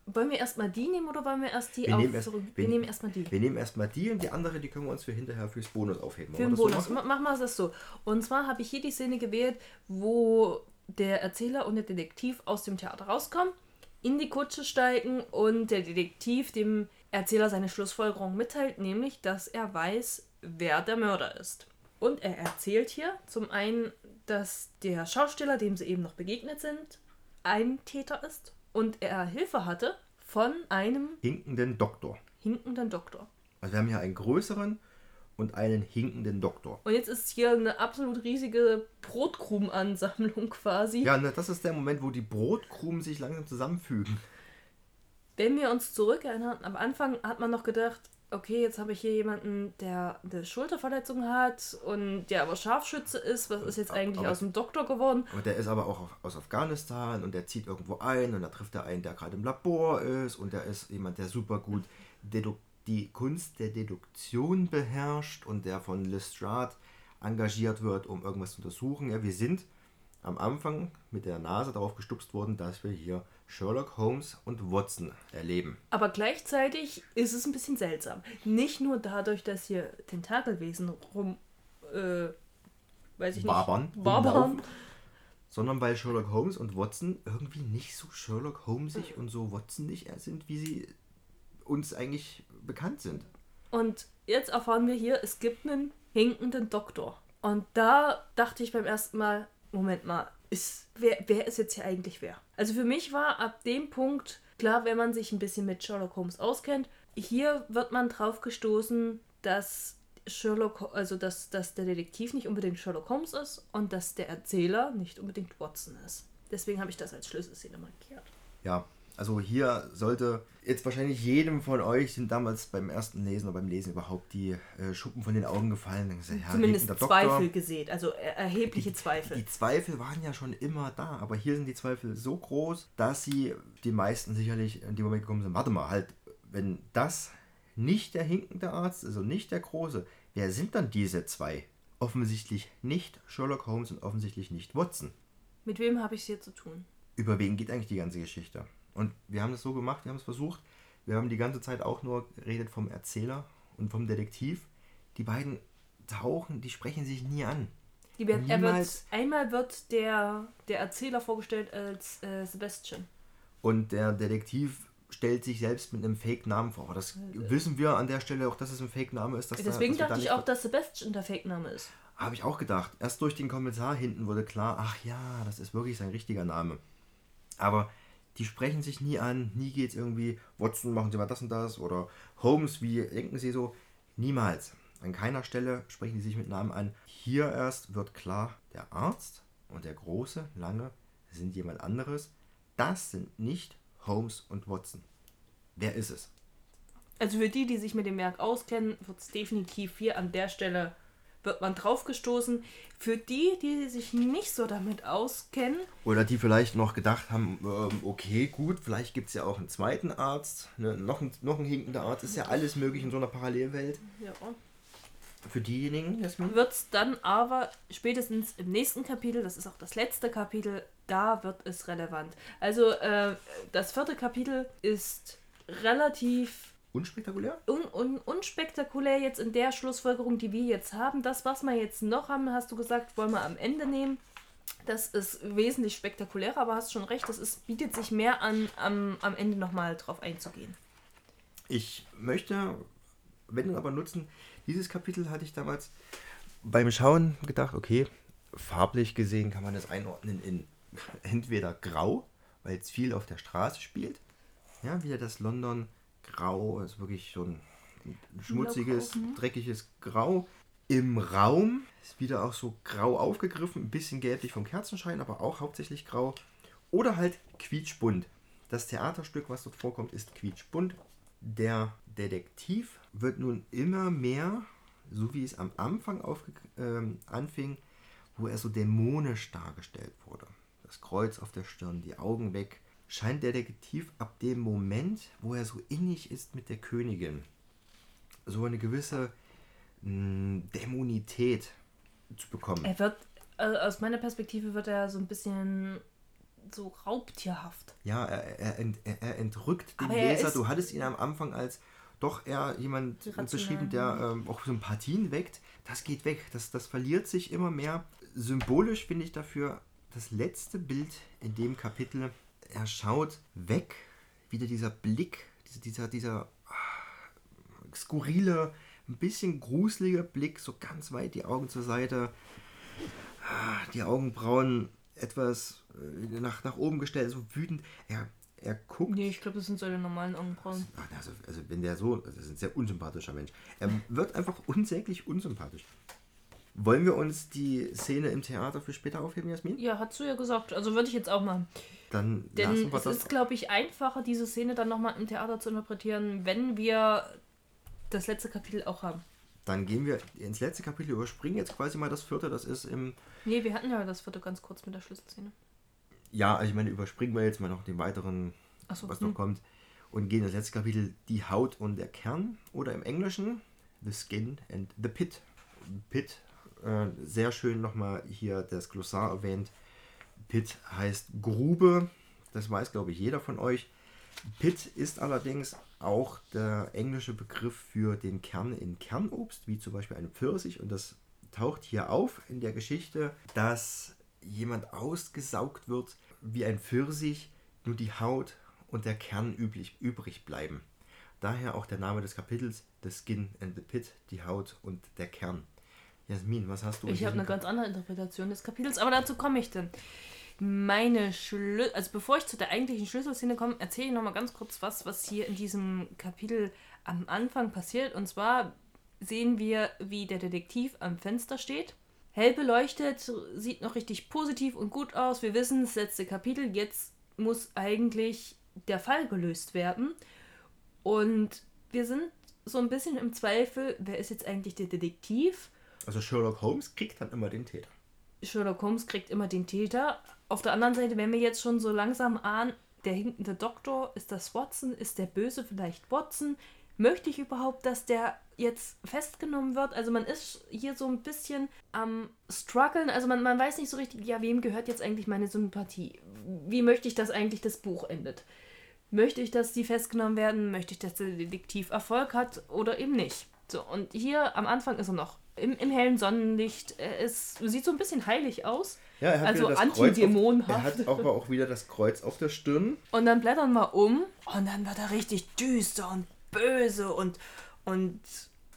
[SPEAKER 2] Wollen wir erstmal die nehmen oder wollen wir erst die
[SPEAKER 1] Wir
[SPEAKER 2] auf
[SPEAKER 1] nehmen erst-
[SPEAKER 2] zurück?
[SPEAKER 1] wir-
[SPEAKER 2] Wir nehmen erstmal die.
[SPEAKER 1] Wir nehmen erstmal die und die andere, die können wir uns für hinterher fürs Bonus aufheben.
[SPEAKER 2] Für den
[SPEAKER 1] das
[SPEAKER 2] Bonus.
[SPEAKER 1] So machen?
[SPEAKER 2] Ma- Machen wir es so. Und zwar habe ich hier die Szene gewählt, wo der Erzähler und der Detektiv aus dem Theater rauskommen, in die Kutsche steigen und der Detektiv dem Erzähler seine Schlussfolgerung mitteilt, nämlich, dass er weiß, wer der Mörder ist. Und er erzählt hier zum einen, dass der Schauspieler, dem sie eben noch begegnet sind, ein Täter ist und er Hilfe hatte von einem
[SPEAKER 1] Hinkenden Doktor.
[SPEAKER 2] hinkenden Doktor.
[SPEAKER 1] Also wir haben hier einen größeren und einen hinkenden Doktor.
[SPEAKER 2] Und jetzt ist hier eine absolut riesige Brotkrumenansammlung quasi.
[SPEAKER 1] Ja, ne, das ist der Moment, wo die Brotkrumen sich langsam zusammenfügen.
[SPEAKER 2] Wenn wir uns zurückerinnern, am Anfang hat man noch gedacht, okay, jetzt habe ich hier jemanden, der eine Schulterverletzung hat und der aber Scharfschütze ist. Was ist jetzt eigentlich
[SPEAKER 1] Aber-
[SPEAKER 2] aus dem Doktor geworden?
[SPEAKER 1] Und der ist aber auch aus Afghanistan und der zieht irgendwo ein und da trifft er einen, der gerade im Labor ist und der ist jemand, der super gut die Kunst der Deduktion beherrscht und der von Lestrade engagiert wird, um irgendwas zu untersuchen. Ja, wir sind am Anfang mit der Nase darauf gestupst worden, dass wir hier Sherlock Holmes und Watson erleben.
[SPEAKER 2] Aber gleichzeitig ist es ein bisschen seltsam. Nicht nur dadurch, dass hier Tentakelwesen rum, äh, weiß ich
[SPEAKER 1] Wabern,
[SPEAKER 2] nicht,
[SPEAKER 1] rumlaufen. sondern weil Sherlock Holmes und Watson irgendwie nicht so Sherlock Holmesig und so Watsonig sind, wie sie uns eigentlich bekannt sind.
[SPEAKER 2] Und jetzt erfahren wir hier, es gibt einen hinkenden Doktor. Und da dachte ich beim ersten Mal, Moment mal, ist, wer, wer ist jetzt hier eigentlich wer? Also für mich war ab dem Punkt klar, wenn man sich ein bisschen mit Sherlock Holmes auskennt, hier wird man drauf gestoßen, dass Sherlock, also dass, dass der Detektiv nicht unbedingt Sherlock Holmes ist und dass der Erzähler nicht unbedingt Watson ist. Deswegen habe ich das als Schlüsselszene markiert.
[SPEAKER 1] Ja, also hier sollte jetzt wahrscheinlich jedem von euch sind damals beim ersten Lesen oder beim Lesen überhaupt die äh, Schuppen von den Augen gefallen. Dann gesagt, ja,
[SPEAKER 2] Zumindest
[SPEAKER 1] hinkender
[SPEAKER 2] Zweifel gesät, also er- erhebliche Zweifel.
[SPEAKER 1] Die Zweifel waren ja schon immer da, aber hier sind die Zweifel so groß, dass sie die meisten sicherlich in dem Moment gekommen sind, warte mal, halt, wenn das nicht der hinkende Arzt, also nicht der große, wer sind dann diese zwei? Offensichtlich nicht Sherlock Holmes und offensichtlich nicht Watson.
[SPEAKER 2] Mit wem habe ich es hier zu tun?
[SPEAKER 1] Über wen geht eigentlich die ganze Geschichte? Und wir haben das so gemacht, wir haben es versucht. Wir haben die ganze Zeit auch nur geredet vom Erzähler und vom Detektiv. Die beiden tauchen, die sprechen sich nie an.
[SPEAKER 2] Die er wird,
[SPEAKER 1] Niemals.
[SPEAKER 2] einmal wird der, der Erzähler vorgestellt als äh, Sebastian.
[SPEAKER 1] Und der Detektiv stellt sich selbst mit einem Fake-Namen vor. Aber das wissen wir an der Stelle auch, dass es ein Fake-Name ist.
[SPEAKER 2] Deswegen
[SPEAKER 1] da
[SPEAKER 2] dachte ich auch, dass Sebastian der Fake-Name ist.
[SPEAKER 1] Habe ich auch gedacht. Erst durch den Kommentar hinten wurde klar, ach ja, das ist wirklich sein richtiger Name. Aber die sprechen sich nie an, nie geht es irgendwie, Watson, machen Sie mal das und das oder Holmes, wie denken Sie so? Niemals. An keiner Stelle sprechen die sich mit Namen an. Hier erst wird klar, der Arzt und der große, lange sind jemand anderes. Das sind nicht Holmes und Watson. Wer ist es?
[SPEAKER 2] Also für die, die sich mit dem Werk auskennen, wird es definitiv hier an der Stelle wird man draufgestoßen. Für die, die sich nicht so damit auskennen,
[SPEAKER 1] Oder die vielleicht noch gedacht haben, ähm, okay, gut, vielleicht gibt es ja auch einen zweiten Arzt, ne, noch, ein, noch ein hinkender Arzt, ist ja alles möglich in so einer Parallelwelt.
[SPEAKER 2] ja,
[SPEAKER 1] Für diejenigen,
[SPEAKER 2] wird es dann aber spätestens im nächsten Kapitel, das ist auch das letzte Kapitel, da wird es relevant. Also äh, das vierte Kapitel ist relativ
[SPEAKER 1] Unspektakulär?
[SPEAKER 2] un un unspektakulär jetzt in der Schlussfolgerung, die wir jetzt haben. Das, was wir jetzt noch haben, hast du gesagt, wollen wir am Ende nehmen. Das ist wesentlich spektakulärer, aber hast schon recht, das ist, bietet sich mehr an, am, am Ende nochmal drauf einzugehen.
[SPEAKER 1] Ich möchte, wenn aber nutzen, dieses Kapitel hatte ich damals beim Schauen gedacht, okay, farblich gesehen kann man das einordnen in entweder grau, weil es viel auf der Straße spielt. Ja, wieder das London grau, ist wirklich so ein schmutziges,
[SPEAKER 2] mhm.
[SPEAKER 1] dreckiges Grau. Im Raum ist wieder auch so grau aufgegriffen, ein bisschen gelblich vom Kerzenschein, aber auch hauptsächlich grau. Oder halt quietschbunt. Das Theaterstück, was dort vorkommt, ist quietschbunt. Der Detektiv wird nun immer mehr, so wie es am Anfang ähm, anfing, wo er so dämonisch dargestellt wurde. Das Kreuz auf der Stirn, die Augen weg, scheint der Detektiv ab dem Moment, wo er so innig ist mit der Königin, so eine gewisse mh, Dämonität zu bekommen.
[SPEAKER 2] Er wird, also aus meiner Perspektive wird er so ein bisschen so raubtierhaft.
[SPEAKER 1] Ja, er, er, ent, er, entrückt den
[SPEAKER 2] Aber er
[SPEAKER 1] Leser. Du hattest ihn am Anfang als doch eher jemand
[SPEAKER 2] Rational,
[SPEAKER 1] beschrieben, der ähm, auch Sympathien weckt. Das geht weg. Das, das verliert sich immer mehr. Symbolisch finde ich dafür das letzte Bild in dem Kapitel. Er schaut weg. Wieder dieser Blick, dieser, dieser, ah, skurrile, ein bisschen gruselige Blick, so ganz weit die Augen zur Seite. Ah, Die Augenbrauen etwas äh, nach, nach oben gestellt, so wütend. Er, er guckt.
[SPEAKER 2] Nee, ich glaube, das sind seine normalen Augenbrauen.
[SPEAKER 1] Ach, Also, also wenn der so, das ist ein sehr unsympathischer Mensch. Er wird einfach unsäglich unsympathisch. Wollen wir uns die Szene im Theater für später aufheben, Jasmin?
[SPEAKER 2] Ja, hast du ja gesagt. Also würde ich jetzt auch machen.
[SPEAKER 1] Dann
[SPEAKER 2] Denn
[SPEAKER 1] lassen wir
[SPEAKER 2] es
[SPEAKER 1] das.
[SPEAKER 2] ist, glaube ich, einfacher, diese Szene dann nochmal im Theater zu interpretieren, wenn wir das letzte Kapitel auch haben.
[SPEAKER 1] Dann gehen wir ins letzte Kapitel, überspringen jetzt quasi mal das vierte, das ist im.
[SPEAKER 2] Nee, wir hatten ja das vierte ganz kurz mit der Schlüsselszene.
[SPEAKER 1] Ja, also ich meine, überspringen wir jetzt mal noch den weiteren,
[SPEAKER 2] Achso,
[SPEAKER 1] was
[SPEAKER 2] hm.
[SPEAKER 1] noch kommt. Und gehen ins letzte Kapitel, die Haut und der Kern. Oder im Englischen, The Skin and the Pit. Pit, äh, sehr schön nochmal hier das Glossar erwähnt. Pit heißt Grube, das weiß glaube ich jeder von euch. Pit ist allerdings auch der englische Begriff für den Kern in Kernobst, wie zum Beispiel eine Pfirsich. Und das taucht hier auf in der Geschichte, dass jemand ausgesaugt wird wie ein Pfirsich, nur die Haut und der Kern üblich, übrig bleiben. Daher auch der Name des Kapitels, The Skin and the Pit, die Haut und der Kern. Jasmin, was hast du?
[SPEAKER 2] Ich habe eine ganz andere Interpretation des Kapitels, aber dazu komme ich dann. Meine Schlü also bevor ich zu der eigentlichen Schlüsselszene komme, erzähle ich nochmal ganz kurz was, was hier in diesem Kapitel am Anfang passiert. Und zwar sehen wir, wie der Detektiv am Fenster steht. Hell beleuchtet, sieht noch richtig positiv und gut aus. Wir wissen, das letzte Kapitel, jetzt muss eigentlich der Fall gelöst werden. Und wir sind so ein bisschen im Zweifel, wer ist jetzt eigentlich der Detektiv?
[SPEAKER 1] Also Sherlock Holmes kriegt dann immer den Täter.
[SPEAKER 2] Sherlock Holmes kriegt immer den Täter. Auf der anderen Seite, wenn wir jetzt schon so langsam ahnen, der hinkende Doktor, ist das Watson? Ist der Böse vielleicht Watson? Möchte ich überhaupt, dass der jetzt festgenommen wird? Also man ist hier so ein bisschen am struggeln. Also man, man weiß nicht so richtig, ja, wem gehört jetzt eigentlich meine Sympathie? Wie möchte ich, dass eigentlich das Buch endet? Möchte ich, dass die festgenommen werden? Möchte ich, dass der Detektiv Erfolg hat oder eben nicht? So, und hier am Anfang ist er noch im, im hellen Sonnenlicht. Er ist, sieht so ein bisschen heilig aus.
[SPEAKER 1] Ja, er hat
[SPEAKER 2] Also antidämonenhaft.
[SPEAKER 1] Er hat auch, aber auch wieder das Kreuz auf der Stirn.
[SPEAKER 2] Und dann blättern wir um und dann wird er richtig düster und böse und, und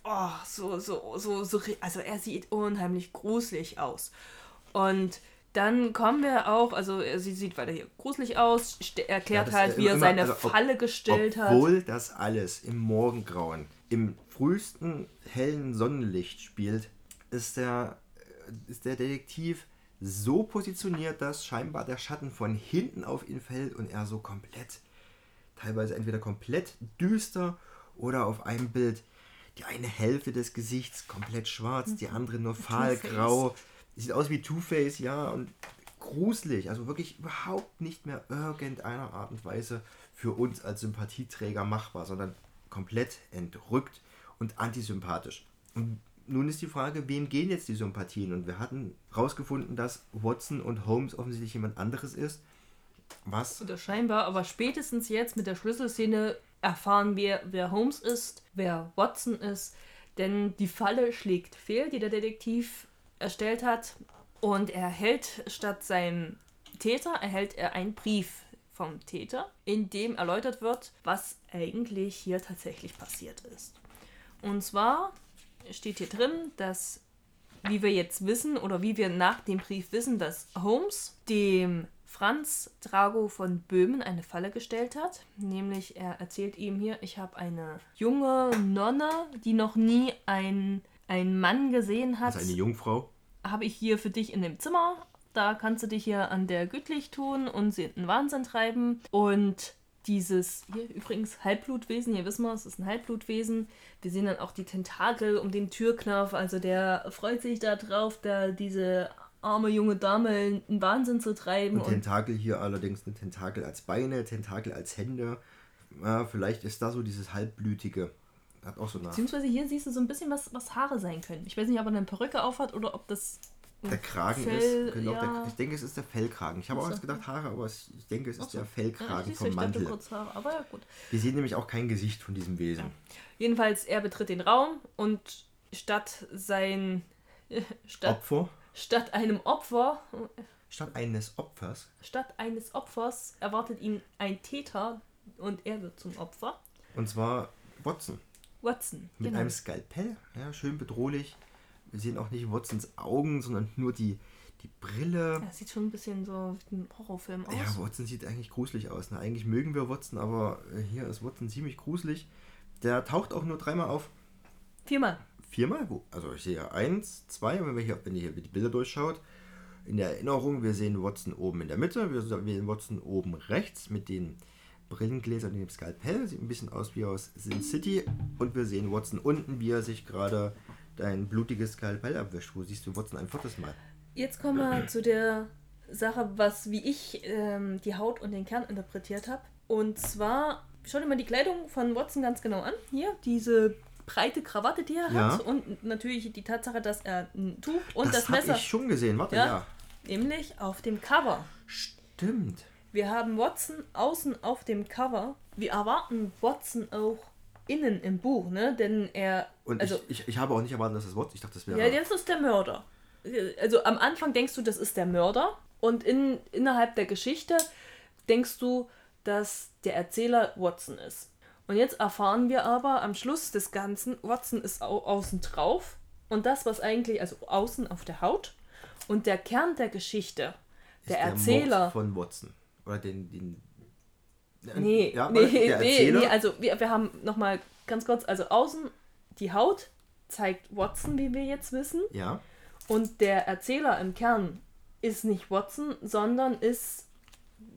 [SPEAKER 2] oh, so, so, so, so, also er sieht unheimlich gruselig aus. Und dann kommen wir auch, also sie sieht weiter hier gruselig aus, erklärt
[SPEAKER 1] das,
[SPEAKER 2] halt,
[SPEAKER 1] äh,
[SPEAKER 2] wie er
[SPEAKER 1] immer-
[SPEAKER 2] seine
[SPEAKER 1] also
[SPEAKER 2] Falle gestellt hat.
[SPEAKER 1] Obwohl das alles im Morgengrauen, im frühesten hellen Sonnenlicht spielt, ist der, äh, ist der Detektiv so positioniert, dass scheinbar der Schatten von hinten auf ihn fällt und er so komplett, teilweise entweder komplett düster oder auf einem Bild die eine Hälfte des Gesichts komplett schwarz, die andere nur fahlgrau. Sieht aus wie Two-Face, ja, und gruselig. Also wirklich überhaupt nicht mehr irgendeiner Art und Weise für uns als Sympathieträger machbar, sondern komplett entrückt und antisympathisch. Und nun ist die Frage, wem gehen jetzt die Sympathien? Und wir hatten herausgefunden, dass Watson und Holmes offensichtlich jemand anderes ist. Was?
[SPEAKER 2] Oder scheinbar, aber spätestens jetzt mit der Schlüsselszene erfahren wir, wer Holmes ist, wer Watson ist. Denn die Falle schlägt fehl, die der Detektiv erstellt hat. Und er erhält statt seinem Täter, erhält er einen Brief vom Täter, in dem erläutert wird, was eigentlich hier tatsächlich passiert ist. Und zwar steht hier drin, dass, wie wir jetzt wissen oder wie wir nach dem Brief wissen, dass Holmes dem Franz Drago von Böhmen eine Falle gestellt hat. Nämlich er erzählt ihm hier, ich habe eine junge Nonne, die noch nie einen, einen Mann gesehen hat
[SPEAKER 1] Also eine Jungfrau?
[SPEAKER 2] habe ich hier für dich in dem Zimmer. Da kannst du dich hier an der gütlich tun und sie in den Wahnsinn treiben. Und dieses, hier übrigens Halbblutwesen, hier wissen wir, es ist ein Halbblutwesen. Wir sehen dann auch die Tentakel um den Türknopf. Also der freut sich da drauf, da diese arme junge Dame in den Wahnsinn zu treiben.
[SPEAKER 1] Und Tentakel hier allerdings eine Tentakel als Beine, Tentakel als Hände. Ja, vielleicht ist da so dieses halbblütige Hat auch so eine.
[SPEAKER 2] Beziehungsweise hier siehst du so ein bisschen, was, was Haare sein können. Ich weiß nicht, ob er eine Perücke aufhat oder ob das.
[SPEAKER 1] Der Kragen
[SPEAKER 2] Fell,
[SPEAKER 1] ist, genau,
[SPEAKER 2] ja.
[SPEAKER 1] der, ich denke, es ist der Fellkragen. Ich habe auch erst gedacht Haare, aber ich denke, es ist
[SPEAKER 2] so.
[SPEAKER 1] der Fellkragen
[SPEAKER 2] du,
[SPEAKER 1] vom Mantel.
[SPEAKER 2] kurz Haare, aber ja, gut.
[SPEAKER 1] Wir sehen nämlich auch kein Gesicht von diesem Wesen.
[SPEAKER 2] Jedenfalls, er betritt den Raum und statt sein. Statt,
[SPEAKER 1] Opfer,
[SPEAKER 2] statt einem Opfer,
[SPEAKER 1] statt eines Opfers,
[SPEAKER 2] statt eines Opfers erwartet ihn ein Täter und er wird zum Opfer.
[SPEAKER 1] und zwar Watson.
[SPEAKER 2] Watson.
[SPEAKER 1] Mit
[SPEAKER 2] genau.
[SPEAKER 1] einem Skalpell, ja, schön bedrohlich. Wir sehen auch nicht Watsons Augen, sondern nur die, die Brille.
[SPEAKER 2] Ja, sieht schon ein bisschen so wie ein Horrorfilm aus.
[SPEAKER 1] Ja, Watson sieht eigentlich gruselig aus. Ne? Eigentlich mögen wir Watson, aber äh, hier ist Watson ziemlich gruselig. Der taucht auch nur dreimal auf.
[SPEAKER 2] Viermal.
[SPEAKER 1] Viermal? Wo? Also ich sehe eins, zwei, wenn, wir hier, wenn ihr hier die Bilder durchschaut. In der Erinnerung, wir sehen Watson oben in der Mitte, wir sehen Watson oben rechts mit den Brillengläsern und dem Skalpell. Sieht ein bisschen aus wie aus Sin City. Und wir sehen Watson unten, wie er sich gerade ein blutiges Skalpell abwischt. Wo siehst du Watson ein viertes Mal?
[SPEAKER 2] Jetzt kommen wir zu der Sache, was wie ich ähm, die Haut und den Kern interpretiert habe. Und zwar, schau dir mal die Kleidung von Watson ganz genau an. Hier, diese breite Krawatte, die er
[SPEAKER 1] Ja.
[SPEAKER 2] hat. Und natürlich die Tatsache, dass er ein Tuch und das,
[SPEAKER 1] das habe
[SPEAKER 2] Messer,
[SPEAKER 1] ich schon gesehen. Warte,
[SPEAKER 2] Ja.
[SPEAKER 1] ja.
[SPEAKER 2] nämlich auf dem Cover.
[SPEAKER 1] Stimmt.
[SPEAKER 2] Wir haben Watson außen auf dem Cover. Wir erwarten Watson auch innen im Buch, ne? Denn er.
[SPEAKER 1] Und
[SPEAKER 2] also,
[SPEAKER 1] ich, ich, ich habe auch nicht erwartet, dass das Watson. Ich dachte, das wäre.
[SPEAKER 2] Ja, das ist der Mörder. Also am Anfang denkst du, das ist der Mörder. Und in, innerhalb der Geschichte denkst du, dass der Erzähler Watson ist. Und jetzt erfahren wir aber am Schluss des Ganzen, Watson ist au außen drauf. Und das, was eigentlich, also außen auf der Haut. Und der Kern der Geschichte,
[SPEAKER 1] ist
[SPEAKER 2] der Erzähler.
[SPEAKER 1] Mord von Watson. Oder den. den
[SPEAKER 2] Nee,
[SPEAKER 1] ja,
[SPEAKER 2] nee,
[SPEAKER 1] der
[SPEAKER 2] nee, nee, also wir, wir haben nochmal ganz kurz, also außen die Haut zeigt Watson, wie wir jetzt wissen.
[SPEAKER 1] ja.
[SPEAKER 2] Und der Erzähler im Kern ist nicht Watson, sondern ist,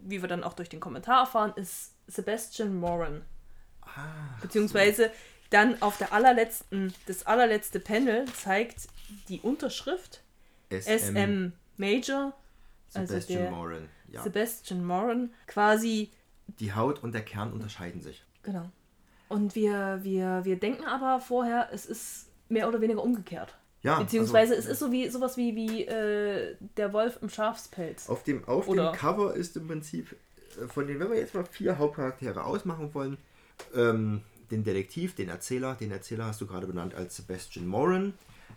[SPEAKER 2] wie wir dann auch durch den Kommentar erfahren, ist Sebastian Moran.
[SPEAKER 1] Ah,
[SPEAKER 2] Beziehungsweise dann auf der allerletzten, das allerletzte Panel zeigt die Unterschrift SM Major, also
[SPEAKER 1] Sebastian
[SPEAKER 2] der
[SPEAKER 1] Moran. Ja.
[SPEAKER 2] Sebastian Moran, quasi,
[SPEAKER 1] Die Haut und der Kern unterscheiden sich.
[SPEAKER 2] genau. Und wir, wir, wir denken aber vorher, es ist mehr oder weniger umgekehrt.
[SPEAKER 1] Ja,
[SPEAKER 2] Beziehungsweise
[SPEAKER 1] also,
[SPEAKER 2] es ist so wie sowas wie, wie äh, der Wolf im Schafspelz.
[SPEAKER 1] Auf dem, auf
[SPEAKER 2] Oder-
[SPEAKER 1] dem Cover ist im Prinzip äh, von den, wenn wir jetzt mal vier Hauptcharaktere ausmachen wollen, ähm, den Detektiv, den Erzähler, den Erzähler hast du gerade benannt als Sebastian Moran,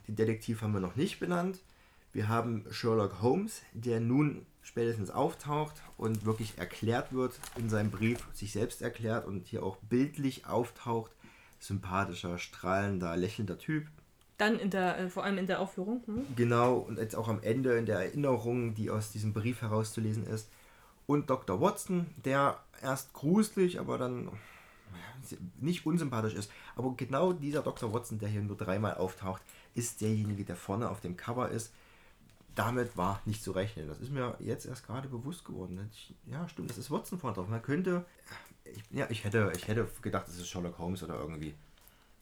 [SPEAKER 1] den Detektiv haben wir noch nicht benannt. Wir haben Sherlock Holmes, der nun spätestens auftaucht und wirklich erklärt wird in seinem Brief, sich selbst erklärt und hier auch bildlich auftaucht. Sympathischer, strahlender, lächelnder Typ.
[SPEAKER 2] Dann in der, äh, vor allem in der Aufführung. Hm?
[SPEAKER 1] Genau, und jetzt auch am Ende in der Erinnerung, die aus diesem Brief herauszulesen ist. Und Dr. Watson, der erst gruselig, aber dann nicht unsympathisch ist. Aber genau dieser Dr. Watson, der hier nur dreimal auftaucht, ist derjenige, der vorne auf dem Cover ist. Damit war nicht zu rechnen. Das ist mir jetzt erst gerade bewusst geworden. Ich, ja, stimmt, das ist Watson vorne drauf. Man könnte. Ich, ja, ich hätte, ich hätte gedacht, es ist Sherlock Holmes oder irgendwie,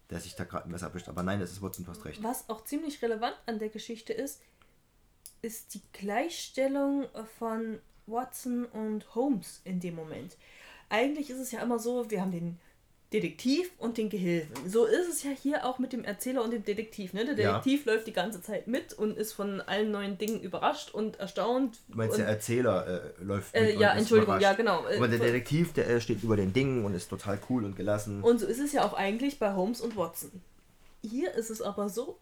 [SPEAKER 1] der sich da gerade ein Messer erwischt. Aber nein, es ist Watson, du recht.
[SPEAKER 2] Was auch ziemlich relevant an der Geschichte ist, ist die Gleichstellung von Watson und Holmes in dem Moment. Eigentlich ist es ja immer so, wir haben den Detektiv und den Gehilfen. So ist es ja hier auch mit dem Erzähler und dem Detektiv. Ne? Der
[SPEAKER 1] Ja.
[SPEAKER 2] Detektiv läuft die ganze Zeit mit und ist von allen neuen Dingen überrascht und erstaunt.
[SPEAKER 1] Du meinst,
[SPEAKER 2] und,
[SPEAKER 1] der Erzähler äh, läuft
[SPEAKER 2] Äh,
[SPEAKER 1] mit und
[SPEAKER 2] ja,
[SPEAKER 1] ist
[SPEAKER 2] Entschuldigung,
[SPEAKER 1] überrascht.
[SPEAKER 2] ja, genau. Äh,
[SPEAKER 1] Aber der Detektiv, der äh, steht über den Dingen und ist total cool und gelassen.
[SPEAKER 2] Und so ist es ja auch eigentlich bei Holmes und Watson. Hier ist es aber so,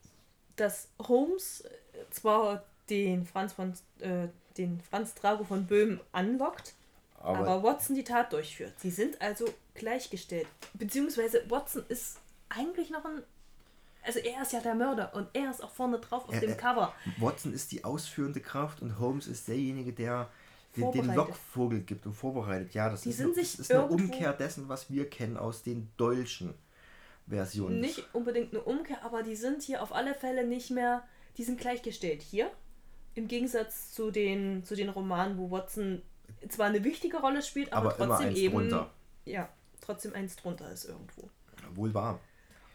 [SPEAKER 2] dass Holmes äh, zwar den Franz von äh, den Franz Drago von Böhmen anlockt,
[SPEAKER 1] aber,
[SPEAKER 2] aber, Watson die Tat durchführt. Sie sind also gleichgestellt. Beziehungsweise Watson ist eigentlich noch ein. Also er ist ja der Mörder und er ist auch vorne drauf auf
[SPEAKER 1] Er-
[SPEAKER 2] dem
[SPEAKER 1] er-
[SPEAKER 2] Cover.
[SPEAKER 1] Watson ist die ausführende Kraft und Holmes ist derjenige, der den, den. Lockvogel gibt und vorbereitet. Ja, das
[SPEAKER 2] Die
[SPEAKER 1] ist,
[SPEAKER 2] sind
[SPEAKER 1] eine,
[SPEAKER 2] sich
[SPEAKER 1] das ist eine Umkehr dessen, was wir kennen aus den deutschen Versionen.
[SPEAKER 2] Nicht unbedingt eine Umkehr, aber die sind hier auf alle Fälle nicht mehr. Die sind gleichgestellt hier. Im Gegensatz zu den, zu den Romanen, wo Watson zwar eine wichtige Rolle spielt, aber,
[SPEAKER 1] Aber immer
[SPEAKER 2] trotzdem
[SPEAKER 1] eins
[SPEAKER 2] eben.
[SPEAKER 1] drunter.
[SPEAKER 2] Ja, trotzdem eins drunter ist irgendwo.
[SPEAKER 1] Wohl wahr.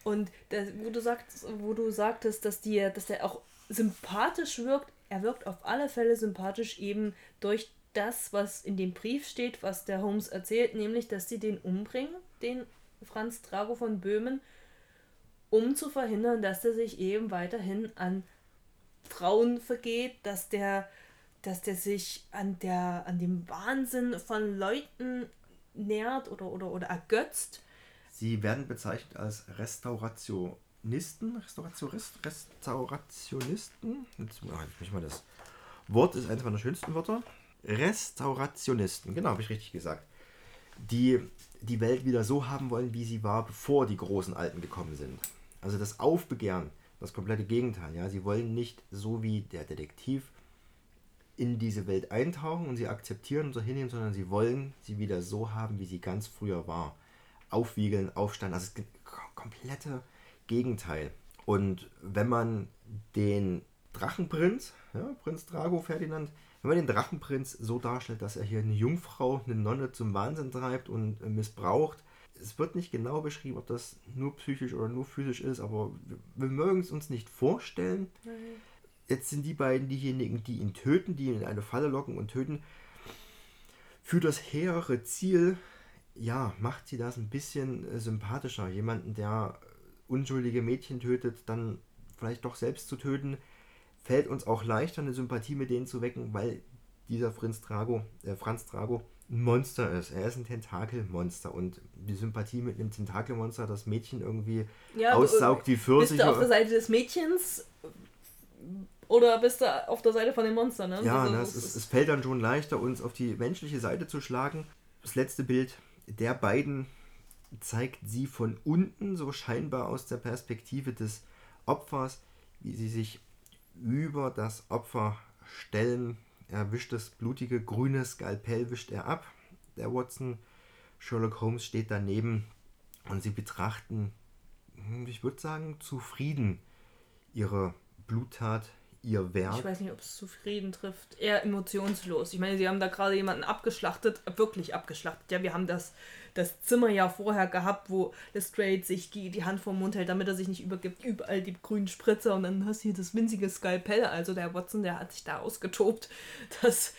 [SPEAKER 2] Und das, wo, du sagst, wo du sagtest, dass, die, dass der auch sympathisch wirkt, er wirkt auf alle Fälle sympathisch eben durch das, was in dem Brief steht, was der Holmes erzählt, nämlich, dass sie den umbringen, den Franz Drago von Böhmen. um zu verhindern, dass der sich eben weiterhin an Frauen vergeht, dass der, dass der sich an, der, an dem Wahnsinn von Leuten nährt oder, oder, oder ergötzt.
[SPEAKER 1] Sie werden bezeichnet als Restaurationisten. Restaurationist, Restaurationisten. Jetzt, ich mal das Wort ist eines meiner schönsten Wörter. Restaurationisten, genau, habe ich richtig gesagt. Die die Welt wieder so haben wollen, wie sie war, bevor die großen Alten gekommen sind. Also das Aufbegehren, das komplette Gegenteil. Ja, sie wollen nicht so wie der Detektiv in diese Welt eintauchen und sie akzeptieren und so hinnehmen, sondern sie wollen sie wieder so haben, wie sie ganz früher war. Aufwiegeln, aufstanden, also das komplette Gegenteil. Und wenn man den Drachenprinz, ja, Prinz Drago Ferdinand, wenn man den Drachenprinz so darstellt, dass er hier eine Jungfrau, eine Nonne zum Wahnsinn treibt und äh, missbraucht, es wird nicht genau beschrieben, ob das nur psychisch oder nur physisch ist, aber wir, wir mögen es uns nicht vorstellen. Nein. Jetzt sind die beiden diejenigen, die ihn töten, die ihn in eine Falle locken und töten. Für das hehre Ziel, ja, macht sie das ein bisschen äh, sympathischer. Jemanden, der unschuldige Mädchen tötet, dann vielleicht doch selbst zu töten, fällt uns auch leichter, eine Sympathie mit denen zu wecken, weil dieser Franz Drago, äh, Franz Drago ein Monster ist. Er ist ein Tentakelmonster und die Sympathie mit einem Tentakelmonster, das Mädchen irgendwie ja, aussaugt wie Pfirsich.
[SPEAKER 2] Bist du auf der Seite des Mädchens oder bist du auf der Seite von dem Monster? Ne?
[SPEAKER 1] Ja, also, ne, es, es, es fällt dann schon leichter, uns auf die menschliche Seite zu schlagen. Das letzte Bild der beiden zeigt sie von unten, so scheinbar aus der Perspektive des Opfers, wie sie sich über das Opfer stellen. Er wischt das blutige grüne Skalpell wischt er ab. Der Watson, Sherlock Holmes steht daneben und sie betrachten, hm, ich würde sagen, zufrieden ihre Bluttat, ihr Werk.
[SPEAKER 2] Ich weiß nicht, ob es zufrieden trifft. Eher emotionslos. Ich meine, sie haben da gerade jemanden abgeschlachtet, wirklich abgeschlachtet. Ja, wir haben das das Zimmer ja vorher gehabt, wo Lestrade sich die Hand vom Mund hält, damit er sich nicht übergibt. Überall die grünen Spritzer und dann hast du hier das winzige Skalpell. Also der Watson, der hat sich da ausgetobt. Das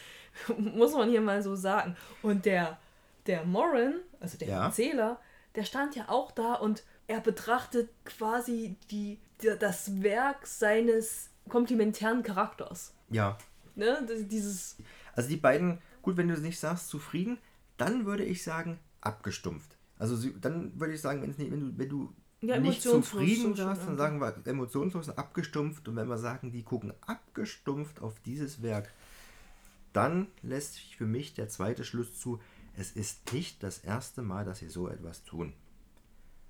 [SPEAKER 2] muss man hier mal so sagen. Und der, der Moran, also der ja. Erzähler, der stand ja auch da und er betrachtet quasi die, die, das Werk seines komplementären Charakters.
[SPEAKER 1] Ja.
[SPEAKER 2] Ne? Dieses.
[SPEAKER 1] Also die beiden, gut, wenn du es nicht sagst, zufrieden, dann würde ich sagen, abgestumpft. Also sie, dann würde ich sagen, wenn, nicht, wenn du, wenn du ja, nicht zufrieden warst, dann sagen wir emotionslos abgestumpft. Und wenn wir sagen, die gucken abgestumpft auf dieses Werk, dann lässt sich für mich der zweite Schluss zu, es ist nicht das erste Mal, dass sie so etwas tun.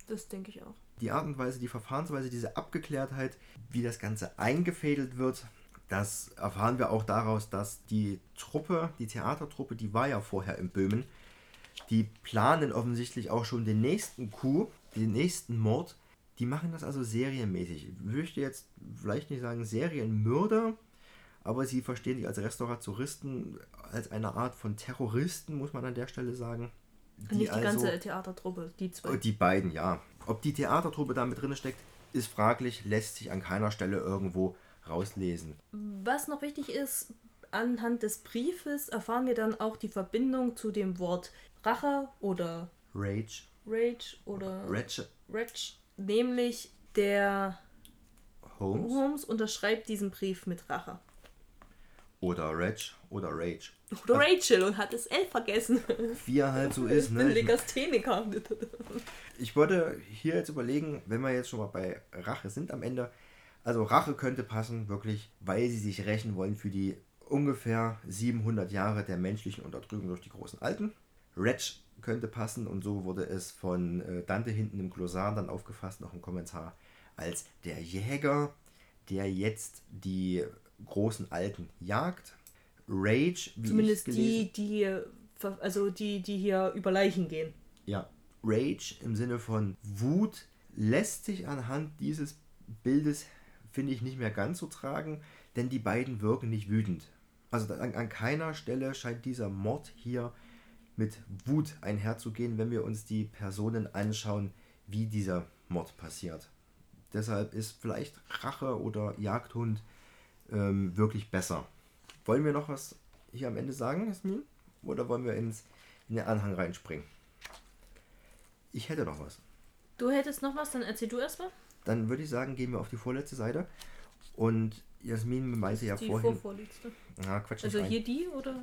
[SPEAKER 2] Das denke ich auch.
[SPEAKER 1] Die Art und Weise, die Verfahrensweise, diese Abgeklärtheit, wie das Ganze eingefädelt wird, das erfahren wir auch daraus, dass die Truppe, die Theatertruppe, die war ja vorher in Böhmen, die planen offensichtlich auch schon den nächsten Coup, den nächsten Mord. Die machen das also serienmäßig. Ich möchte jetzt vielleicht nicht sagen Serienmörder, aber sie verstehen sich als Restauratoristen, als eine Art von Terroristen, muss man an der Stelle sagen.
[SPEAKER 2] Die nicht die also, ganze Theatertruppe, die zwei.
[SPEAKER 1] Die beiden, ja. Ob die Theatertruppe da mit drin steckt, ist fraglich, lässt sich an keiner Stelle irgendwo rauslesen.
[SPEAKER 2] Was noch wichtig ist, anhand des Briefes erfahren wir dann auch die Verbindung zu dem Wort Rache oder
[SPEAKER 1] Rage.
[SPEAKER 2] Rage oder
[SPEAKER 1] Rage.
[SPEAKER 2] Rage. Nämlich der
[SPEAKER 1] Holmes.
[SPEAKER 2] Holmes unterschreibt diesen Brief mit Rache.
[SPEAKER 1] Oder Rage oder Rage.
[SPEAKER 2] Oder Rachel und hat das L vergessen.
[SPEAKER 1] Wie er halt so ist,
[SPEAKER 2] ne? Bin Legastheniker.
[SPEAKER 1] Ich wollte hier jetzt überlegen, wenn wir jetzt schon mal bei Rache sind am Ende. Also Rache könnte passen, wirklich, weil sie sich rächen wollen für die ungefähr 700 Jahre der menschlichen Unterdrückung durch die großen Alten. Reg könnte passen und so wurde es von äh, Dante hinten im Glossar dann aufgefasst, noch im Kommentar, als der Jäger, der jetzt die großen Alten jagt. Rage,
[SPEAKER 2] wie Zumindest die, die, also die, die hier über Leichen gehen.
[SPEAKER 1] Ja, Rage im Sinne von Wut lässt sich anhand dieses Bildes, finde ich, nicht mehr ganz so tragen, denn die beiden wirken nicht wütend. Also an, an keiner Stelle scheint dieser Mord hier mit Wut einherzugehen, wenn wir uns die Personen anschauen, wie dieser Mord passiert. Deshalb ist vielleicht Rache oder Jagdhund ähm, wirklich besser. Wollen wir noch was hier am Ende sagen, Jasmin? Oder wollen wir ins, in den Anhang reinspringen? Ich hätte noch was.
[SPEAKER 2] Du hättest noch was, dann erzähl du erstmal.
[SPEAKER 1] dann würde ich sagen, gehen wir auf die vorletzte Seite. Und Jasmin meinte ja
[SPEAKER 2] Die
[SPEAKER 1] vorhin.
[SPEAKER 2] vorvorletzte.
[SPEAKER 1] Ja, Quatsch
[SPEAKER 2] Also hier die oder?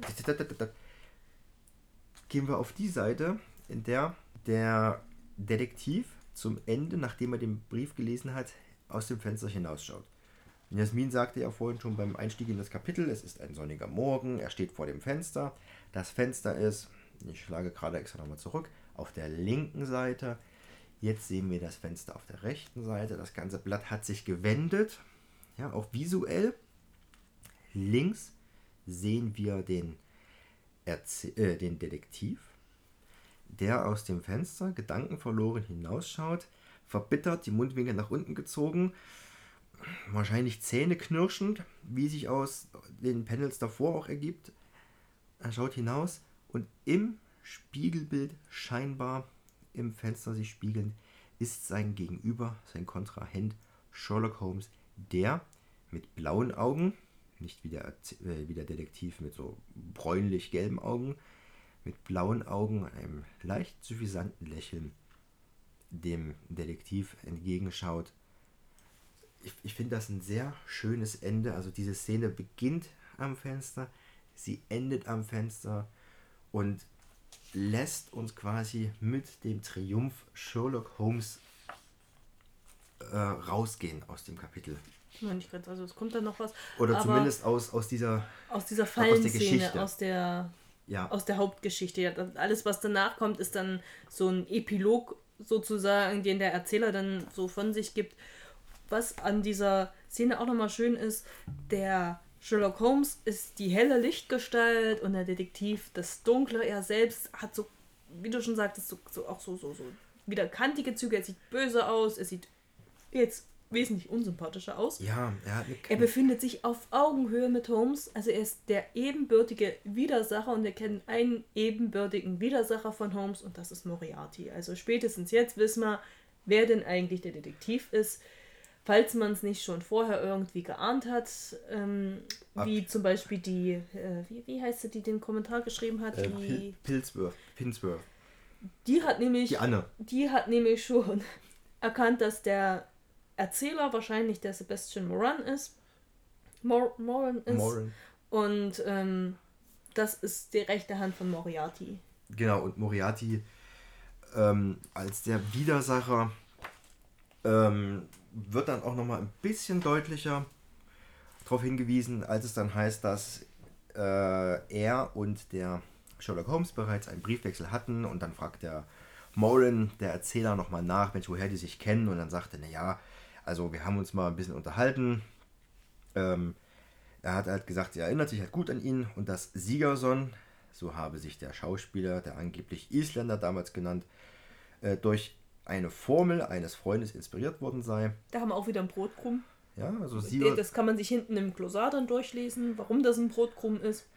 [SPEAKER 1] Gehen wir auf die Seite, in der der Detektiv zum Ende, nachdem er den Brief gelesen hat, aus dem Fenster hinausschaut. Jasmin sagte ja vorhin schon beim Einstieg in das Kapitel, es ist ein sonniger Morgen, er steht vor dem Fenster. Das Fenster ist, ich schlage gerade extra nochmal zurück, auf der linken Seite. Jetzt sehen wir das Fenster auf der rechten Seite. Das ganze Blatt hat sich gewendet, ja, auch visuell. Links sehen wir den, Erze äh, den Detektiv, der aus dem Fenster gedankenverloren hinausschaut, verbittert, die Mundwinkel nach unten gezogen, wahrscheinlich zähneknirschend, wie sich aus den Panels davor auch ergibt. Er schaut hinaus und im Spiegelbild scheinbar im Fenster sich spiegelnd ist sein Gegenüber, sein Kontrahent Sherlock Holmes, der mit blauen Augen, nicht wie der, äh, wie der Detektiv mit so bräunlich-gelben Augen, mit blauen Augen und einem leicht suffisanten Lächeln dem Detektiv entgegenschaut. Ich, ich finde das ein sehr schönes Ende. Also diese Szene beginnt am Fenster, sie endet am Fenster und lässt uns quasi mit dem Triumph Sherlock Holmes äh, rausgehen aus dem Kapitel.
[SPEAKER 2] Nein, nicht ganz. Also es kommt dann noch was.
[SPEAKER 1] Oder zumindest aus, aus dieser,
[SPEAKER 2] aus dieser
[SPEAKER 1] aus der
[SPEAKER 2] Fallenszene,
[SPEAKER 1] Geschichte.
[SPEAKER 2] aus der
[SPEAKER 1] ja,
[SPEAKER 2] aus der Hauptgeschichte. Ja, alles, was danach kommt, ist dann so ein Epilog sozusagen, den der Erzähler dann so von sich gibt. Was an dieser Szene auch nochmal schön ist, der Sherlock Holmes ist die helle Lichtgestalt und der Detektiv das Dunkle. Er selbst hat so, wie du schon sagtest, so, so auch so, so, so wieder kantige Züge. Er sieht böse aus, er sieht jetzt wesentlich unsympathischer aus.
[SPEAKER 1] ja, er hat eine
[SPEAKER 2] Er befindet sich auf Augenhöhe mit Holmes, also er ist der ebenbürtige Widersacher und wir kennen einen ebenbürtigen Widersacher von Holmes und das ist Moriarty. Also spätestens jetzt wissen wir, wer denn eigentlich der Detektiv ist. Falls man es nicht schon vorher irgendwie geahnt hat, ähm, wie zum Beispiel die, äh, wie, wie heißt sie, die den Kommentar geschrieben hat,
[SPEAKER 1] äh,
[SPEAKER 2] die,
[SPEAKER 1] Pil Pilsworth, Pinsworth,
[SPEAKER 2] die hat nämlich
[SPEAKER 1] die Anne.
[SPEAKER 2] die hat nämlich schon erkannt, dass der Erzähler wahrscheinlich der Sebastian Moran ist. Mor Moran ist.
[SPEAKER 1] Moran.
[SPEAKER 2] Und ähm, das ist die rechte Hand von Moriarty.
[SPEAKER 1] Genau, und Moriarty ähm, als der Widersacher ähm, wird dann auch nochmal ein bisschen deutlicher darauf hingewiesen, als es dann heißt, dass äh, er und der Sherlock Holmes bereits einen Briefwechsel hatten und dann fragt der Moran, der Erzähler, nochmal nach, Mensch, woher die sich kennen und dann sagt er, naja, also wir haben uns mal ein bisschen unterhalten. Ähm, er hat halt gesagt, er erinnert sich halt gut an ihn und dass Siegerson, so habe sich der Schauspieler, der angeblich Isländer damals genannt, äh, durch eine Formel eines Freundes inspiriert worden sei.
[SPEAKER 2] Da haben wir auch wieder einen Brotkrumm.
[SPEAKER 1] Ja, also Sieger,
[SPEAKER 2] Das kann man sich hinten im Glossar dann durchlesen, warum das ein Brotkrumm ist.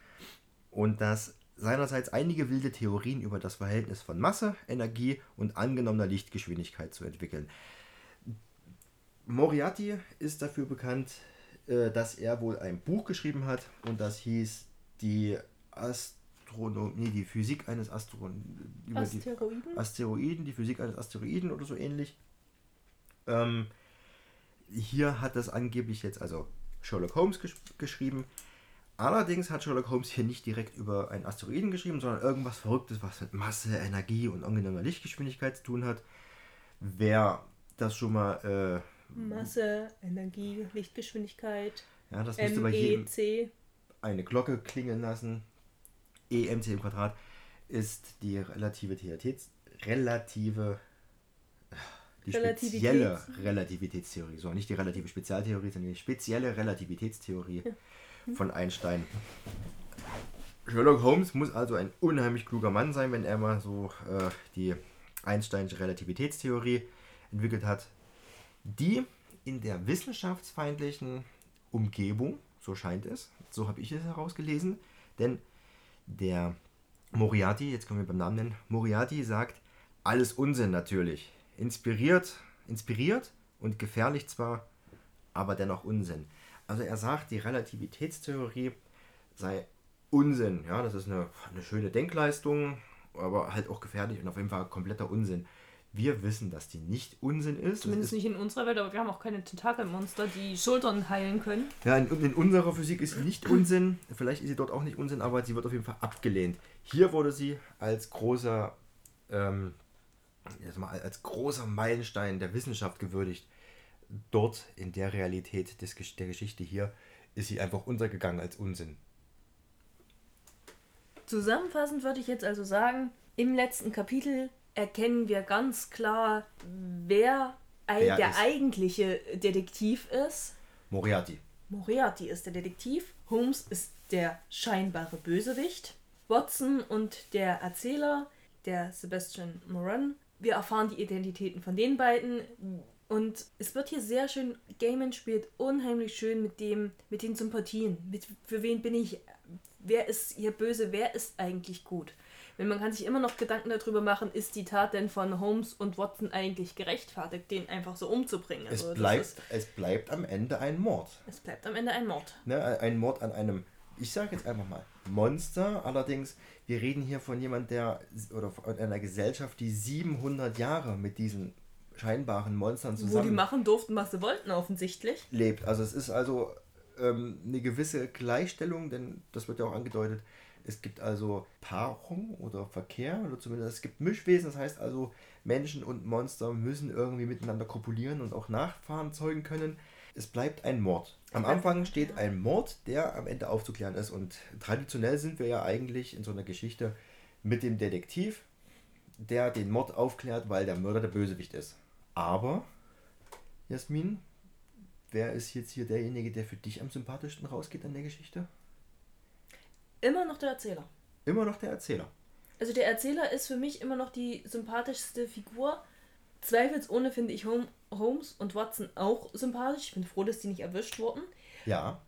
[SPEAKER 1] und dass seinerseits einige wilde Theorien über das Verhältnis von Masse, Energie und angenommener Lichtgeschwindigkeit zu entwickeln. Moriarty ist dafür bekannt, äh, dass er wohl ein Buch geschrieben hat und das hieß die Astronomie, die Physik eines Asteroiden. über die-
[SPEAKER 2] Asteroiden?
[SPEAKER 1] Asteroiden, die Physik eines Asteroiden oder so ähnlich. Ähm, hier hat das angeblich jetzt also Sherlock Holmes gesch geschrieben. Allerdings hat Sherlock Holmes hier nicht direkt über einen Asteroiden geschrieben, sondern irgendwas Verrücktes, was mit Masse, Energie und angenehmer Lichtgeschwindigkeit zu tun hat. Wer das schon mal,
[SPEAKER 2] Masse, Energie, Lichtgeschwindigkeit,
[SPEAKER 1] äh, ja, das müsste bei jedem
[SPEAKER 2] MEC.
[SPEAKER 1] eine Glocke klingen lassen. EMC im Quadrat ist die Relativitäts relative die spezielle Relativitätstheorie, so nicht die relative Spezialtheorie, sondern die spezielle Relativitätstheorie von Einstein. Sherlock Holmes muss also ein unheimlich kluger Mann sein, wenn er mal so äh, die Einsteinsche Relativitätstheorie entwickelt hat, die in der wissenschaftsfeindlichen Umgebung, so scheint es, so habe ich es herausgelesen, denn der Moriarty, jetzt können wir beim Namen nennen, Moriarty sagt, alles Unsinn natürlich. Inspiriert, inspiriert und gefährlich zwar, aber dennoch Unsinn. Also er sagt, die Relativitätstheorie sei Unsinn. Ja, das ist eine, eine schöne Denkleistung, aber halt auch gefährlich und auf jeden Fall kompletter Unsinn. Wir wissen, dass die nicht Unsinn ist.
[SPEAKER 2] Zumindest
[SPEAKER 1] ist,
[SPEAKER 2] nicht in unserer Welt, aber wir haben auch keine Tentakelmonster, die Schultern heilen können.
[SPEAKER 1] Ja, in, in, unserer Physik ist sie nicht Unsinn. Vielleicht ist sie dort auch nicht Unsinn, aber sie wird auf jeden Fall abgelehnt. Hier wurde sie als großer, ähm, mal, als großer Meilenstein der Wissenschaft gewürdigt. Dort in der Realität des, der Geschichte hier ist sie einfach untergegangen als Unsinn.
[SPEAKER 2] Zusammenfassend würde ich jetzt also sagen, im letzten Kapitel erkennen wir ganz klar, wer, wer der ist. eigentliche Detektiv ist.
[SPEAKER 1] Moriarty.
[SPEAKER 2] Moriarty ist der Detektiv, Holmes ist der scheinbare Bösewicht, Watson und der Erzähler, der Sebastian Moran. Wir erfahren die Identitäten von den beiden und es wird hier sehr schön, Gaiman spielt unheimlich schön mit dem, mit den Sympathien. Mit, für wen bin ich, wer ist hier böse, wer ist eigentlich gut. Wenn man kann sich immer noch Gedanken darüber machen, ist die Tat denn von Holmes und Watson eigentlich gerechtfertigt, den einfach so umzubringen.
[SPEAKER 1] Es, also, bleibt, ist, es bleibt am Ende ein Mord.
[SPEAKER 2] Es bleibt am Ende ein Mord.
[SPEAKER 1] Ne, ein Mord an einem, ich sage jetzt einfach mal, Monster. Allerdings, wir reden hier von jemand, der, oder von einer Gesellschaft, die 700 Jahre mit diesen scheinbaren Monstern zusammen... Wo
[SPEAKER 2] die machen durften, was sie wollten, offensichtlich.
[SPEAKER 1] Lebt. Also es ist also ähm, eine gewisse Gleichstellung, denn das wird ja auch angedeutet, es gibt also Paarung oder Verkehr oder zumindest es gibt Mischwesen, das heißt also Menschen und Monster müssen irgendwie miteinander kopulieren und auch Nachfahren zeugen können. Es bleibt ein Mord. Am Anfang steht ein Mord, der am Ende aufzuklären ist und traditionell sind wir ja eigentlich in so einer Geschichte mit dem Detektiv, der den Mord aufklärt, weil der Mörder der Bösewicht ist. Aber, Jasmin, wer ist jetzt hier derjenige, der für dich am sympathischsten rausgeht an der Geschichte?
[SPEAKER 2] Immer noch der Erzähler.
[SPEAKER 1] Immer noch der Erzähler.
[SPEAKER 2] Also der Erzähler ist für mich immer noch die sympathischste Figur. Zweifelsohne finde ich Holmes und Watson auch sympathisch. Ich bin froh, dass die nicht erwischt wurden.
[SPEAKER 1] Ja.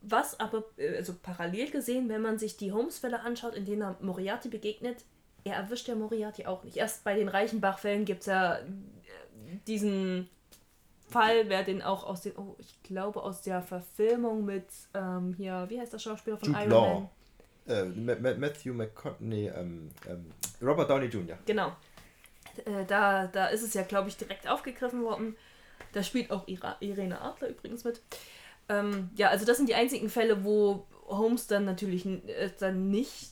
[SPEAKER 2] Was aber, äh, also parallel gesehen, wenn man sich die Holmes-Fälle anschaut, in denen er Moriarty begegnet, er erwischt ja Moriarty auch nicht. Erst bei den Reichenbach-Fällen gibt es ja diesen Fall, wer den auch aus den, oh, ich glaube aus der Verfilmung mit, ähm, hier, wie heißt der Schauspieler von Jude Iron Law.
[SPEAKER 1] Man? Äh, Matthew McConaughey, ähm, ähm, Robert Downey Jr.
[SPEAKER 2] Genau. Äh, da, da ist es ja, glaube ich, direkt aufgegriffen worden. Da spielt auch Ira Irene Adler übrigens mit. Ähm, ja, also das sind die einzigen Fälle, wo Holmes dann natürlich äh, dann nicht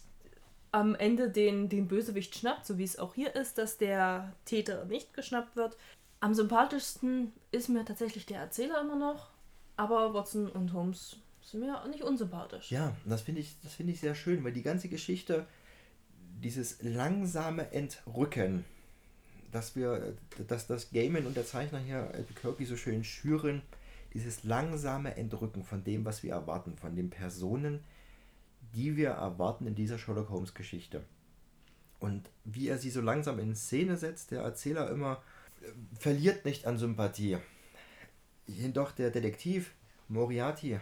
[SPEAKER 2] am Ende den, den Bösewicht schnappt, so wie es auch hier ist, dass der Täter nicht geschnappt wird. Am sympathischsten ist mir tatsächlich der Erzähler immer noch, aber Watson und Holmes sind mir auch nicht unsympathisch.
[SPEAKER 1] Ja, das finde ich, das ich sehr schön, weil die ganze Geschichte, dieses langsame Entrücken, dass wir, dass das Gamen und der Zeichner hier Albuquerque so schön schüren, dieses langsame Entrücken von dem, was wir erwarten, von den Personen, die wir erwarten in dieser Sherlock Holmes Geschichte. Und wie er sie so langsam in Szene setzt, der Erzähler immer verliert nicht an Sympathie. Jedoch der Detektiv Moriarty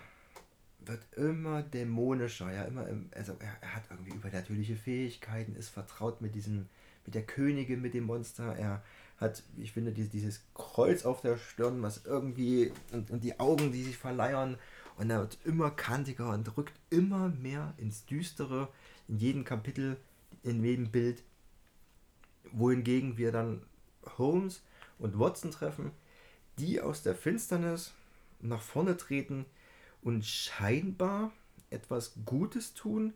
[SPEAKER 1] wird immer dämonischer, ja, immer im, also er, er, hat irgendwie übernatürliche Fähigkeiten, ist vertraut mit diesem, mit der Königin, mit dem Monster, er hat, ich finde, dieses, dieses Kreuz auf der Stirn, was irgendwie, und, und die Augen, die sich verleiern, und er wird immer kantiger und rückt immer mehr ins Düstere, in jedem Kapitel, in jedem Bild, wohingegen wir dann Holmes und Watson treffen, die aus der Finsternis nach vorne treten und scheinbar etwas Gutes tun.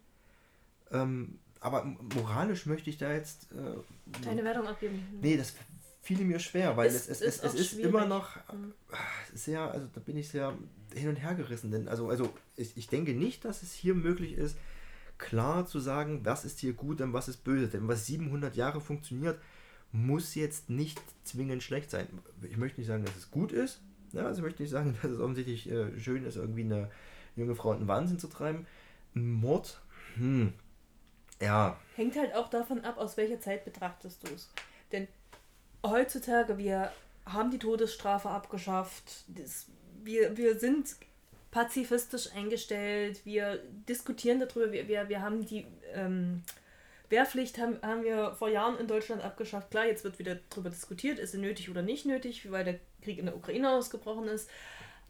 [SPEAKER 1] Ähm, aber moralisch möchte ich da jetzt.
[SPEAKER 2] Äh, Keine Wertung abgeben.
[SPEAKER 1] Nee, das fiel mir schwer, weil es, es, es, es ist immer noch mhm. sehr, also da bin ich sehr hin und her gerissen. Denn also, also ich, ich denke nicht, dass es hier möglich ist, klar zu sagen, was ist hier gut und was ist böse. Denn was 700 Jahre funktioniert, muss jetzt nicht zwingend schlecht sein. Ich möchte nicht sagen, dass es gut ist. Ja, also möchte nicht sagen, dass es offensichtlich äh, schön ist, irgendwie eine junge Frau in den Wahnsinn zu treiben. Mord, hm, ja.
[SPEAKER 2] Hängt halt auch davon ab, aus welcher Zeit betrachtest du es. Denn heutzutage, wir haben die Todesstrafe abgeschafft, das, wir, wir sind pazifistisch eingestellt, wir diskutieren darüber, wir, wir, wir haben die ähm, Wehrpflicht haben, haben wir vor Jahren in Deutschland abgeschafft. Klar, jetzt wird wieder darüber diskutiert, ist sie nötig oder nicht nötig, weil der Krieg in der Ukraine ausgebrochen ist.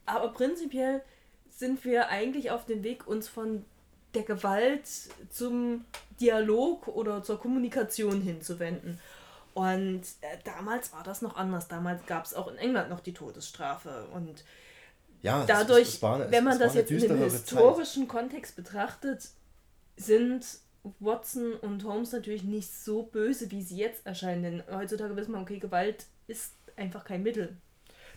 [SPEAKER 2] Aber prinzipiell sind wir eigentlich auf dem Weg, uns von der Gewalt zum Dialog oder zur Kommunikation hinzuwenden. Und äh, damals war das noch anders. Damals gab es auch in England noch die Todesstrafe. Und
[SPEAKER 1] Ja, es-
[SPEAKER 2] dadurch,
[SPEAKER 1] es war eine-
[SPEAKER 2] wenn man
[SPEAKER 1] es
[SPEAKER 2] das jetzt in dem historischen Kontext betrachtet, sind Watson und Holmes natürlich nicht so böse, wie sie jetzt erscheinen. Denn heutzutage wissen wir, okay, Gewalt ist einfach kein Mittel.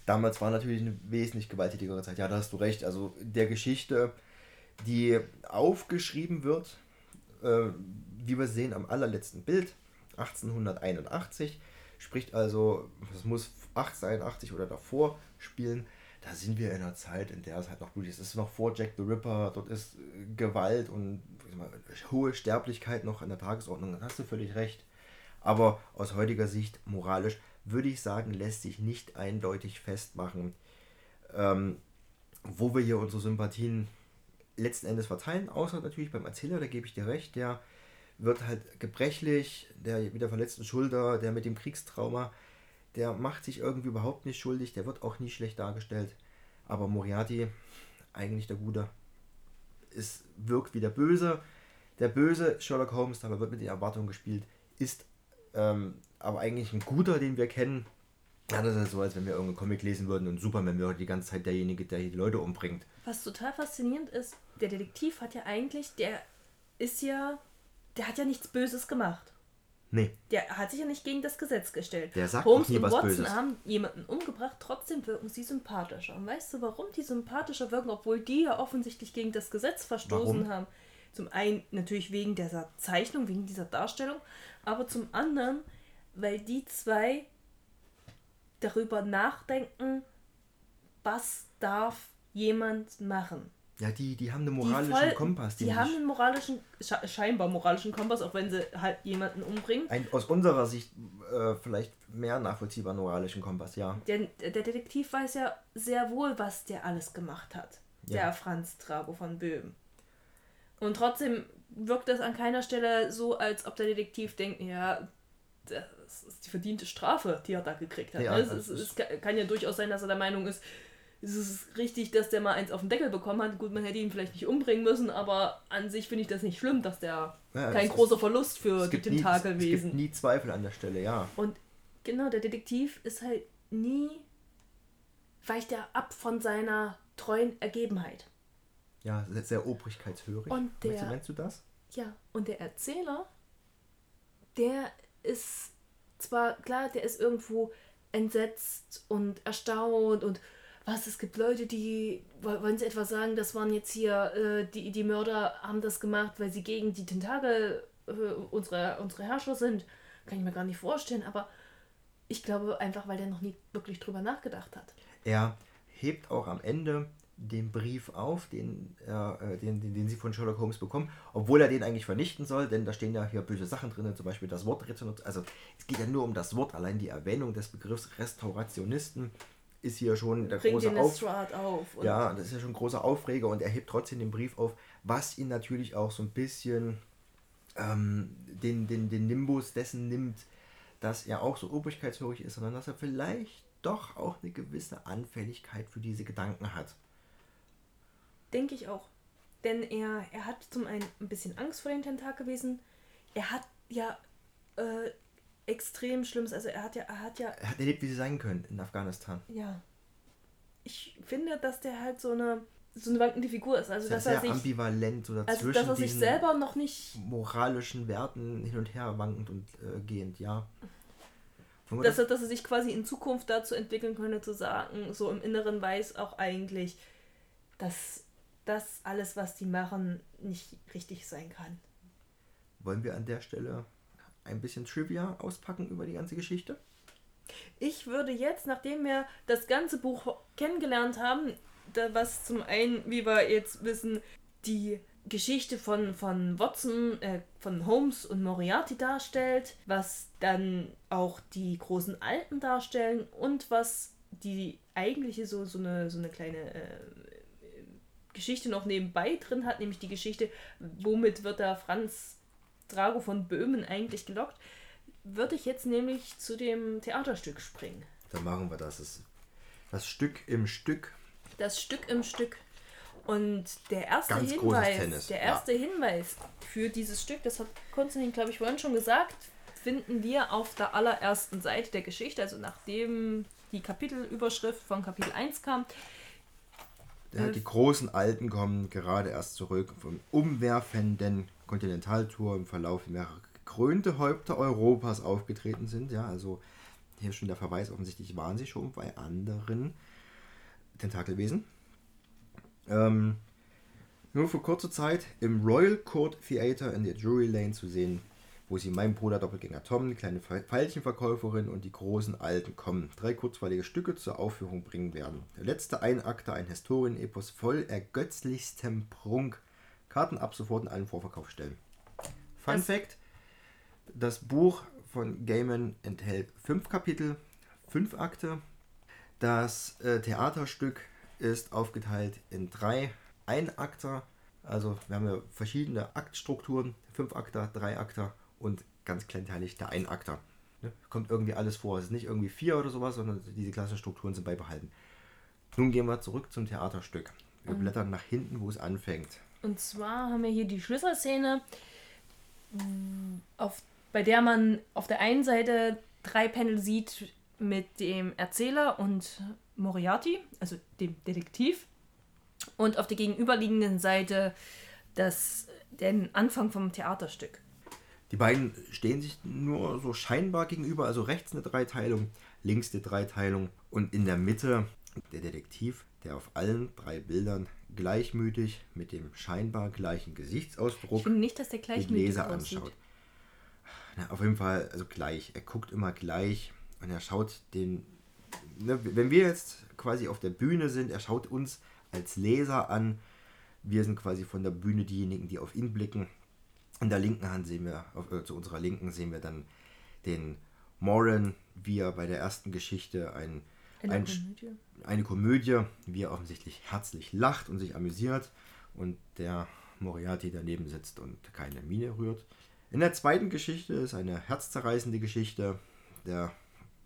[SPEAKER 1] Damals war natürlich eine wesentlich gewalttätigere Zeit. Ja, da hast du recht. Also der Geschichte, die aufgeschrieben wird, äh, wie wir sehen am allerletzten Bild, 1881, spricht also, das muss 1881 oder davor spielen. Da sind wir in einer Zeit, in der es halt noch blutig ist. Es ist noch vor Jack the Ripper, dort ist äh, Gewalt und mal, hohe Sterblichkeit noch an der Tagesordnung. Da hast du völlig recht. Aber aus heutiger Sicht moralisch würde ich sagen, lässt sich nicht eindeutig festmachen, ähm, wo wir hier unsere Sympathien letzten Endes verteilen, außer natürlich beim Erzähler, da gebe ich dir recht, der wird halt gebrechlich, der mit der verletzten Schulter, der mit dem Kriegstrauma, der macht sich irgendwie überhaupt nicht schuldig, der wird auch nie schlecht dargestellt. Aber Moriarty, eigentlich der Gute, ist, wirkt wie der Böse. Der böse Sherlock Holmes, dabei wird mit den Erwartungen gespielt, ist ähm, aber eigentlich ein Guter, den wir kennen. Ja, das ist so, als wenn wir irgendeinen Comic lesen würden und Superman wäre die ganze Zeit derjenige, der die Leute umbringt.
[SPEAKER 2] Was total faszinierend ist, der Detektiv hat ja eigentlich, der ist ja, der hat ja nichts Böses gemacht.
[SPEAKER 1] Nee,
[SPEAKER 2] Der hat sich ja nicht gegen das Gesetz gestellt.
[SPEAKER 1] Der sagt
[SPEAKER 2] Holmes
[SPEAKER 1] auch nie
[SPEAKER 2] und
[SPEAKER 1] was
[SPEAKER 2] Watson
[SPEAKER 1] Böses.
[SPEAKER 2] haben jemanden umgebracht, trotzdem wirken sie sympathischer. Und weißt du, warum die sympathischer wirken, obwohl die ja offensichtlich gegen das Gesetz verstoßen
[SPEAKER 1] Warum?
[SPEAKER 2] haben? Zum einen natürlich wegen dieser Zeichnung, wegen dieser Darstellung, aber zum anderen, weil die zwei darüber nachdenken, was darf jemand machen.
[SPEAKER 1] Ja, die, die haben einen
[SPEAKER 2] Die
[SPEAKER 1] moralischen
[SPEAKER 2] voll-
[SPEAKER 1] Kompass.
[SPEAKER 2] Die
[SPEAKER 1] den
[SPEAKER 2] haben einen moralischen, sche- scheinbar moralischen Kompass, auch wenn sie halt jemanden umbringen.
[SPEAKER 1] ein, aus unserer Sicht äh, vielleicht mehr nachvollziehbaren moralischen Kompass, ja.
[SPEAKER 2] Denn der Detektiv weiß ja sehr wohl, was der alles gemacht hat. Der
[SPEAKER 1] Ja.
[SPEAKER 2] Franz Trago von Böhm. Und trotzdem wirkt es an keiner Stelle so, als ob der Detektiv denkt, ja, das ist die verdiente Strafe, die er da gekriegt hat.
[SPEAKER 1] Ja,
[SPEAKER 2] ne? es,
[SPEAKER 1] das
[SPEAKER 2] es,
[SPEAKER 1] ist-
[SPEAKER 2] es kann ja durchaus sein, dass er der Meinung ist, es ist richtig, dass der mal eins auf den Deckel bekommen hat. Gut, man hätte ihn vielleicht nicht umbringen müssen, aber an sich finde ich das nicht schlimm, dass der
[SPEAKER 1] Ja,
[SPEAKER 2] kein
[SPEAKER 1] es
[SPEAKER 2] großer
[SPEAKER 1] ist-
[SPEAKER 2] Verlust für
[SPEAKER 1] Es
[SPEAKER 2] die
[SPEAKER 1] gibt, nie, es
[SPEAKER 2] Tentakelwesen.
[SPEAKER 1] gibt nie Zweifel an der Stelle, ja.
[SPEAKER 2] Und genau, der Detektiv ist halt nie, weicht er ab von seiner treuen Ergebenheit.
[SPEAKER 1] Ja, sehr, sehr obrigkeitshörig.
[SPEAKER 2] Und der-
[SPEAKER 1] Meinst du, nennst du das?
[SPEAKER 2] Ja, und der Erzähler, der ist zwar, klar, der ist irgendwo entsetzt und erstaunt und was, es gibt Leute, die, wo- wollen sie etwa sagen, das waren jetzt hier, äh, die, die Mörder haben das gemacht, weil sie gegen die Tentakel äh, unsere, unsere Herrscher sind. Kann ich mir gar nicht vorstellen, aber ich glaube einfach, weil der noch nie wirklich drüber nachgedacht hat.
[SPEAKER 1] Er hebt auch am Ende den Brief auf, den, er, äh, den, den, den sie von Sherlock Holmes bekommen, obwohl er den eigentlich vernichten soll, denn da stehen ja hier böse Sachen drin, zum Beispiel das Wort Rezension. Also es geht ja nur um das Wort, allein die Erwähnung des Begriffs Restaurationisten ist hier schon der
[SPEAKER 2] Bringt
[SPEAKER 1] große Auf
[SPEAKER 2] auf.
[SPEAKER 1] Ja, das ist ja schon ein großer Aufreger und er hebt trotzdem den Brief auf, was ihn natürlich auch so ein bisschen ähm, den, den, den Nimbus dessen nimmt, dass er auch so obrigkeitshörig ist, sondern dass er vielleicht doch auch eine gewisse Anfälligkeit für diese Gedanken hat.
[SPEAKER 2] Denke ich auch. Denn er, er hat zum einen ein bisschen Angst vor den Tentakelwesen. Er hat ja äh, extrem Schlimmes. Also er hat ja, er hat ja,
[SPEAKER 1] Er hat erlebt, wie sie sein können in Afghanistan.
[SPEAKER 2] ja. Ich finde, dass der halt so eine so eine wankende Figur ist. Also
[SPEAKER 1] Sehr,
[SPEAKER 2] dass er
[SPEAKER 1] sehr
[SPEAKER 2] sich,
[SPEAKER 1] ambivalent so dazwischen
[SPEAKER 2] also dass er sich selber noch nicht,
[SPEAKER 1] moralischen Werten hin und her wankend und äh, gehend, ja.
[SPEAKER 2] Dass
[SPEAKER 1] das-
[SPEAKER 2] er, dass er sich quasi in Zukunft dazu entwickeln könnte, zu sagen, so im Inneren weiß auch eigentlich, dass das alles, was die machen, nicht richtig sein kann.
[SPEAKER 1] Wollen wir an der Stelle ein bisschen Trivia auspacken über die ganze Geschichte?
[SPEAKER 2] Ich würde jetzt, nachdem wir das ganze Buch kennengelernt haben, da was zum einen, wie wir jetzt wissen, die Geschichte von, von Watson, äh, von Holmes und Moriarty darstellt, was dann auch die großen Alten darstellen und was die eigentliche so, so, eine, so eine kleine äh, Geschichte noch nebenbei drin hat, nämlich die Geschichte, womit wird der Franz Drago von Böhmen eigentlich gelockt, würde ich jetzt nämlich zu dem Theaterstück springen.
[SPEAKER 1] Dann machen wir das. Das- Das Stück im Stück.
[SPEAKER 2] Das Stück im Stück. Und der erste
[SPEAKER 1] Ganz
[SPEAKER 2] Hinweis, der
[SPEAKER 1] ja.
[SPEAKER 2] erste Hinweis für dieses Stück, das hat Konstantin, glaube ich, vorhin schon gesagt, finden wir auf der allerersten Seite der Geschichte, also nachdem die Kapitelüberschrift von Kapitel 1 kam.
[SPEAKER 1] Ja, die großen Alten kommen gerade erst zurück vom umwerfenden Kontinentaltour im Verlauf mehrerer gekrönte Häupter Europas aufgetreten sind. Ja, also hier schon der Verweis, offensichtlich waren sie schon bei anderen Tentakelwesen. Ähm, nur für kurze Zeit im Royal Court Theater in der Drury Lane zu sehen, wo sie meinem Bruder Doppelgänger Tom, die kleine Veilchenverkäuferin und die großen Alten kommen, drei kurzweilige Stücke zur Aufführung bringen werden. Der letzte Einakter, ein Historienepos voll ergötzlichstem Prunk. Karten ab sofort in allen Vorverkauf stellen. Fun das Fact: Das Buch von Gaiman enthält fünf Kapitel, fünf Akte. Das äh, Theaterstück ist aufgeteilt in drei Einakter. Also wir haben ja verschiedene Aktstrukturen, fünf Akter, drei Akter und ganz kleinteilig der Einakter. Ne? Kommt irgendwie alles vor. Es ist nicht irgendwie vier oder sowas, sondern diese klassischen Strukturen sind beibehalten. Nun gehen wir zurück zum Theaterstück. Wir mhm. blättern nach hinten, wo es anfängt.
[SPEAKER 2] Und zwar haben wir hier die Schlüsselszene, auf, bei der man auf der einen Seite drei Panel sieht mit dem Erzähler und Moriarty, also dem Detektiv. Und auf der gegenüberliegenden Seite das, den Anfang vom Theaterstück.
[SPEAKER 1] Die beiden stehen sich nur so scheinbar gegenüber, also rechts eine Dreiteilung, links eine Dreiteilung und in der Mitte der Detektiv, der auf allen drei Bildern gleichmütig mit dem scheinbar gleichen Gesichtsausdruck
[SPEAKER 2] nicht, dass der
[SPEAKER 1] den Leser anschaut. Na, auf jeden Fall, also gleich. Er guckt immer gleich und er schaut den. Ne, wenn wir jetzt quasi auf der Bühne sind, er schaut uns als Leser an. Wir sind quasi von der Bühne diejenigen, die auf ihn blicken. In der linken Hand sehen wir, auf, äh, zu unserer Linken sehen wir dann den Moran, wie er bei der ersten Geschichte ein, ein, Komödie. eine Komödie, wie er offensichtlich herzlich lacht und sich amüsiert und der Moriarty daneben sitzt und keine Miene rührt. In der zweiten Geschichte ist eine herzzerreißende Geschichte. Der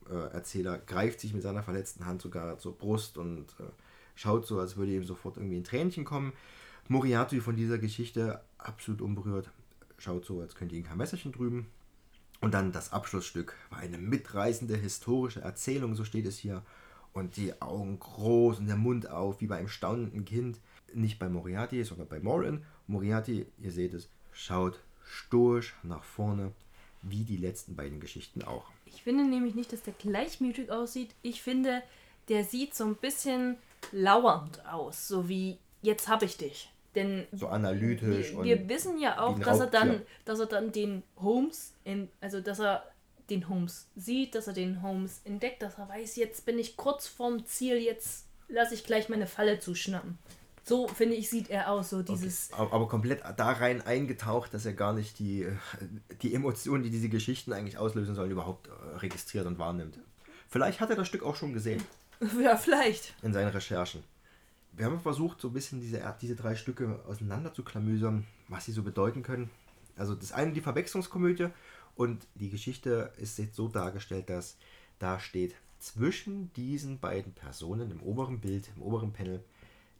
[SPEAKER 1] äh, Erzähler greift sich mit seiner verletzten Hand sogar zur Brust und äh, schaut so, als würde ihm sofort irgendwie ein Tränchen kommen. Moriarty von dieser Geschichte absolut unberührt, schaut so, als könnte ihn kein Messerchen drüben. Und dann das Abschlussstück war eine mitreißende historische Erzählung, so steht es hier. Und die Augen groß und der Mund auf, wie bei einem staunenden Kind. Nicht bei Moriarty, sondern bei Morin. Moriarty, ihr seht es, schaut stoisch nach vorne, wie die letzten beiden Geschichten auch.
[SPEAKER 2] Ich finde nämlich nicht, dass der gleichmütig aussieht. Ich finde, der sieht so ein bisschen lauernd aus, so wie jetzt habe ich dich. Denn
[SPEAKER 1] so analytisch.
[SPEAKER 2] Wir, wir wissen ja auch, dass er dann, dass er dann den Holmes, in, also dass er den Holmes sieht, dass er den Holmes entdeckt, dass er weiß, jetzt bin ich kurz vorm Ziel, jetzt lasse ich gleich meine Falle zuschnappen. So finde ich, sieht er aus, so dieses.
[SPEAKER 1] Okay. Aber komplett da rein eingetaucht, dass er gar nicht die, die Emotionen, die diese Geschichten eigentlich auslösen sollen, überhaupt äh, registriert und wahrnimmt. Vielleicht hat er das Stück auch schon gesehen.
[SPEAKER 2] Ja, vielleicht.
[SPEAKER 1] In seinen Recherchen wir haben versucht, so ein bisschen diese, diese drei Stücke auseinander zu klamüsern, was sie so bedeuten können. Also das eine die Verwechslungskomödie und die Geschichte ist jetzt so dargestellt, dass da steht zwischen diesen beiden Personen im oberen Bild, im oberen Panel,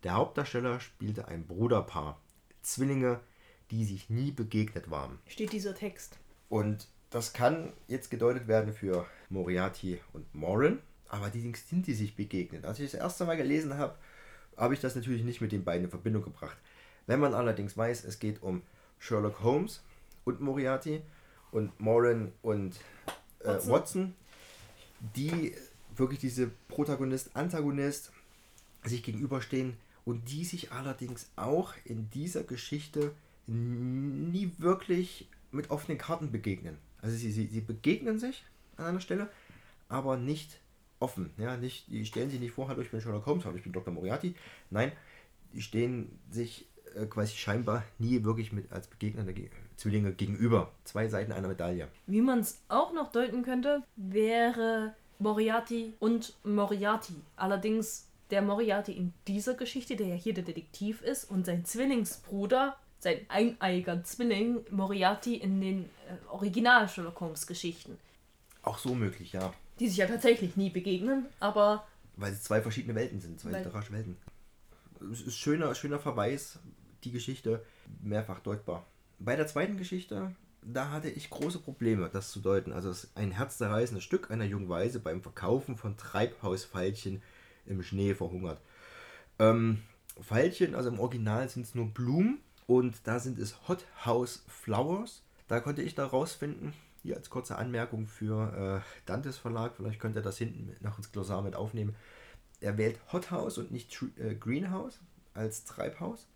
[SPEAKER 1] der Hauptdarsteller spielte ein Bruderpaar, Zwillinge, die sich nie begegnet waren.
[SPEAKER 2] Steht dieser Text.
[SPEAKER 1] Und das kann jetzt gedeutet werden für Moriarty und Morin, aber die sind die sich begegnet. Als ich das erste Mal gelesen habe, habe ich das natürlich nicht mit den beiden in Verbindung gebracht. Wenn man allerdings weiß, es geht um Sherlock Holmes und Moriarty und Moran und äh, Watson. Watson, die wirklich diese Protagonist-Antagonist sich gegenüberstehen und die sich allerdings auch in dieser Geschichte nie wirklich mit offenen Karten begegnen. Also sie, sie, sie begegnen sich an einer Stelle, aber nicht offen. Ja, nicht, die stellen sich nicht vor, hallo, ich bin Sherlock Holmes, hallo, ich bin Dr. Moriarty. Nein, die stehen sich äh, quasi scheinbar nie wirklich mit als begegnende Zwillinge gegenüber. Zwei Seiten einer Medaille.
[SPEAKER 2] Wie man es auch noch deuten könnte, wäre Moriarty und Moriarty. Allerdings der Moriarty in dieser Geschichte, der ja hier der Detektiv ist, und sein Zwillingsbruder, sein eineiger Zwilling Moriarty in den äh, Original Sherlock Holmes Geschichten.
[SPEAKER 1] Auch so möglich, ja
[SPEAKER 2] die sich ja tatsächlich nie begegnen, aber.
[SPEAKER 1] Weil es zwei verschiedene Welten sind, zwei literarische Welten. Es ist schöner, schöner Verweis, die Geschichte mehrfach deutbar. Bei der zweiten Geschichte da hatte ich große Probleme, das zu deuten. Also es ein herzzerreißendes Stück einer jungen Weise beim Verkaufen von Treibhausfeilchen im Schnee verhungert. Ähm, Veilchen, also im Original sind es nur Blumen und da sind es Hot House Flowers. Da konnte ich da rausfinden, hier als kurze Anmerkung für äh, Dantes Verlag, vielleicht könnt ihr das hinten noch ins Glossar mit aufnehmen. Er wählt Hothouse und nicht äh, Greenhouse als Treibhaus.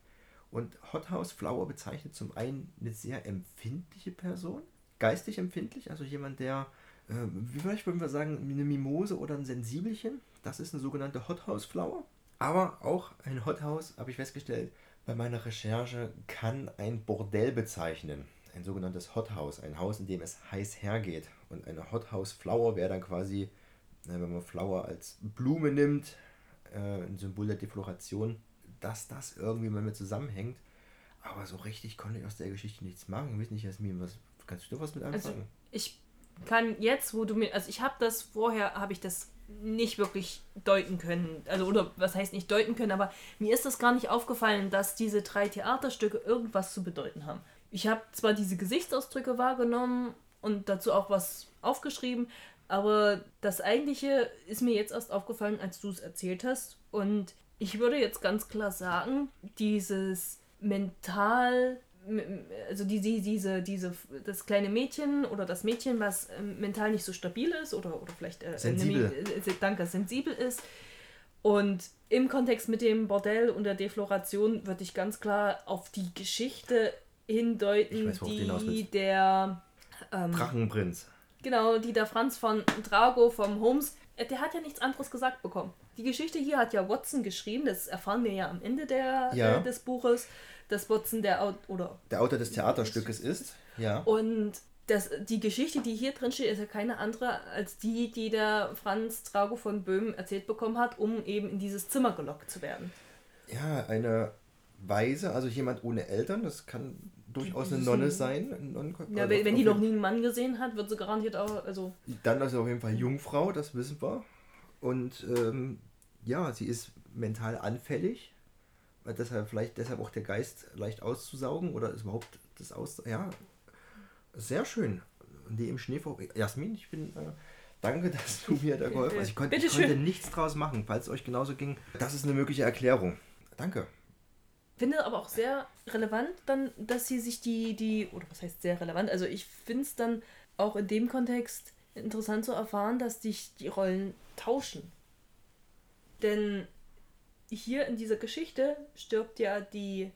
[SPEAKER 1] Und Hothouse Flower bezeichnet zum einen eine sehr empfindliche Person, geistig empfindlich, also jemand, der, äh, wie vielleicht würden wir sagen, eine Mimose oder ein Sensibelchen. Das ist eine sogenannte Hothouse Flower. Aber auch ein Hothouse, habe ich festgestellt, bei meiner Recherche kann ein Bordell bezeichnen ein sogenanntes Hothouse, ein Haus, in dem es heiß hergeht. Und eine Hothouse Flower wäre dann quasi, wenn man Flower als Blume nimmt, äh, ein Symbol der Defloration, dass das irgendwie mal mit zusammenhängt. Aber so richtig konnte ich aus der Geschichte nichts machen. Ich weiß nicht, Jasmin, was kannst du was mit also, anfangen?
[SPEAKER 2] Also ich kann jetzt, wo du mir, also ich habe das vorher, habe ich das nicht wirklich deuten können. Also, oder was heißt nicht deuten können, aber mir ist das gar nicht aufgefallen, dass diese drei Theaterstücke irgendwas zu bedeuten haben ich habe zwar diese Gesichtsausdrücke wahrgenommen und dazu auch was aufgeschrieben, aber das eigentliche ist mir jetzt erst aufgefallen, als du es erzählt hast. Und ich würde jetzt ganz klar sagen, dieses mental, also die, die, diese, diese, das kleine Mädchen oder das Mädchen, was ähm, mental nicht so stabil ist oder, oder vielleicht äh,
[SPEAKER 1] sensibel.
[SPEAKER 2] Eine, äh, danke, sensibel ist. Und im Kontext mit dem Bordell und der Defloration würde ich ganz klar auf die Geschichte hindeuten, weiß, die der
[SPEAKER 1] ähm, Drachenprinz.
[SPEAKER 2] Genau, die der Franz von Drago vom Holmes, der hat ja nichts anderes gesagt bekommen. Die Geschichte hier hat ja Watson geschrieben, das erfahren wir ja am Ende der, ja. äh, des Buches, dass Watson der, oder
[SPEAKER 1] der Autor des Theaterstückes ist. Ja.
[SPEAKER 2] Und das, die Geschichte, die hier drin steht, ist ja keine andere als die, die der Franz Drago von Böhmen erzählt bekommen hat, um eben in dieses Zimmer gelockt zu werden.
[SPEAKER 1] Ja, eine Weise, also jemand ohne Eltern, das kann durchaus eine Nonne sein. Eine
[SPEAKER 2] ja, also wenn, wenn die noch nie einen Mann gesehen hat, wird sie garantiert auch. Also
[SPEAKER 1] Dann also auf jeden Fall Jungfrau, das wissen wir. Und ähm, ja, sie ist mental anfällig. Deshalb vielleicht deshalb auch der Geist leicht auszusaugen oder ist überhaupt das aus. Ja, sehr schön. Die im Schnee vor. Jasmin, ich bin. Äh, danke, dass du mir da geholfen hast. Ich, konnt, ich konnte nichts draus machen, falls es euch genauso ging. Das ist eine mögliche Erklärung. Danke
[SPEAKER 2] finde aber auch sehr relevant dann, dass sie sich die, die, oder was heißt sehr relevant, also ich finde es dann auch in dem Kontext interessant zu erfahren, dass sich die Rollen tauschen. Denn hier in dieser Geschichte stirbt ja die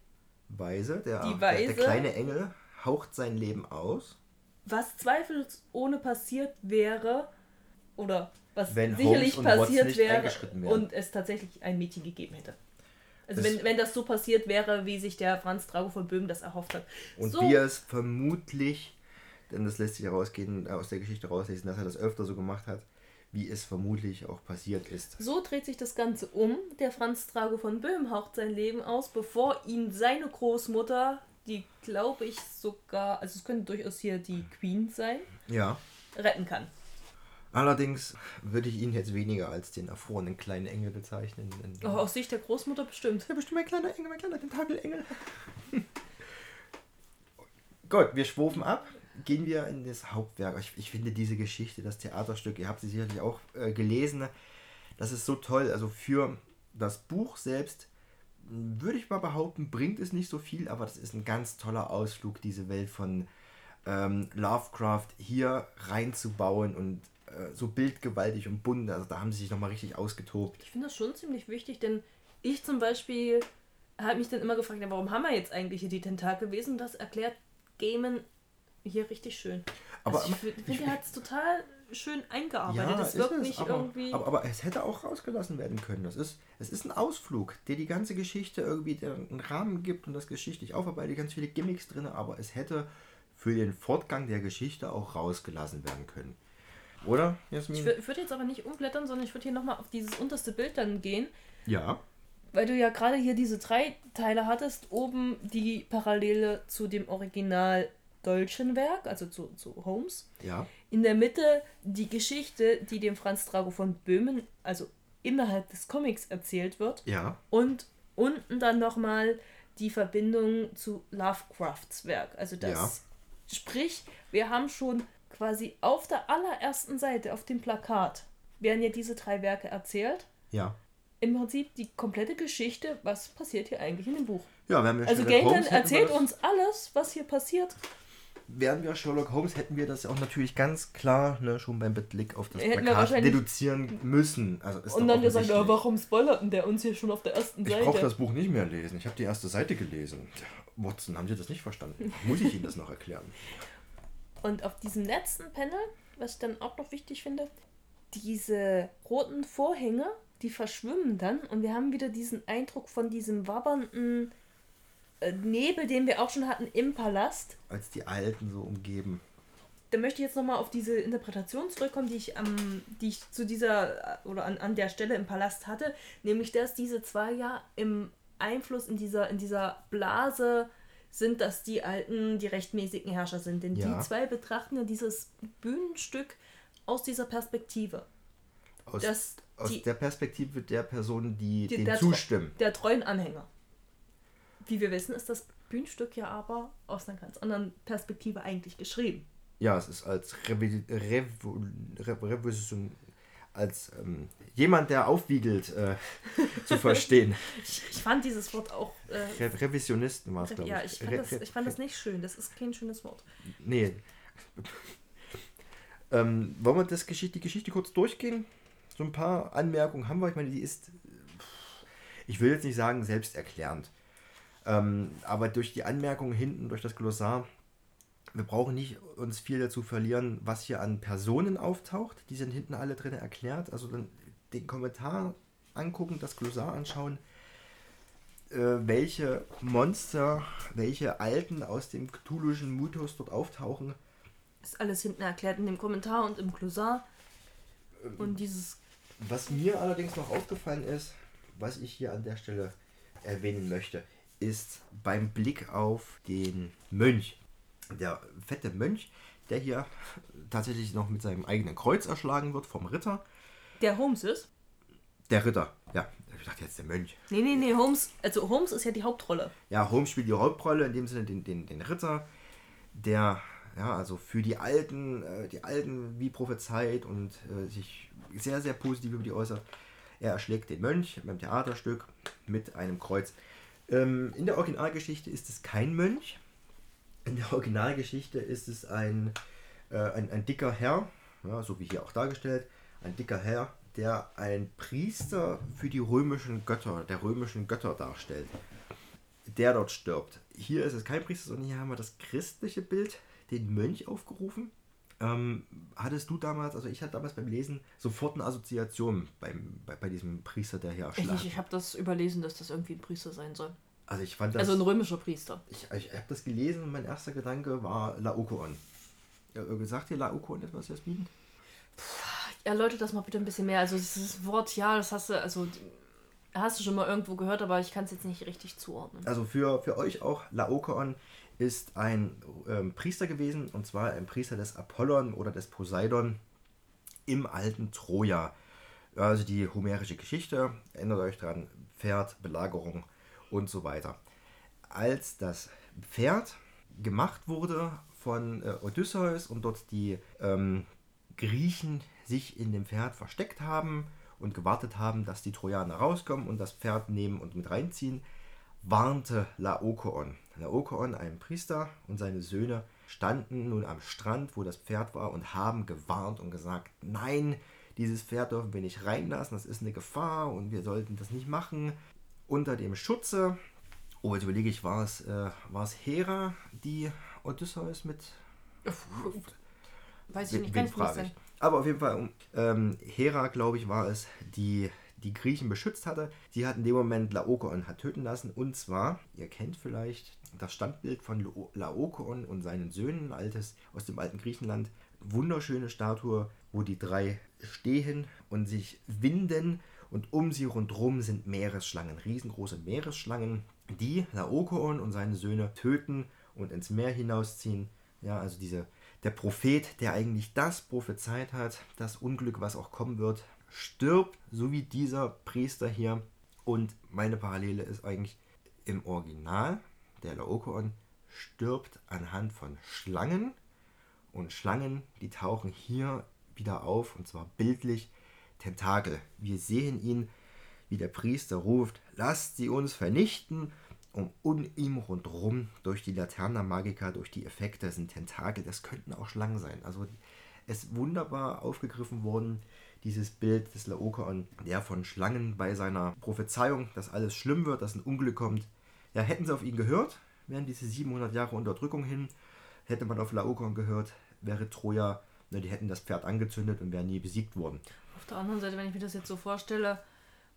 [SPEAKER 1] Weise, der, die Weise, der, der kleine Engel haucht sein Leben aus.
[SPEAKER 2] Was zweifelsohne passiert wäre, oder was Wenn sicherlich passiert wäre und es tatsächlich ein Mädchen gegeben hätte. Also wenn, wenn das so passiert wäre, wie sich der Franz Drago von Böhm das erhofft hat.
[SPEAKER 1] Und
[SPEAKER 2] so.
[SPEAKER 1] wie er es vermutlich, denn das lässt sich herausgehen, aus der Geschichte rauslesen, dass er das öfter so gemacht hat, wie es vermutlich auch passiert ist.
[SPEAKER 2] So dreht sich das Ganze um. Der Franz Drago von Böhm haucht sein Leben aus, bevor ihn seine Großmutter, die glaube ich sogar, also es könnte durchaus hier die Queen sein,
[SPEAKER 1] ja.
[SPEAKER 2] retten kann.
[SPEAKER 1] Allerdings würde ich ihn jetzt weniger als den erfrorenen kleinen Engel bezeichnen.
[SPEAKER 2] Oh, aus Sicht der Großmutter bestimmt.
[SPEAKER 1] Ja, bestimmt mein kleiner Engel, mein kleiner Tentakelengel. Gut, wir schwufen ab. Gehen wir in das Hauptwerk. Ich, ich, finde diese Geschichte, das Theaterstück, ihr habt sie sicherlich auch äh, gelesen, das ist so toll. Also für das Buch selbst würde ich mal behaupten, bringt es nicht so viel, aber das ist ein ganz toller Ausflug, diese Welt von ähm, Lovecraft hier reinzubauen und so bildgewaltig und bunt. Also da haben sie sich nochmal richtig ausgetobt.
[SPEAKER 2] Ich finde das schon ziemlich wichtig, denn ich zum Beispiel habe mich dann immer gefragt, ja, warum haben wir jetzt eigentlich hier die Tentakelwesen? Das erklärt Gamen hier richtig schön. Aber also ich finde, er hat es total schön eingearbeitet. Ja, das wirkt es, nicht
[SPEAKER 1] aber,
[SPEAKER 2] irgendwie.
[SPEAKER 1] Aber, aber, es hätte auch rausgelassen werden können. Das ist, es ist ein Ausflug, der die ganze Geschichte irgendwie einen Rahmen gibt und das geschichtlich aufarbeitet, ganz viele Gimmicks drin, aber es hätte für den Fortgang der Geschichte auch rausgelassen werden können. Oder,
[SPEAKER 2] Jasmin? Ich, würde jetzt aber nicht umblättern, sondern ich würde hier nochmal auf dieses unterste Bild dann gehen.
[SPEAKER 1] Ja.
[SPEAKER 2] Weil du ja gerade hier diese drei Teile hattest. Oben die Parallele zu dem Original deutschen Werk, also zu, zu Holmes.
[SPEAKER 1] Ja.
[SPEAKER 2] In der Mitte die Geschichte, die dem Franz Drago von Böhmen, also innerhalb des Comics erzählt wird.
[SPEAKER 1] Ja.
[SPEAKER 2] Und unten dann nochmal die Verbindung zu Lovecrafts Werk. Also das Sprich, wir haben schon quasi auf der allerersten Seite, auf dem Plakat, werden ja diese drei Werke erzählt.
[SPEAKER 1] Ja.
[SPEAKER 2] Im Prinzip die komplette Geschichte, was passiert hier eigentlich in dem Buch.
[SPEAKER 1] Ja, wenn wir
[SPEAKER 2] Also
[SPEAKER 1] Sherlock
[SPEAKER 2] Galen
[SPEAKER 1] Holmes hätten wir
[SPEAKER 2] erzählt
[SPEAKER 1] das-
[SPEAKER 2] uns alles, was hier passiert.
[SPEAKER 1] Wären wir Sherlock Holmes, hätten wir das auch natürlich ganz klar ne, schon beim Blick auf das
[SPEAKER 2] Hätten wir
[SPEAKER 1] Plakat
[SPEAKER 2] wahrscheinlich-
[SPEAKER 1] deduzieren müssen. Also ist
[SPEAKER 2] Und
[SPEAKER 1] doch
[SPEAKER 2] dann gesagt, ja,
[SPEAKER 1] offensichtlich.
[SPEAKER 2] warum spoilert denn der uns hier schon auf der ersten
[SPEAKER 1] Ich
[SPEAKER 2] Seite?
[SPEAKER 1] brauche das Buch nicht mehr lesen. Ich habe die erste Seite gelesen. Watson, haben Sie das nicht verstanden? Muss ich Ihnen das noch erklären?
[SPEAKER 2] Und auf diesem letzten Panel, was ich dann auch noch wichtig finde, diese roten Vorhänge, die verschwimmen dann und wir haben wieder diesen Eindruck von diesem wabbernden äh, Nebel, den wir auch schon hatten im Palast.
[SPEAKER 1] Als die Alten so umgeben.
[SPEAKER 2] Da möchte ich jetzt nochmal auf diese Interpretation zurückkommen, die ich, am, die ich zu dieser äh, oder an, an der Stelle im Palast hatte, nämlich dass diese zwei ja im Einfluss in dieser, in dieser Blase sind, dass die Alten die rechtmäßigen Herrscher sind. Denn
[SPEAKER 1] Ja.
[SPEAKER 2] die zwei betrachten ja dieses Bühnenstück aus dieser Perspektive.
[SPEAKER 1] Aus,
[SPEAKER 2] Das-
[SPEAKER 1] aus
[SPEAKER 2] die-
[SPEAKER 1] der Perspektive der Personen, die,
[SPEAKER 2] Die-
[SPEAKER 1] dem
[SPEAKER 2] der,
[SPEAKER 1] zustimmen.
[SPEAKER 2] Der treuen Anhänger. Wie wir wissen, ist das Bühnenstück ja aber aus einer ganz anderen Perspektive eigentlich geschrieben.
[SPEAKER 1] Ja, es ist als Revi Revo Re Revision, als ähm, jemand, der aufwiegelt, äh, zu verstehen.
[SPEAKER 2] Ich, ich fand dieses Wort auch. Äh,
[SPEAKER 1] Re Revisionisten war es, glaube
[SPEAKER 2] ja,
[SPEAKER 1] ich.
[SPEAKER 2] ich fand,
[SPEAKER 1] Re-
[SPEAKER 2] das, ich fand das nicht schön. Das ist kein schönes Wort.
[SPEAKER 1] Nee. ähm, wollen wir das Geschichte, die Geschichte kurz durchgehen? So ein paar Anmerkungen haben wir. Ich meine, die ist, ich will jetzt nicht sagen selbsterklärend. Ähm, aber durch die Anmerkungen hinten, durch das Glossar, wir brauchen nicht uns viel dazu verlieren, was hier an Personen auftaucht. Die sind hinten alle drin erklärt. Also dann den Kommentar angucken, das Glossar anschauen, äh, welche Monster, welche Alten aus dem Cthulhuschen Mythos dort auftauchen.
[SPEAKER 2] Ist alles hinten erklärt in dem Kommentar und im Glossar. Und dieses.
[SPEAKER 1] Was mir allerdings noch aufgefallen ist, was ich hier an der Stelle erwähnen möchte, ist beim Blick auf den Mönch. Der fette Mönch, der hier tatsächlich noch mit seinem eigenen Kreuz erschlagen wird vom Ritter.
[SPEAKER 2] Der Holmes ist.
[SPEAKER 1] Der Ritter, ja. Ich dachte jetzt der Mönch.
[SPEAKER 2] Nee, nee, nee, Holmes. Also Holmes ist ja die Hauptrolle.
[SPEAKER 1] Ja, Holmes spielt die Hauptrolle, in dem Sinne den, den, den Ritter, der ja, also für die Alten, äh, die Alten wie prophezeit und äh, sich sehr, sehr positiv über die äußert. Er erschlägt den Mönch beim Theaterstück mit einem Kreuz. Ähm, in der Originalgeschichte ist es kein Mönch. In der Originalgeschichte ist es ein, äh, ein, ein dicker Herr, ja, so wie hier auch dargestellt, ein dicker Herr, der ein Priester für die römischen Götter, der römischen Götter darstellt der dort stirbt. Hier ist es kein Priester, sondern hier haben wir das christliche Bild, den Mönch aufgerufen. Ähm, hattest du damals, also ich hatte damals beim Lesen sofort eine Assoziation beim, bei, bei diesem Priester, der hier
[SPEAKER 2] Ich
[SPEAKER 1] erschlagen.
[SPEAKER 2] nicht, ich habe das überlesen, dass das irgendwie ein Priester sein soll.
[SPEAKER 1] Also ich fand das,
[SPEAKER 2] Also ein römischer Priester.
[SPEAKER 1] ich, ich habe das gelesen und mein erster Gedanke war Laokoon. Ja, sagt dir Laokoon etwas, Jasmin?
[SPEAKER 2] Erläutert das mal bitte ein bisschen mehr. Also dieses Wort, ja, das hast du, also hast du schon mal irgendwo gehört, aber ich kann es jetzt nicht richtig zuordnen.
[SPEAKER 1] Also für, für euch auch, Laokoon ist ein ähm, Priester gewesen, und zwar ein Priester des Apollon oder des Poseidon im alten Troja. Also die homerische Geschichte, erinnert euch dran, Pferd, Belagerung und so weiter. Als das Pferd gemacht wurde von äh, Odysseus und dort die ähm, Griechen sich in dem Pferd versteckt haben und gewartet haben, dass die Trojaner rauskommen und das Pferd nehmen und mit reinziehen, warnte Laokoon. Laokoon, ein Priester und seine Söhne standen nun am Strand, wo das Pferd war und haben gewarnt und gesagt, nein, dieses Pferd dürfen wir nicht reinlassen, das ist eine Gefahr und wir sollten das nicht machen. Unter dem Schutze, oh, jetzt überlege ich, war es, äh, war es Hera, die Odysseus mit
[SPEAKER 2] Weiß ich nicht, nicht
[SPEAKER 1] frage ich? Aber auf jeden Fall, ähm, Hera, glaube ich, war es, die die Griechen beschützt hatte. Sie hat in dem Moment Laokoon hat töten lassen. Und zwar, ihr kennt vielleicht das Standbild von Laokoon und seinen Söhnen, altes aus dem alten Griechenland. Wunderschöne Statue, wo die drei stehen und sich winden. Und um sie rundherum sind Meeresschlangen, riesengroße Meeresschlangen, die Laokoon und seine Söhne töten und ins Meer hinausziehen. Ja, also diese, der Prophet, der eigentlich das prophezeit hat, das Unglück, was auch kommen wird, stirbt, so wie dieser Priester hier. Und meine Parallele ist eigentlich im Original, der Laokoon stirbt anhand von Schlangen. Und Schlangen, die tauchen hier wieder auf, und zwar bildlich Tentakel. Wir sehen ihn, wie der Priester ruft, lasst sie uns vernichten. Und um ihm rundherum, durch die Laterna Magica, durch die Effekte, sind Tentakel. Das könnten auch Schlangen sein. Also es wunderbar aufgegriffen worden, dieses Bild des Laokoon, der von Schlangen bei seiner Prophezeiung, dass alles schlimm wird, dass ein Unglück kommt. Ja, hätten sie auf ihn gehört, wären diese 700 Jahre Unterdrückung hin, hätte man auf Laokoon gehört, wäre Troja, ne, die hätten das Pferd angezündet und wären nie besiegt worden.
[SPEAKER 2] Auf der anderen Seite, wenn ich mir das jetzt so vorstelle,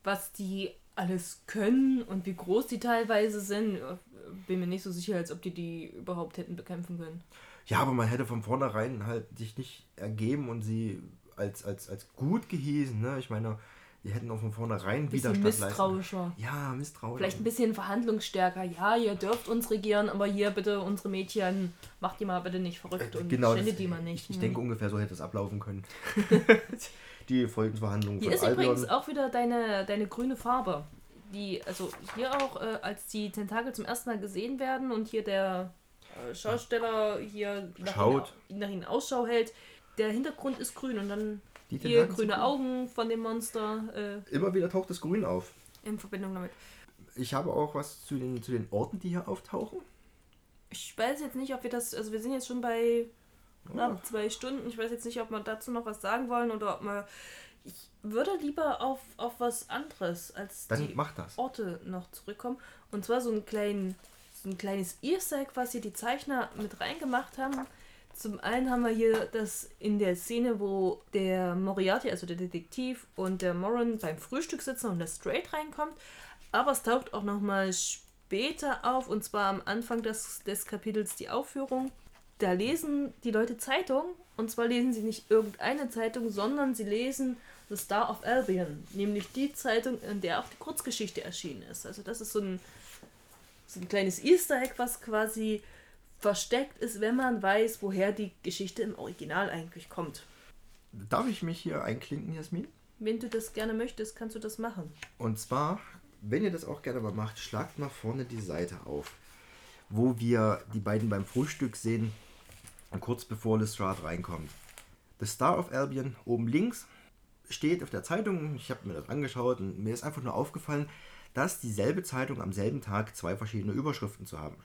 [SPEAKER 2] was die alles können und wie groß die teilweise sind, bin mir nicht so sicher, als ob die die überhaupt hätten bekämpfen können.
[SPEAKER 1] Ja, aber man hätte von vornherein halt sich nicht ergeben und sie als, als, als gut gehießen. Ne? Ich meine, die hätten auch von vornherein Widerstand
[SPEAKER 2] misstrauischer.
[SPEAKER 1] leisten. Ja, misstrauischer.
[SPEAKER 2] Vielleicht ein bisschen verhandlungsstärker. Ja, ihr dürft uns regieren, aber hier bitte unsere Mädchen, macht die mal bitte nicht verrückt und
[SPEAKER 1] genau, das-
[SPEAKER 2] die mal nicht.
[SPEAKER 1] Ich
[SPEAKER 2] Hm.
[SPEAKER 1] denke ungefähr so hätte es ablaufen können. die Folgenverhandlungen
[SPEAKER 2] Hier ist übrigens
[SPEAKER 1] Albion.
[SPEAKER 2] auch wieder deine, deine grüne Farbe. Die, also hier auch, äh, als die Tentakel zum ersten Mal gesehen werden und hier der äh, Schausteller hier nach,
[SPEAKER 1] Schaut.
[SPEAKER 2] Ihnen, nach ihnen Ausschau hält, der Hintergrund ist grün und dann
[SPEAKER 1] Die
[SPEAKER 2] hier grüne
[SPEAKER 1] grün.
[SPEAKER 2] Augen von dem Monster äh,
[SPEAKER 1] Immer wieder taucht das Grün auf.
[SPEAKER 2] in Verbindung damit.
[SPEAKER 1] Ich habe auch was zu den, zu den Orten, die hier auftauchen.
[SPEAKER 2] Ich weiß jetzt nicht, ob wir das, also wir sind jetzt schon bei knapp zwei Stunden. Ich weiß jetzt nicht, ob wir dazu noch was sagen wollen oder ob wir. Ich würde lieber auf, auf was anderes als
[SPEAKER 1] Dann
[SPEAKER 2] die. Orte noch zurückkommen. Und zwar so ein, kleinen, so ein kleines Easter Egg, was hier die Zeichner mit reingemacht haben. Zum einen haben wir hier das in der Szene, wo der Moriarty, also der Detektiv, und der Moran beim Frühstück sitzen und der Straight reinkommt. Aber es taucht auch nochmal später auf, und zwar am Anfang des, des Kapitels die Aufführung. Da lesen die Leute Zeitung, und zwar lesen sie nicht irgendeine Zeitung, sondern sie lesen The Star of Albion, nämlich die Zeitung, in der auch die Kurzgeschichte erschienen ist. Also das ist so ein, so ein kleines Easter Egg, was quasi versteckt ist, wenn man weiß, woher die Geschichte im Original eigentlich kommt.
[SPEAKER 1] Darf ich mich hier einklinken, Jasmin?
[SPEAKER 2] Wenn du das gerne möchtest, kannst du das machen.
[SPEAKER 1] Und zwar, wenn ihr das auch gerne mal macht, schlagt mal vorne die Seite auf, wo wir die beiden beim Frühstück sehen, kurz bevor Lestrade reinkommt. The Star of Albion oben links steht auf der Zeitung, ich habe mir das angeschaut und mir ist einfach nur aufgefallen, dass dieselbe Zeitung am selben Tag zwei verschiedene Überschriften zu haben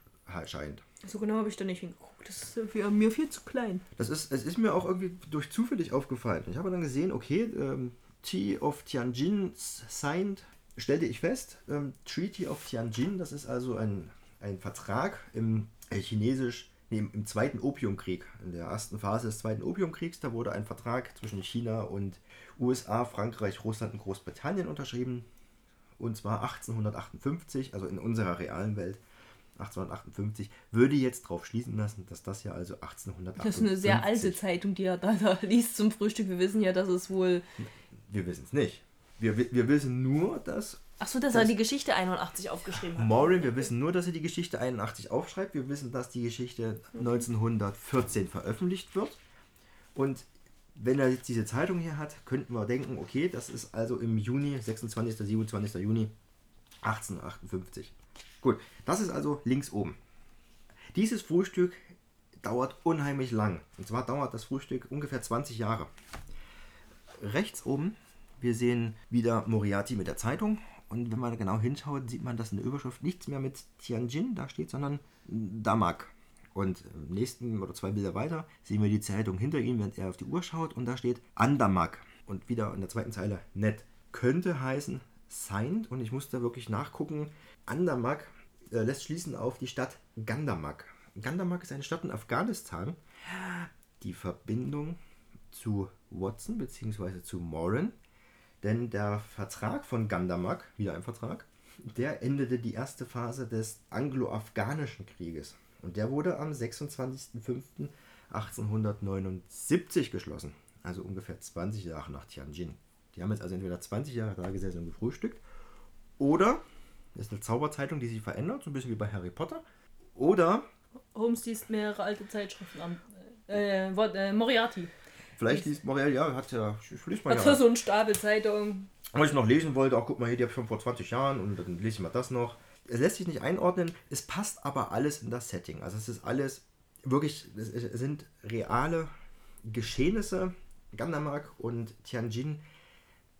[SPEAKER 1] scheint.
[SPEAKER 2] So genau habe ich da nicht hingeguckt. Das ist mir viel zu klein.
[SPEAKER 1] Das ist, es ist mir auch irgendwie durch zufällig aufgefallen. Ich habe dann gesehen, okay, ähm, T of Tianjin signed, stellte ich fest, ähm, Treaty of Tianjin, das ist also ein, ein Vertrag im äh, chinesisch, nee, im, im zweiten Opiumkrieg, in der ersten Phase des zweiten Opiumkriegs, da wurde ein Vertrag zwischen China und USA, Frankreich, Russland und Großbritannien unterschrieben. Und zwar 1858, also in unserer realen Welt. 1858 würde jetzt darauf schließen lassen, dass das ja also 1858
[SPEAKER 2] Das ist eine sehr alte Zeitung, die er da, da liest zum Frühstück. Wir wissen ja, dass es wohl.
[SPEAKER 1] Wir wissen es nicht. Wir, wi- wir wissen nur, dass
[SPEAKER 2] Achso, dass er die Geschichte 81 aufgeschrieben hat.
[SPEAKER 1] Maureen, wir wissen nur, dass er die Geschichte 81 aufschreibt. Wir wissen, dass die Geschichte 1914 veröffentlicht wird. Und wenn er jetzt diese Zeitung hier hat, könnten wir denken, okay, das ist also im Juni, 26. 27. Juni 1858. Gut, das ist also links oben. Dieses Frühstück dauert unheimlich lang. Und zwar dauert das Frühstück ungefähr 20 Jahre. Rechts oben, wir sehen wieder Moriarty mit der Zeitung. Und wenn man genau hinschaut, sieht man, dass in der Überschrift nichts mehr mit Tianjin da steht, sondern Damak. Und im nächsten oder zwei Bilder weiter sehen wir die Zeitung hinter ihm, während er auf die Uhr schaut. Und da steht Andamak. Und wieder in der zweiten Zeile net. Könnte heißen signed. Und ich musste wirklich nachgucken. Andamak äh, lässt schließen auf die Stadt Gandamak. Gandamak ist eine Stadt in Afghanistan. Die Verbindung zu Watson bzw. zu Moran. Denn der Vertrag von Gandamak, wieder ein Vertrag, der endete die erste Phase des anglo-afghanischen Krieges. Und der wurde am 26.05.1879 geschlossen. Also ungefähr 20 Jahre nach Tianjin. Die haben jetzt also entweder 20 Jahre da gesessen und gefrühstückt. Oder, das ist eine Zauberzeitung, die sich verändert, so ein bisschen wie bei Harry Potter. Oder
[SPEAKER 2] Holmes liest mehrere alte Zeitschriften am. Äh, Wort- äh, Moriarty.
[SPEAKER 1] vielleicht liest Morel, ja, hat ja, ich lese mal
[SPEAKER 2] Hat
[SPEAKER 1] ja.
[SPEAKER 2] so einen Stapel Zeitung.
[SPEAKER 1] Was ich noch lesen wollte, auch guck mal hier, die habe ich schon vor 20 Jahren und dann lese ich mal das noch. es lässt sich nicht einordnen, es passt aber alles in das Setting. Also es ist alles wirklich, es sind reale Geschehnisse, Gandamark und Tianjin,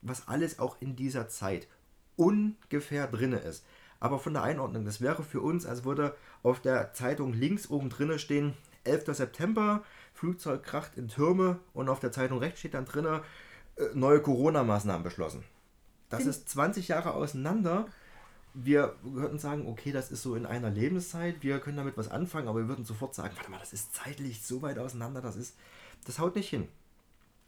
[SPEAKER 1] was alles auch in dieser Zeit ungefähr drinne ist. Aber von der Einordnung, das wäre für uns, als würde auf der Zeitung links oben drinne stehen, 11. September, Flugzeug kracht in Türme und auf der Zeitung rechts steht dann drinne, äh, neue Corona-Maßnahmen beschlossen. Das ist 20 Jahre auseinander. Wir würden sagen, okay, das ist so in einer Lebenszeit, wir können damit was anfangen, aber wir würden sofort sagen, warte mal, das ist zeitlich so weit auseinander, das ist, das haut nicht hin.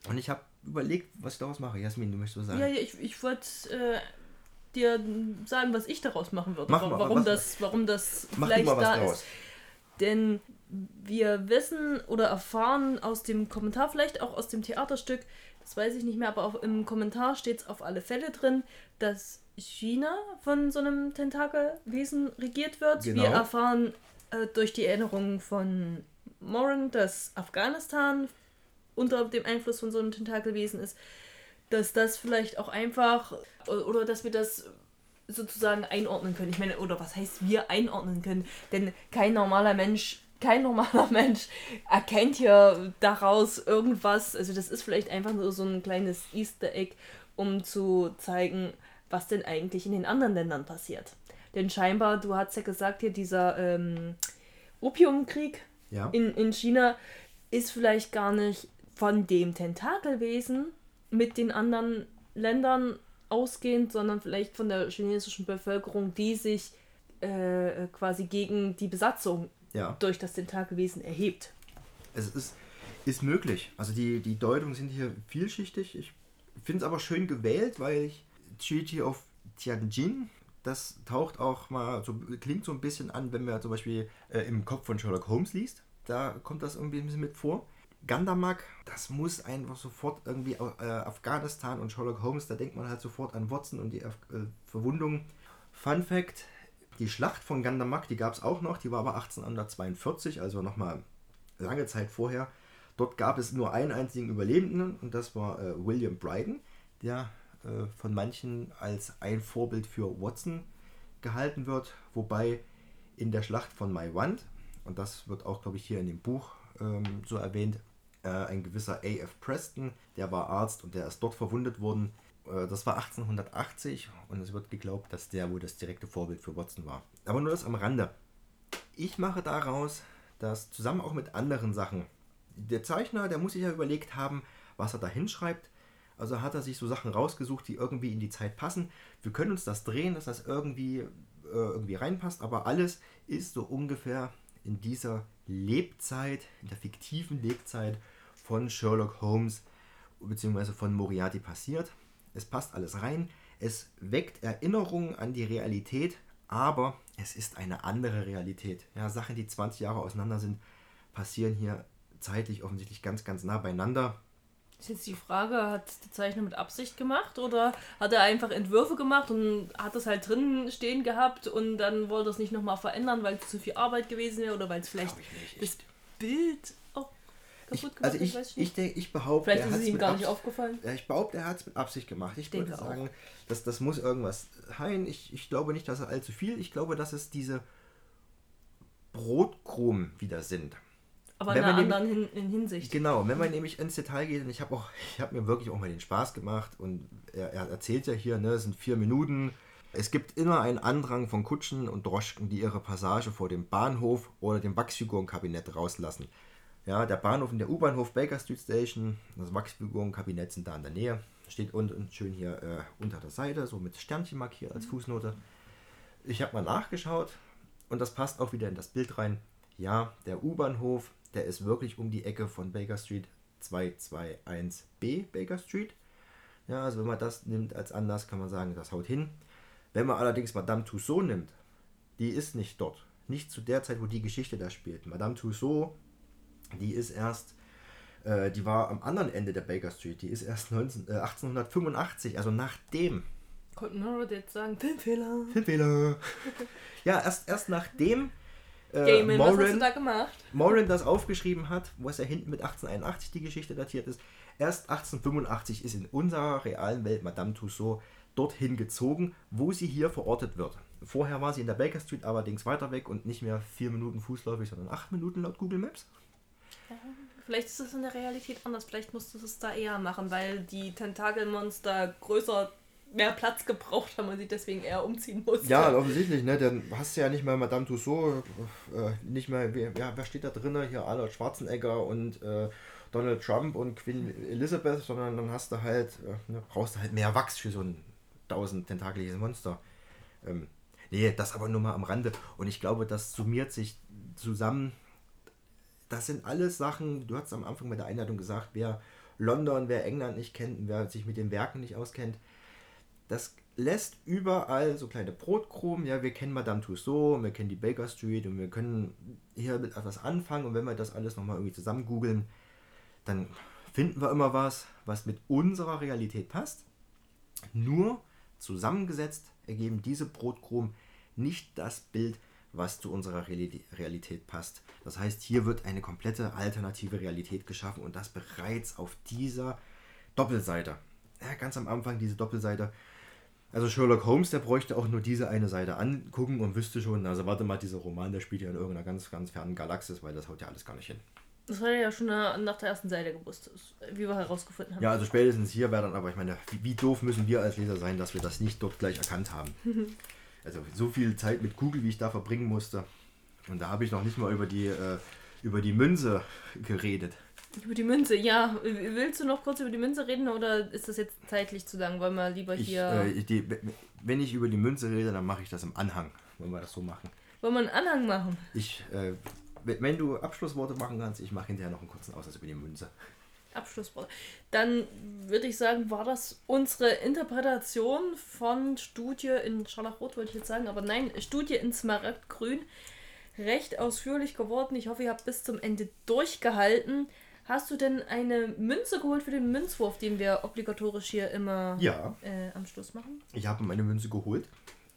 [SPEAKER 1] Und ich habe überlegt, was ich daraus mache. Jasmin, du möchtest was sagen?
[SPEAKER 2] Ja, ja ich, ich wollte äh, dir sagen, was ich daraus machen würde.
[SPEAKER 1] Mach mal,
[SPEAKER 2] warum,
[SPEAKER 1] was-
[SPEAKER 2] das, warum das vielleicht da
[SPEAKER 1] draus.
[SPEAKER 2] ist. Denn wir wissen oder erfahren aus dem Kommentar, vielleicht auch aus dem Theaterstück, das weiß ich nicht mehr, aber auch im Kommentar steht es auf alle Fälle drin, dass China von so einem Tentakelwesen regiert wird.
[SPEAKER 1] Genau.
[SPEAKER 2] Wir erfahren äh, durch die Erinnerungen von Moran, dass Afghanistan unter dem Einfluss von so einem Tentakelwesen ist, dass das vielleicht auch einfach oder, dass wir das sozusagen einordnen können. Ich meine, oder was heißt wir einordnen können? Denn kein normaler Mensch, kein normaler Mensch erkennt hier daraus irgendwas. Also das ist vielleicht einfach nur so ein kleines Easter Egg, um zu zeigen, was denn eigentlich in den anderen Ländern passiert. Denn scheinbar, du hast ja gesagt, hier dieser ähm, Opiumkrieg
[SPEAKER 1] Ja.
[SPEAKER 2] in, in China ist vielleicht gar nicht von dem Tentakelwesen mit den anderen Ländern ausgehend, sondern vielleicht von der chinesischen Bevölkerung, die sich äh, quasi gegen die Besatzung
[SPEAKER 1] ja.
[SPEAKER 2] durch das Tentakelwesen erhebt.
[SPEAKER 1] Es ist, ist möglich. Also die, die Deutungen sind hier vielschichtig. Ich finde es aber schön gewählt, weil ich Treaty of Tianjin, das taucht auch mal, so, klingt so ein bisschen an, wenn man zum Beispiel äh, im Kopf von Sherlock Holmes liest. Da kommt das irgendwie ein bisschen mit vor. Gandamak, das muss einfach sofort irgendwie äh, Afghanistan und Sherlock Holmes, da denkt man halt sofort an Watson und die äh, Verwundung. Fun Fact, die Schlacht von Gandamak, die gab es auch noch, die war aber 1842, also nochmal lange Zeit vorher. Dort gab es nur einen einzigen Überlebenden und das war äh, William Bryden, der äh, von manchen als ein Vorbild für Watson gehalten wird, wobei in der Schlacht von Maiwand, und das wird auch, glaube ich, hier in dem Buch ähm, so erwähnt, äh, ein gewisser A.F. Preston, der war Arzt und der ist dort verwundet worden. Äh, das war 1880 und es wird geglaubt, dass der wohl das direkte Vorbild für Watson war. Aber nur das am Rande. Ich mache daraus, dass zusammen auch mit anderen Sachen, der Zeichner, der muss sich ja überlegt haben, was er da hinschreibt. Also hat er sich so Sachen rausgesucht, die irgendwie in die Zeit passen. Wir können uns das drehen, dass das irgendwie, äh, irgendwie reinpasst, aber alles ist so ungefähr in dieser Lebzeit, in der fiktiven Lebzeit von Sherlock Holmes bzw. von Moriarty passiert. Es passt alles rein. Es weckt Erinnerungen an die Realität, aber es ist eine andere Realität. Ja, Sachen, die 20 Jahre auseinander sind, passieren hier zeitlich offensichtlich ganz, ganz nah beieinander.
[SPEAKER 2] Ist jetzt die Frage, hat der Zeichner mit Absicht gemacht oder hat er einfach Entwürfe gemacht und hat das halt drin stehen gehabt und dann wollte er es nicht nochmal verändern, weil es zu viel Arbeit gewesen wäre oder weil es vielleicht das Bild auch
[SPEAKER 1] Ich,
[SPEAKER 2] kaputt gemacht
[SPEAKER 1] also ich, ich, denk, ich behaupte,
[SPEAKER 2] Vielleicht ist es ihm gar nicht
[SPEAKER 1] Abs-
[SPEAKER 2] aufgefallen.
[SPEAKER 1] Ja, ich behaupte, er hat es mit Absicht gemacht. Ich,
[SPEAKER 2] denke
[SPEAKER 1] würde
[SPEAKER 2] auch.
[SPEAKER 1] sagen, dass das muss irgendwas sein. Ich, ich glaube nicht, dass er allzu viel. Ich glaube, dass es diese Brotkrumen wieder sind.
[SPEAKER 2] Aber
[SPEAKER 1] Wenn
[SPEAKER 2] in einer
[SPEAKER 1] man
[SPEAKER 2] anderen Hin in Hinsicht.
[SPEAKER 1] Genau, wenn man nämlich ins Detail geht, und ich habe habe mir wirklich auch mal den Spaß gemacht und er, er erzählt ja hier, ne, es sind vier Minuten. Es gibt immer einen Andrang von Kutschen und Droschken, die ihre Passage vor dem Bahnhof oder dem Wachsfigurenkabinett rauslassen. Ja, der Bahnhof und der U-Bahnhof Baker Street Station, das Wachsfigurenkabinett sind da in der Nähe. Steht unten schön hier äh, unter der Seite, so mit Sternchen markiert als Fußnote. Ich habe mal nachgeschaut und das passt auch wieder in das Bild rein. Ja, der U-Bahnhof, der ist wirklich um die Ecke von Baker Street 221b Baker Street. Ja, also wenn man das nimmt als Anlass, kann man sagen, das haut hin. Wenn man allerdings Madame Tussaud nimmt, die ist nicht dort. Nicht zu der Zeit, wo die Geschichte da spielt. Madame Tussaud, die ist erst, äh, die war am anderen Ende der Baker Street. Die ist erst 19, äh, 1885, also nachdem
[SPEAKER 2] Konnten wir jetzt sagen, Filmfehler.
[SPEAKER 1] Filmfehler. ja, erst, erst nachdem äh,
[SPEAKER 2] Gaiman, was hast du
[SPEAKER 1] Moran,
[SPEAKER 2] da gemacht?
[SPEAKER 1] Moran das aufgeschrieben hat, wo es ja hinten mit 1881 die Geschichte datiert ist, erst 1885 ist in unserer realen Welt Madame Tussaud dorthin gezogen, wo sie hier verortet wird. Vorher war sie in der Baker Street allerdings weiter weg und nicht mehr vier Minuten fußläufig, sondern acht Minuten laut Google Maps.
[SPEAKER 2] Vielleicht ist es in der Realität anders. Vielleicht musst du es da eher machen, weil die Tentakelmonster größer mehr Platz gebraucht haben und sie deswegen eher umziehen mussten.
[SPEAKER 1] Ja, offensichtlich, ne? Dann hast du ja nicht mehr Madame Tussauds, äh, nicht mehr, ja, wer steht da drin? Hier Arnold Schwarzenegger und äh, Donald Trump und Queen Elizabeth, sondern dann hast du halt, äh, ne, brauchst du halt mehr Wachs für so ein tausend tentakeliges Monster. Ähm, nee, das aber nur mal am Rande. Und ich glaube, das summiert sich zusammen. Das sind alles Sachen, du hast am Anfang mit der Einleitung gesagt, wer London, wer England nicht kennt, wer sich mit den Werken nicht auskennt, das lässt überall so kleine Brotkrumen. Ja, wir kennen Madame Tussauds, wir kennen die Baker Street und wir können hier mit etwas anfangen. Und wenn wir das alles nochmal irgendwie zusammen googeln, dann finden wir immer was, was mit unserer Realität passt. Nur zusammengesetzt ergeben diese Brotkrumen nicht das Bild, was zu unserer Realität passt. Das heißt, hier wird eine komplette alternative Realität geschaffen und das bereits auf dieser Doppelseite. Ja, ganz am Anfang diese Doppelseite. Also Sherlock Holmes, der bräuchte auch nur diese eine Seite angucken und wüsste schon, also warte mal, dieser Roman, der spielt ja in irgendeiner ganz, ganz fernen Galaxis, weil das haut ja alles gar nicht hin.
[SPEAKER 2] Das hat er ja schon nach der ersten Seite gewusst, wie wir herausgefunden haben.
[SPEAKER 1] Ja, also spätestens hier wäre dann, aber ich meine, wie, wie, doof müssen wir als Leser sein, dass wir das nicht dort gleich erkannt haben. also so viel Zeit mit Google, wie ich da verbringen musste. Und da habe ich noch nicht mal über die, äh, über die Münze geredet.
[SPEAKER 2] Über die Münze, ja. Willst du noch kurz über die Münze reden oder ist das jetzt zeitlich zu lang? Wollen wir lieber hier.
[SPEAKER 1] Ich, äh, die, wenn ich über die Münze rede, dann mache ich das im Anhang. Wollen wir das so machen?
[SPEAKER 2] Wollen wir einen Anhang machen?
[SPEAKER 1] Ich, äh, wenn du Abschlussworte machen kannst, ich mache hinterher noch einen kurzen Aussatz über die Münze.
[SPEAKER 2] Abschlussworte. Dann würde ich sagen, war das unsere Interpretation von Studie in Scharlachrot, wollte ich jetzt sagen, aber nein, Studie in Smaragdgrün. Recht ausführlich geworden. Ich hoffe, ihr habt bis zum Ende durchgehalten. Hast du denn eine Münze geholt für den Münzwurf, den wir obligatorisch hier immer
[SPEAKER 1] ja.
[SPEAKER 2] äh, am Schluss machen?
[SPEAKER 1] Ich habe meine Münze geholt.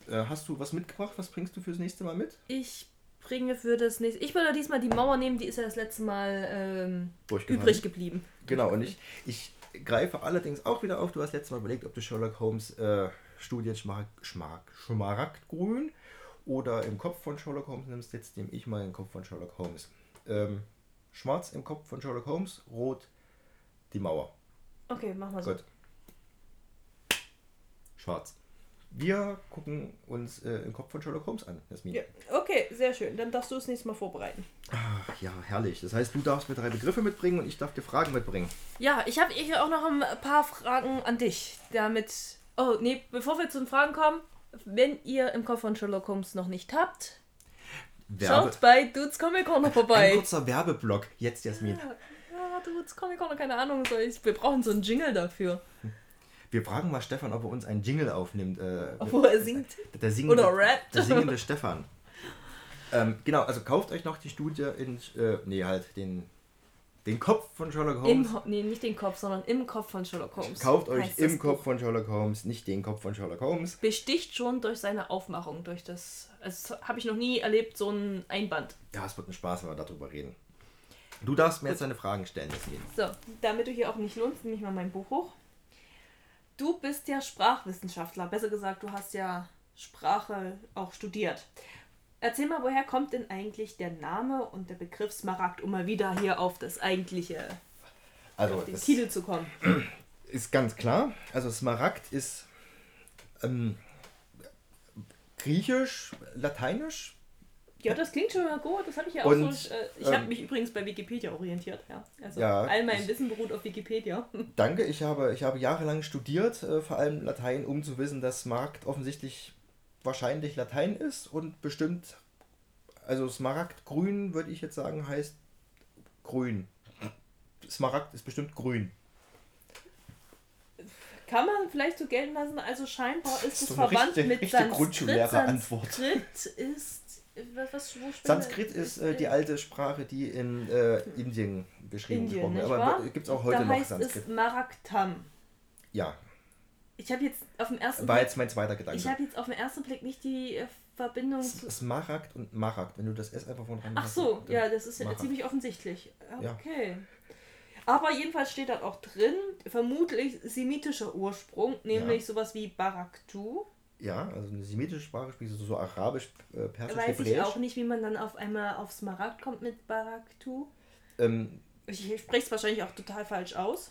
[SPEAKER 1] Äh, hast du was mitgebracht? Was bringst du fürs nächste Mal mit?
[SPEAKER 2] Ich bringe für das nächste. Ich würde diesmal die Mauer nehmen, die ist ja das letzte Mal ähm, übrig geblieben.
[SPEAKER 1] Genau, und ich, ich greife allerdings auch wieder auf. Du hast letztes Mal überlegt, ob du Sherlock Holmes äh, Studien Schmarag, Schmarag, Schmaragdgrün oder im Kopf von Sherlock Holmes nimmst. Jetzt nehme ich mal den Kopf von Sherlock Holmes. Ähm, schwarz im Kopf von Sherlock Holmes, rot die Mauer.
[SPEAKER 2] Okay, machen wir so. Gut.
[SPEAKER 1] Schwarz. Wir gucken uns äh, den Kopf von Sherlock Holmes an, Jasmin.
[SPEAKER 2] Ja, okay, sehr schön. Dann darfst du es nächstes Mal vorbereiten.
[SPEAKER 1] Ach ja, herrlich. Das heißt, du darfst mir drei Begriffe mitbringen und ich darf dir Fragen mitbringen.
[SPEAKER 2] Ja, ich habe hier auch noch ein paar Fragen an dich. Damit. Oh, nee, bevor wir zu den Fragen kommen, wenn ihr im Kopf von Sherlock Holmes noch nicht habt, Werbe schaut bei Dudes Comic Corner vorbei.
[SPEAKER 1] Ein kurzer Werbeblock. Jetzt, Jasmin.
[SPEAKER 2] Ja, ja Dudes Comic Corner, keine Ahnung. Wir brauchen so einen Jingle dafür.
[SPEAKER 1] Wir fragen mal Stefan, ob er uns einen Jingle aufnimmt. Äh,
[SPEAKER 2] Wo er singt.
[SPEAKER 1] Der singende,
[SPEAKER 2] Oder rappt.
[SPEAKER 1] Der singende Stefan. Ähm, genau, also kauft euch noch die Studie in. Äh, nee, halt den, den Kopf von Sherlock Holmes.
[SPEAKER 2] Im, nee, nicht den Kopf, sondern im Kopf von Sherlock Holmes.
[SPEAKER 1] Kauft euch im Kopf Buch. von Sherlock Holmes, nicht den Kopf von Sherlock Holmes.
[SPEAKER 2] Besticht schon durch seine Aufmachung, durch das. Also, habe ich noch nie erlebt, so ein Einband.
[SPEAKER 1] Ja, es wird ein Spaß, wenn wir darüber reden. Du darfst mir jetzt deine Fragen stellen,
[SPEAKER 2] Jasmin. So, damit du hier auch nicht lohnst, nehme ich mal mein Buch hoch. Du bist ja Sprachwissenschaftler, besser gesagt, du hast ja Sprache auch studiert. Erzähl mal, woher kommt denn eigentlich der Name und der Begriff Smaragd, um mal wieder hier auf das eigentliche,
[SPEAKER 1] also
[SPEAKER 2] auf den Titel zu kommen?
[SPEAKER 1] Ist ganz klar. Also Smaragd ist ähm, griechisch, lateinisch,
[SPEAKER 2] ja, das klingt schon mal gut. Das habe ich ja auch und, so. Äh, ich ähm, habe mich übrigens bei Wikipedia orientiert. Ja. Also ja, all mein Wissen beruht auf Wikipedia.
[SPEAKER 1] Danke. Ich habe, ich habe jahrelang studiert, äh, vor allem Latein, um zu wissen, dass Markt offensichtlich wahrscheinlich Latein ist und bestimmt, also Smaragdgrün würde ich jetzt sagen, heißt grün. Smaragd ist bestimmt grün.
[SPEAKER 2] Kann man vielleicht so gelten lassen, also scheinbar ist es so verwandt richtige, mit Sanskrit. Sanskrit ist was, was,
[SPEAKER 1] Sanskrit ist äh, die alte Sprache, die in äh, Indien beschrieben Indien, wird. Aber gibt es auch heute da noch heißt Sanskrit.
[SPEAKER 2] Es Maraktam.
[SPEAKER 1] Ja.
[SPEAKER 2] Ich habe jetzt auf dem ersten
[SPEAKER 1] War Blick, jetzt mein zweiter Gedanke.
[SPEAKER 2] Ich habe jetzt auf den ersten Blick nicht die äh, Verbindung
[SPEAKER 1] S. Smaragd und Maragd, wenn du das S einfach von dran
[SPEAKER 2] Ach so, ja, das ist ja ziemlich offensichtlich. Okay. Ja. Aber jedenfalls steht dort auch drin, vermutlich semitischer Ursprung, nämlich ja. sowas wie Baraktu.
[SPEAKER 1] Ja, also eine semitische Sprache du so arabisch, äh, persisch,
[SPEAKER 2] Weiß ich
[SPEAKER 1] hebräisch.
[SPEAKER 2] auch nicht, wie man dann auf einmal auf Smaragd kommt mit Baraktu.
[SPEAKER 1] Ähm,
[SPEAKER 2] Ich spreche es wahrscheinlich auch total falsch aus.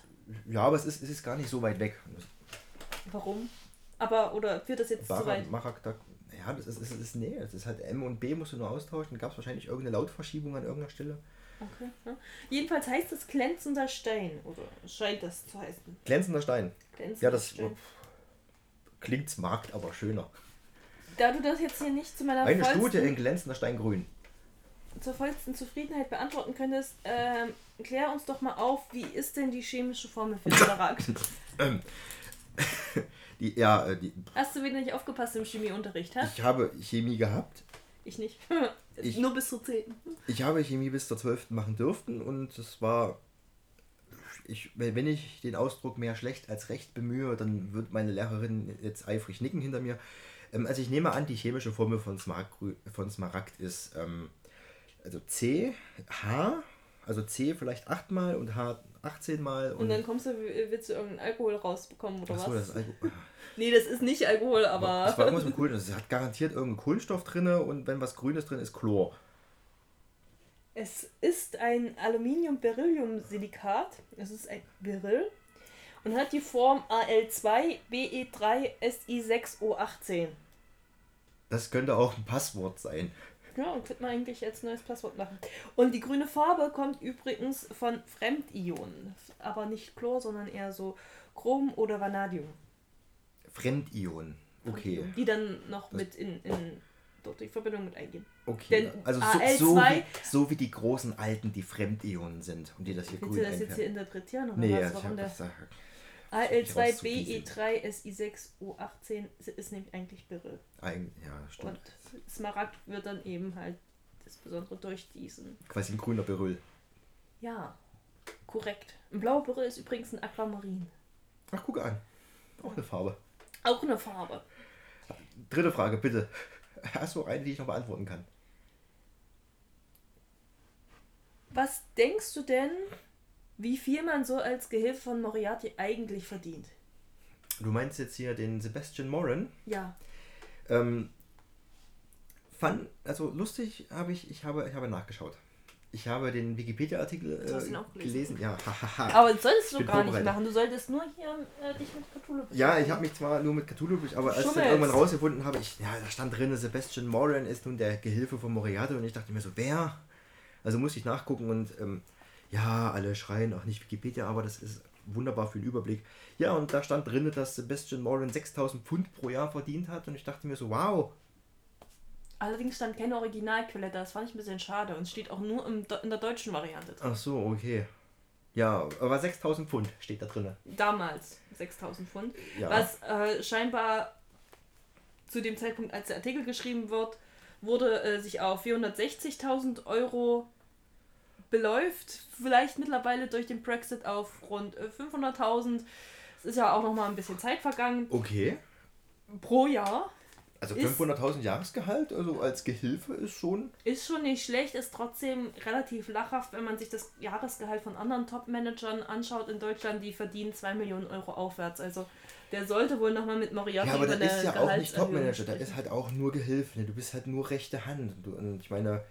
[SPEAKER 1] ja, aber es ist, es ist gar nicht so weit weg.
[SPEAKER 2] Warum? Aber, oder führt das jetzt zu
[SPEAKER 1] Barak,
[SPEAKER 2] weit?
[SPEAKER 1] Marak, da, ja, das ist, das ist nee, das ist halt M und B musst du nur austauschen. Gab es wahrscheinlich irgendeine Lautverschiebung an irgendeiner Stelle.
[SPEAKER 2] Okay. Ja. Jedenfalls heißt es glänzender Stein. Oder scheint das zu heißen.
[SPEAKER 1] Glänzender Stein.
[SPEAKER 2] Glänzender
[SPEAKER 1] Ja, das
[SPEAKER 2] Stein.
[SPEAKER 1] klingt smart, aber schöner.
[SPEAKER 2] Da du das jetzt hier nicht zu meiner
[SPEAKER 1] Eine Studie in glänzender Steingrün.
[SPEAKER 2] zur vollsten Zufriedenheit beantworten könntest, ähm, klär uns doch mal auf, wie ist denn die chemische Formel für Smaragd?
[SPEAKER 1] Die, ja, äh, die,
[SPEAKER 2] Hast du wieder nicht aufgepasst im Chemieunterricht, hä?
[SPEAKER 1] ich habe Chemie gehabt.
[SPEAKER 2] Ich nicht.
[SPEAKER 1] Ich-
[SPEAKER 2] Nur bis zur 10.
[SPEAKER 1] Ich habe Chemie bis zur 12. machen dürften und es war. Ich, wenn ich den Ausdruck mehr schlecht als recht bemühe, dann wird meine Lehrerin jetzt eifrig nicken hinter mir. Ähm, also ich nehme an, die chemische Formel von Smaragd, von Smaragd ist ähm, also C, H, also C vielleicht 8 mal und H 18 mal.
[SPEAKER 2] Und dann kommst du, willst du irgendeinen Alkohol rausbekommen oder
[SPEAKER 1] Achso,
[SPEAKER 2] was?
[SPEAKER 1] das ist Alkohol.
[SPEAKER 2] Nee, das ist nicht Alkohol, aber.
[SPEAKER 1] Das war irgendwas mit Kohlenstoff. Es hat garantiert irgendeinen Kohlenstoff drin und wenn was Grünes drin ist, Chlor.
[SPEAKER 2] Es ist ein Aluminium-Beryllium-Silikat. Es ist ein Beryl und hat die Form Al2 Be3 Si6O18.
[SPEAKER 1] Das könnte auch ein Passwort sein.
[SPEAKER 2] Ja, und könnte man eigentlich als neues Passwort machen. Und die grüne Farbe kommt übrigens von Fremdionen. Aber nicht Chlor, sondern eher so Chrom oder Vanadium.
[SPEAKER 1] Fremdionen. Okay.
[SPEAKER 2] Die dann noch mit in, in dort die Verbindung mit eingehen.
[SPEAKER 1] Okay.
[SPEAKER 2] Denn
[SPEAKER 1] also so,
[SPEAKER 2] AL2
[SPEAKER 1] so, wie, so wie die großen Alten, die Fremdionen sind und die das hier
[SPEAKER 2] Willst
[SPEAKER 1] grün
[SPEAKER 2] du das jetzt hier
[SPEAKER 1] einfärben.
[SPEAKER 2] interpretieren oder
[SPEAKER 1] Nee,
[SPEAKER 2] was?
[SPEAKER 1] ja, ich hab das da.
[SPEAKER 2] AL2 BE3 SI6O18 ist nämlich eigentlich Beryl.
[SPEAKER 1] Ein, ja, stimmt.
[SPEAKER 2] Und Smaragd wird dann eben halt das Besondere durch diesen.
[SPEAKER 1] Quasi ein grüner Beryl.
[SPEAKER 2] Ja, korrekt. Ein blauer Beryl ist übrigens ein Aquamarin.
[SPEAKER 1] Ach, guck an. Auch eine Farbe.
[SPEAKER 2] Auch eine Farbe.
[SPEAKER 1] Dritte Frage, bitte. Hast du eine, die ich noch beantworten kann?
[SPEAKER 2] Was denkst du denn, wie viel man so als Gehilfe von Moriarty eigentlich verdient?
[SPEAKER 1] Du meinst jetzt hier den Sebastian Moran?
[SPEAKER 2] Ja.
[SPEAKER 1] Ähm, fand, also lustig habe ich, ich habe, ich habe nachgeschaut. Ich habe den Wikipedia-Artikel äh,
[SPEAKER 2] gelesen.
[SPEAKER 1] gelesen. Ja.
[SPEAKER 2] Aber das solltest du gar nicht machen. Du solltest nur hier äh, dich mit Cthulhu
[SPEAKER 1] Ja, ich habe mich zwar nur mit Cthulhu, besch- aber als ich dann irgendwann rausgefunden habe, ich, ja, da stand drin, Sebastian Moran ist nun der Gehilfe von Moriarty und ich dachte mir so, wer? Also musste ich nachgucken und ähm, ja, alle schreien auch nicht Wikipedia, aber das ist wunderbar für den Überblick. Ja, und da stand drin, dass Sebastian Moran 6000 Pfund pro Jahr verdient hat und ich dachte mir so, wow,
[SPEAKER 2] Allerdings stand keine Originalquelle da. Das fand ich ein bisschen schade. Und steht auch nur im, in der deutschen Variante drin.
[SPEAKER 1] ach so, okay. Ja, aber 6000 Pfund steht da drin.
[SPEAKER 2] Damals 6000 Pfund.
[SPEAKER 1] Ja.
[SPEAKER 2] Was äh, scheinbar zu dem Zeitpunkt, als der Artikel geschrieben wird, wurde, äh, sich auf 460.000 Euro beläuft. Vielleicht mittlerweile durch den Brexit auf rund äh, 500.000. Es ist ja auch noch mal ein bisschen Zeit vergangen.
[SPEAKER 1] Okay.
[SPEAKER 2] Pro Jahr.
[SPEAKER 1] Also
[SPEAKER 2] Ist-
[SPEAKER 1] 500.000 Jahresgehalt, also als Gehilfe ist schon.
[SPEAKER 2] Ist schon nicht schlecht, ist trotzdem relativ lachhaft, wenn man sich das Jahresgehalt von anderen Top-Managern anschaut in Deutschland, die verdienen 2 Millionen Euro aufwärts. Also der sollte wohl nochmal mit Moriarty
[SPEAKER 1] Ja, aber
[SPEAKER 2] eine
[SPEAKER 1] ist ja auch nicht Topmanager,
[SPEAKER 2] sprechen.
[SPEAKER 1] ist halt auch nur Gehilfe. Ne? Du bist halt nur rechte Hand. Und ich meine,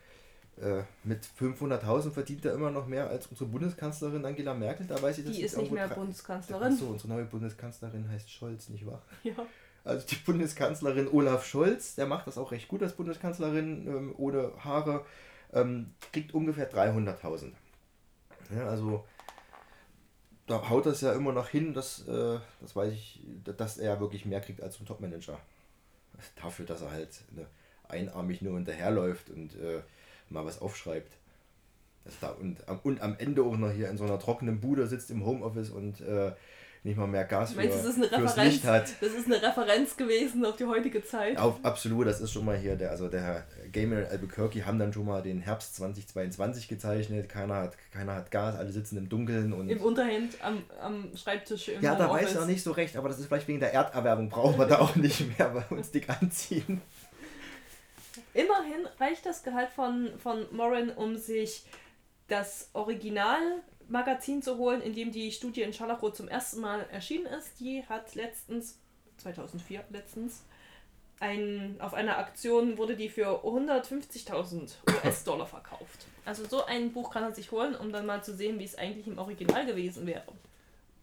[SPEAKER 1] äh, mit 500.000 verdient er immer noch mehr als unsere Bundeskanzlerin Angela Merkel. Da weiß ich, dass
[SPEAKER 2] Die ist nicht mehr Bundeskanzlerin.
[SPEAKER 1] Achso, unsere neue Bundeskanzlerin heißt Scholz, nicht wahr?
[SPEAKER 2] Ja.
[SPEAKER 1] Also die Bundeskanzlerin Olaf Scholz, der macht das auch recht gut als Bundeskanzlerin, ähm, ohne Haare, ähm, kriegt ungefähr 300.000. Ja, also da haut das ja immer noch hin, dass, äh, das weiß ich, dass er wirklich mehr kriegt als ein Topmanager. Dafür, dass er halt ne, einarmig nur hinterherläuft und äh, mal was aufschreibt. Da, und, am- und am Ende auch noch hier in so einer trockenen Bude sitzt im Homeoffice und äh, nicht mal mehr Gas für,
[SPEAKER 2] Meinst das ist
[SPEAKER 1] fürs? Licht hat.
[SPEAKER 2] Das ist eine Referenz gewesen auf die heutige Zeit.
[SPEAKER 1] Auf, absolut, das ist schon mal hier, der, also der Herr Gamer Albuquerque haben dann schon mal den Herbst 2022 gezeichnet. Keiner hat, keiner hat Gas, alle sitzen im Dunkeln und.
[SPEAKER 2] Im Unterhemd am, am Schreibtisch im
[SPEAKER 1] ja, da weiß er nicht so recht, aber das ist vielleicht wegen der Erderwärmung, brauchen wir da auch nicht mehr bei uns dick anziehen.
[SPEAKER 2] Immerhin reicht das Gehalt von, von Moran, um sich das Originalmagazin zu holen, in dem die Studie in Scharlachroth zum ersten Mal erschienen ist. Die hat letztens, 2004 letztens, ein, auf einer Aktion wurde die für 150.000 US-Dollar verkauft. Also so ein Buch kann er sich holen, um dann mal zu sehen, wie es eigentlich im Original gewesen wäre.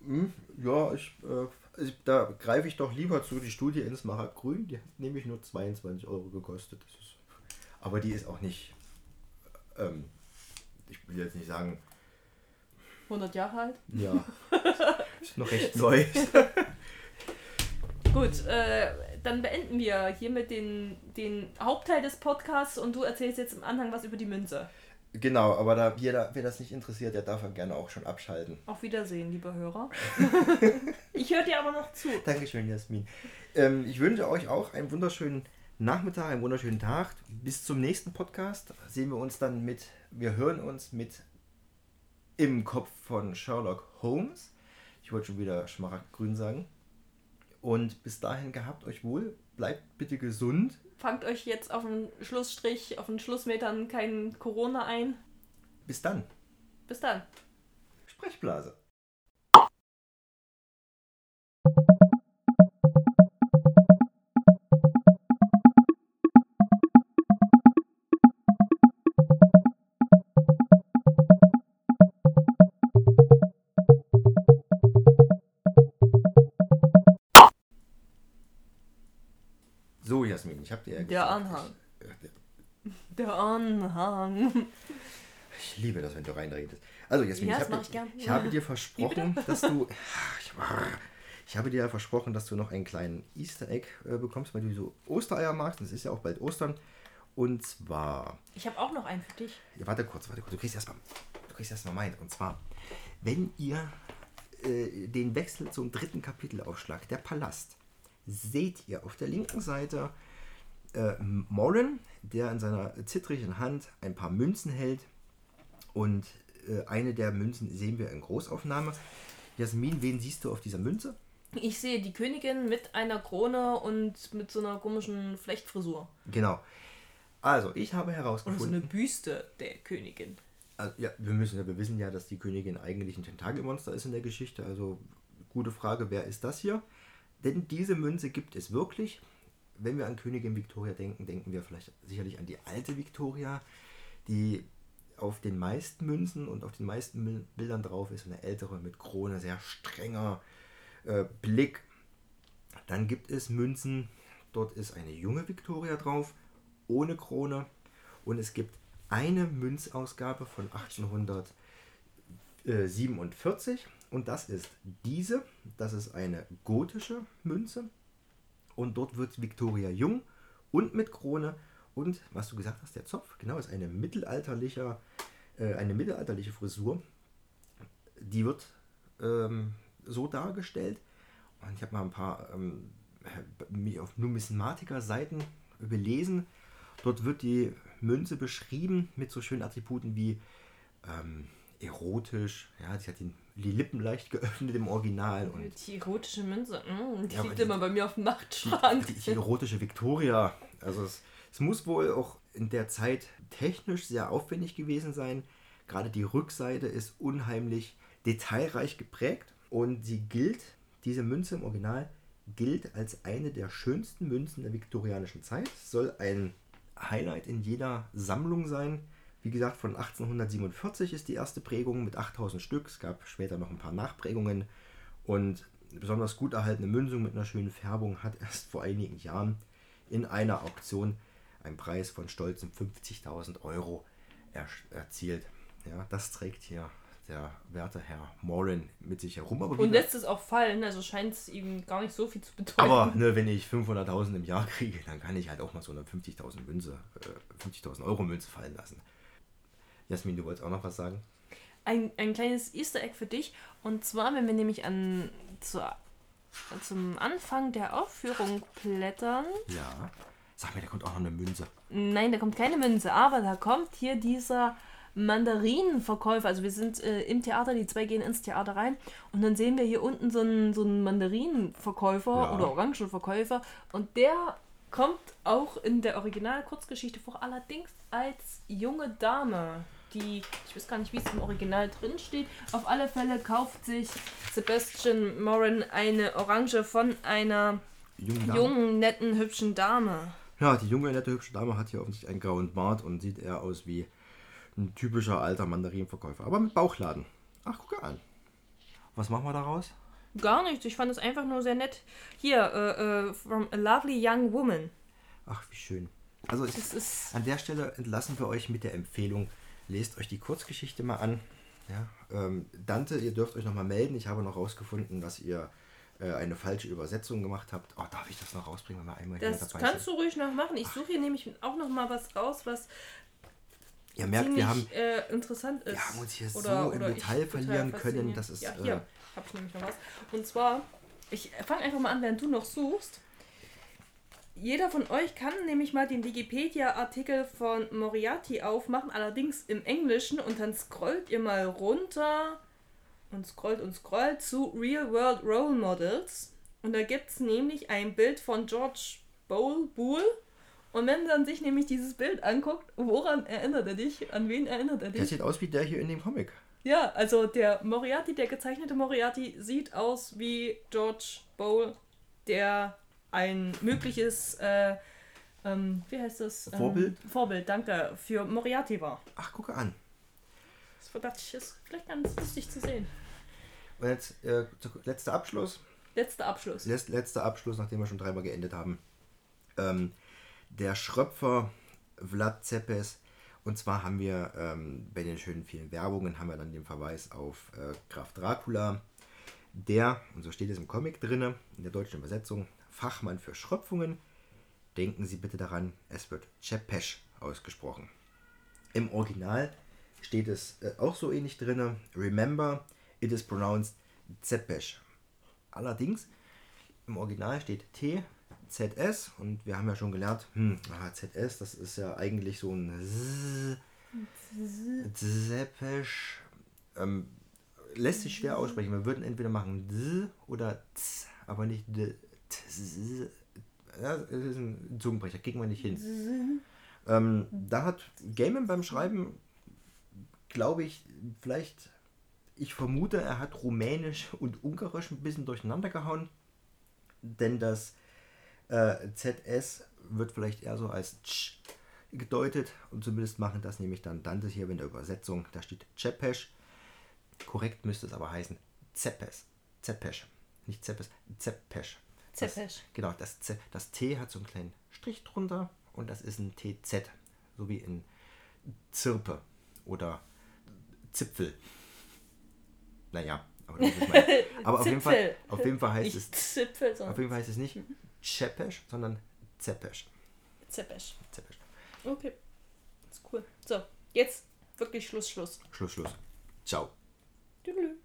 [SPEAKER 1] Hm, ja, ich, äh, da greife ich doch lieber zu. Die Studie in Smaragdgrün, die hat nämlich nur 22 Euro gekostet. Das ist, aber die ist auch nicht, ähm, ich will jetzt nicht sagen,
[SPEAKER 2] 100 Jahre alt?
[SPEAKER 1] ja, ist noch recht neu.
[SPEAKER 2] Gut, äh, dann beenden wir hiermit den, den Hauptteil des Podcasts und du erzählst jetzt im Anhang was über die Münze.
[SPEAKER 1] Genau, aber da jeder, wer das nicht interessiert, der darf dann gerne auch schon abschalten.
[SPEAKER 2] Auf Wiedersehen, liebe Hörer. ich höre dir aber noch zu.
[SPEAKER 1] Dankeschön, Jasmin. Ähm, ich wünsche euch auch einen wunderschönen Nachmittag, einen wunderschönen Tag. Bis zum nächsten Podcast sehen wir uns dann mit, wir hören uns mit im Kopf von Sherlock Holmes. Ich wollte schon wieder Schmaragdgrün sagen. Und bis dahin gehabt euch wohl, bleibt bitte gesund.
[SPEAKER 2] Fangt euch jetzt auf den Schlussstrich, auf den Schlussmetern kein Corona ein.
[SPEAKER 1] Bis dann.
[SPEAKER 2] Bis dann.
[SPEAKER 1] Sprechblase. Ich habe dir ja
[SPEAKER 2] Der
[SPEAKER 1] gesagt,
[SPEAKER 2] Anhang.
[SPEAKER 1] Ich,
[SPEAKER 2] Der Anhang.
[SPEAKER 1] ich liebe das, wenn du reinredest. Also, Jasmin,
[SPEAKER 2] Ja,
[SPEAKER 1] ich, habe,
[SPEAKER 2] mach ich gern.
[SPEAKER 1] ich habe dir versprochen, dass du. Ich, habe dir ja versprochen, dass du noch einen kleinen Easter Egg äh, bekommst, weil du so Ostereier magst. Es ist ja auch bald Ostern. Und zwar.
[SPEAKER 2] Ich habe auch noch einen für dich.
[SPEAKER 1] Ja, warte kurz, warte kurz. Du kriegst erstmal. Du kriegst erstmal meinen. Und zwar, wenn ihr äh, den Wechsel zum dritten Kapitelaufschlag, der Palast, seht ihr auf der linken Seite äh, Morin, der in seiner zittrigen Hand ein paar Münzen hält. Und äh, eine der Münzen sehen wir in Großaufnahme. Jasmin, wen siehst du auf dieser Münze?
[SPEAKER 2] Ich sehe die Königin mit einer Krone und mit so einer komischen Flechtfrisur.
[SPEAKER 1] Genau. Also, ich habe
[SPEAKER 2] Oder so
[SPEAKER 1] herausgefunden.
[SPEAKER 2] eine Büste der Königin.
[SPEAKER 1] Also, ja, wir müssen ja, wir wissen ja, dass die Königin eigentlich ein Tentakelmonster ist in der Geschichte. Also gute Frage, wer ist das hier? Denn diese Münze gibt es wirklich. Wenn wir an Königin Victoria denken, denken wir vielleicht sicherlich an die alte Victoria, die auf den meisten Münzen und auf den meisten Bildern drauf ist. Eine ältere mit Krone, sehr strenger äh, Blick. Dann gibt es Münzen, dort ist eine junge Victoria drauf, ohne Krone. Und es gibt eine Münzausgabe von 1847 und das ist diese. Das ist eine gotische Münze und dort wird Victoria jung und mit Krone und was du gesagt hast, der Zopf, genau, ist eine mittelalterliche, äh, eine mittelalterliche Frisur. Die wird ähm, so dargestellt und ich habe mal ein paar ähm, mich auf Numismatiker-Seiten belesen. Dort wird die Münze beschrieben mit so schönen Attributen wie ähm, erotisch, ja, sie hat den, die Lippen leicht geöffnet im Original und
[SPEAKER 2] Die erotische Münze, mm, die
[SPEAKER 1] Ja,
[SPEAKER 2] liegt
[SPEAKER 1] die-
[SPEAKER 2] immer bei mir auf dem
[SPEAKER 1] die,
[SPEAKER 2] Nachtschrank.
[SPEAKER 1] die, die erotische Victoria. Also es, es muss wohl auch in der Zeit technisch sehr aufwendig gewesen sein. Gerade die Rückseite ist unheimlich detailreich geprägt und sie gilt, diese Münze im Original gilt als eine der schönsten Münzen der viktorianischen Zeit. Soll ein Highlight in jeder Sammlung sein. Wie gesagt, von 1847 ist die erste Prägung mit 8000 Stück. Es gab später noch ein paar Nachprägungen. Und eine besonders gut erhaltene Münzung mit einer schönen Färbung hat erst vor einigen Jahren in einer Auktion einen Preis von stolzen 50.000 Euro er erzielt. Ja, das trägt hier der werte Herr Morin mit sich herum. Aber,
[SPEAKER 2] Und lässt es auch fallen, also scheint es ihm gar nicht so viel zu bedeuten.
[SPEAKER 1] aber ne, wenn ich 500.000 im Jahr kriege, dann kann ich halt auch mal so eine 50.000 Münze, äh, 50.000 Euro Münze fallen lassen. Jasmin, du wolltest auch noch was sagen?
[SPEAKER 2] ein, ein kleines Easter Egg für dich. Und zwar, wenn wir nämlich an zu, zum Anfang der Aufführung blättern.
[SPEAKER 1] Ja. Sag mir, da kommt auch noch eine Münze.
[SPEAKER 2] Nein, da kommt keine Münze, aber da kommt hier dieser Mandarinenverkäufer. Also wir sind äh, im Theater, die zwei gehen ins Theater rein und dann sehen wir hier unten so einen, so einen Mandarinenverkäufer
[SPEAKER 1] Ja.
[SPEAKER 2] oder Orangenverkäufer und der kommt auch in der Original-Kurzgeschichte vor, allerdings als junge Dame. Die, ich weiß gar nicht, wie es im Original drin steht. Auf alle Fälle kauft sich Sebastian Moran eine Orange von einer
[SPEAKER 1] jungen
[SPEAKER 2] jungen, netten, hübschen Dame.
[SPEAKER 1] Ja, die junge, nette, hübsche Dame hat hier offensichtlich einen grauen Bart und sieht eher aus wie ein typischer alter Mandarinenverkäufer. Aber mit Bauchladen. Ach, gucke an. Was machen wir daraus?
[SPEAKER 2] Gar nichts, ich fand es einfach nur sehr nett. Hier, äh, äh, from a lovely young woman.
[SPEAKER 1] Ach, wie schön. Also
[SPEAKER 2] ist.
[SPEAKER 1] An der Stelle entlassen wir euch mit der Empfehlung, lest euch die Kurzgeschichte mal an. Ja, ähm, Dante, ihr dürft euch nochmal melden. Ich habe noch rausgefunden, dass ihr äh, eine falsche Übersetzung gemacht habt. Oh, darf ich das noch rausbringen, wenn wir einmal hier
[SPEAKER 2] Das
[SPEAKER 1] dabei
[SPEAKER 2] kannst
[SPEAKER 1] sind?
[SPEAKER 2] du ruhig noch machen. Ich suche hier nämlich auch noch mal was raus, was
[SPEAKER 1] Ihr merkt,
[SPEAKER 2] ziemlich
[SPEAKER 1] wir haben,
[SPEAKER 2] äh, interessant ist.
[SPEAKER 1] haben uns hier so
[SPEAKER 2] Oder-
[SPEAKER 1] im
[SPEAKER 2] oder ich
[SPEAKER 1] Detail verlieren können, dass es,
[SPEAKER 2] Ja,
[SPEAKER 1] äh,
[SPEAKER 2] hier habe ich nämlich noch was. Und zwar, ich fange einfach mal an, während du noch suchst. Jeder von euch kann nämlich mal den Wikipedia-Artikel von Moriarty aufmachen, allerdings im Englischen, und dann scrollt ihr mal runter und scrollt und scrollt zu Real World Role Models. Und da gibt es nämlich ein Bild von George Bowl, Boole. Und wenn man sich nämlich dieses Bild anguckt, woran erinnert er dich? An wen erinnert er dich?
[SPEAKER 1] der sieht aus wie der hier in dem Comic.
[SPEAKER 2] Ja, also der Moriarty, der gezeichnete Moriarty, sieht aus wie George Bowl, der ein mögliches, äh, ähm, wie heißt das? Ähm,
[SPEAKER 1] Vorbild?
[SPEAKER 2] Vorbild, danke, für Moriarty war.
[SPEAKER 1] Ach, gucke an.
[SPEAKER 2] Das dachte ich, ist vielleicht ganz lustig zu sehen.
[SPEAKER 1] Und jetzt äh, letzter Abschluss.
[SPEAKER 2] Letzter Abschluss.
[SPEAKER 1] Letz- letzter Abschluss, nachdem wir schon dreimal geendet haben. Ähm, der Schröpfer Vlad Zepes. Und zwar haben wir ähm, bei den schönen vielen Werbungen haben wir dann den Verweis auf äh, Graf Dracula. Der, und so steht es im Comic drinne, in der deutschen Übersetzung, Fachmann für Schröpfungen. Denken Sie bitte daran, es wird Chepesh ausgesprochen. Im Original steht es äh, auch so ähnlich drinne. Remember, it is pronounced Zepesh. Allerdings im Original steht T, ZS und wir haben ja schon gelernt, hm, ah, ZS, das ist ja eigentlich so ein Z, Zepesh. Ähm, lässt sich schwer aussprechen. Wir würden entweder machen Z oder Z, aber nicht D. Das ist ein Zungenbrecher, kriegen wir nicht hin. Ähm, da hat Gaiman beim Schreiben, glaube ich, vielleicht, ich vermute, er hat Rumänisch und Ungarisch ein bisschen durcheinander gehauen, denn das äh, ZS wird vielleicht eher so als Tsch gedeutet und zumindest machen das nämlich dann Dante hier in der Übersetzung, da steht Cepesh. Korrekt müsste es aber heißen Zepes. Zepesh. Nicht Zepes, Zepesh. Das-
[SPEAKER 2] Zepesh.
[SPEAKER 1] Genau, das, Z, das T hat so einen kleinen Strich drunter und das ist ein TZ, so wie in Zirpe oder Zipfel. Naja, aber, das aber auf, jeden Fall, auf jeden Fall heißt
[SPEAKER 2] Nicht
[SPEAKER 1] es
[SPEAKER 2] Zipfel,
[SPEAKER 1] auf jeden Fall heißt es nicht Cepesh, sondern Zepesh.
[SPEAKER 2] Zepesh.
[SPEAKER 1] Zepesh.
[SPEAKER 2] Okay, ist cool. So, jetzt wirklich Schluss, Schluss.
[SPEAKER 1] Schluss, Schluss. Ciao.
[SPEAKER 2] Tüdelü.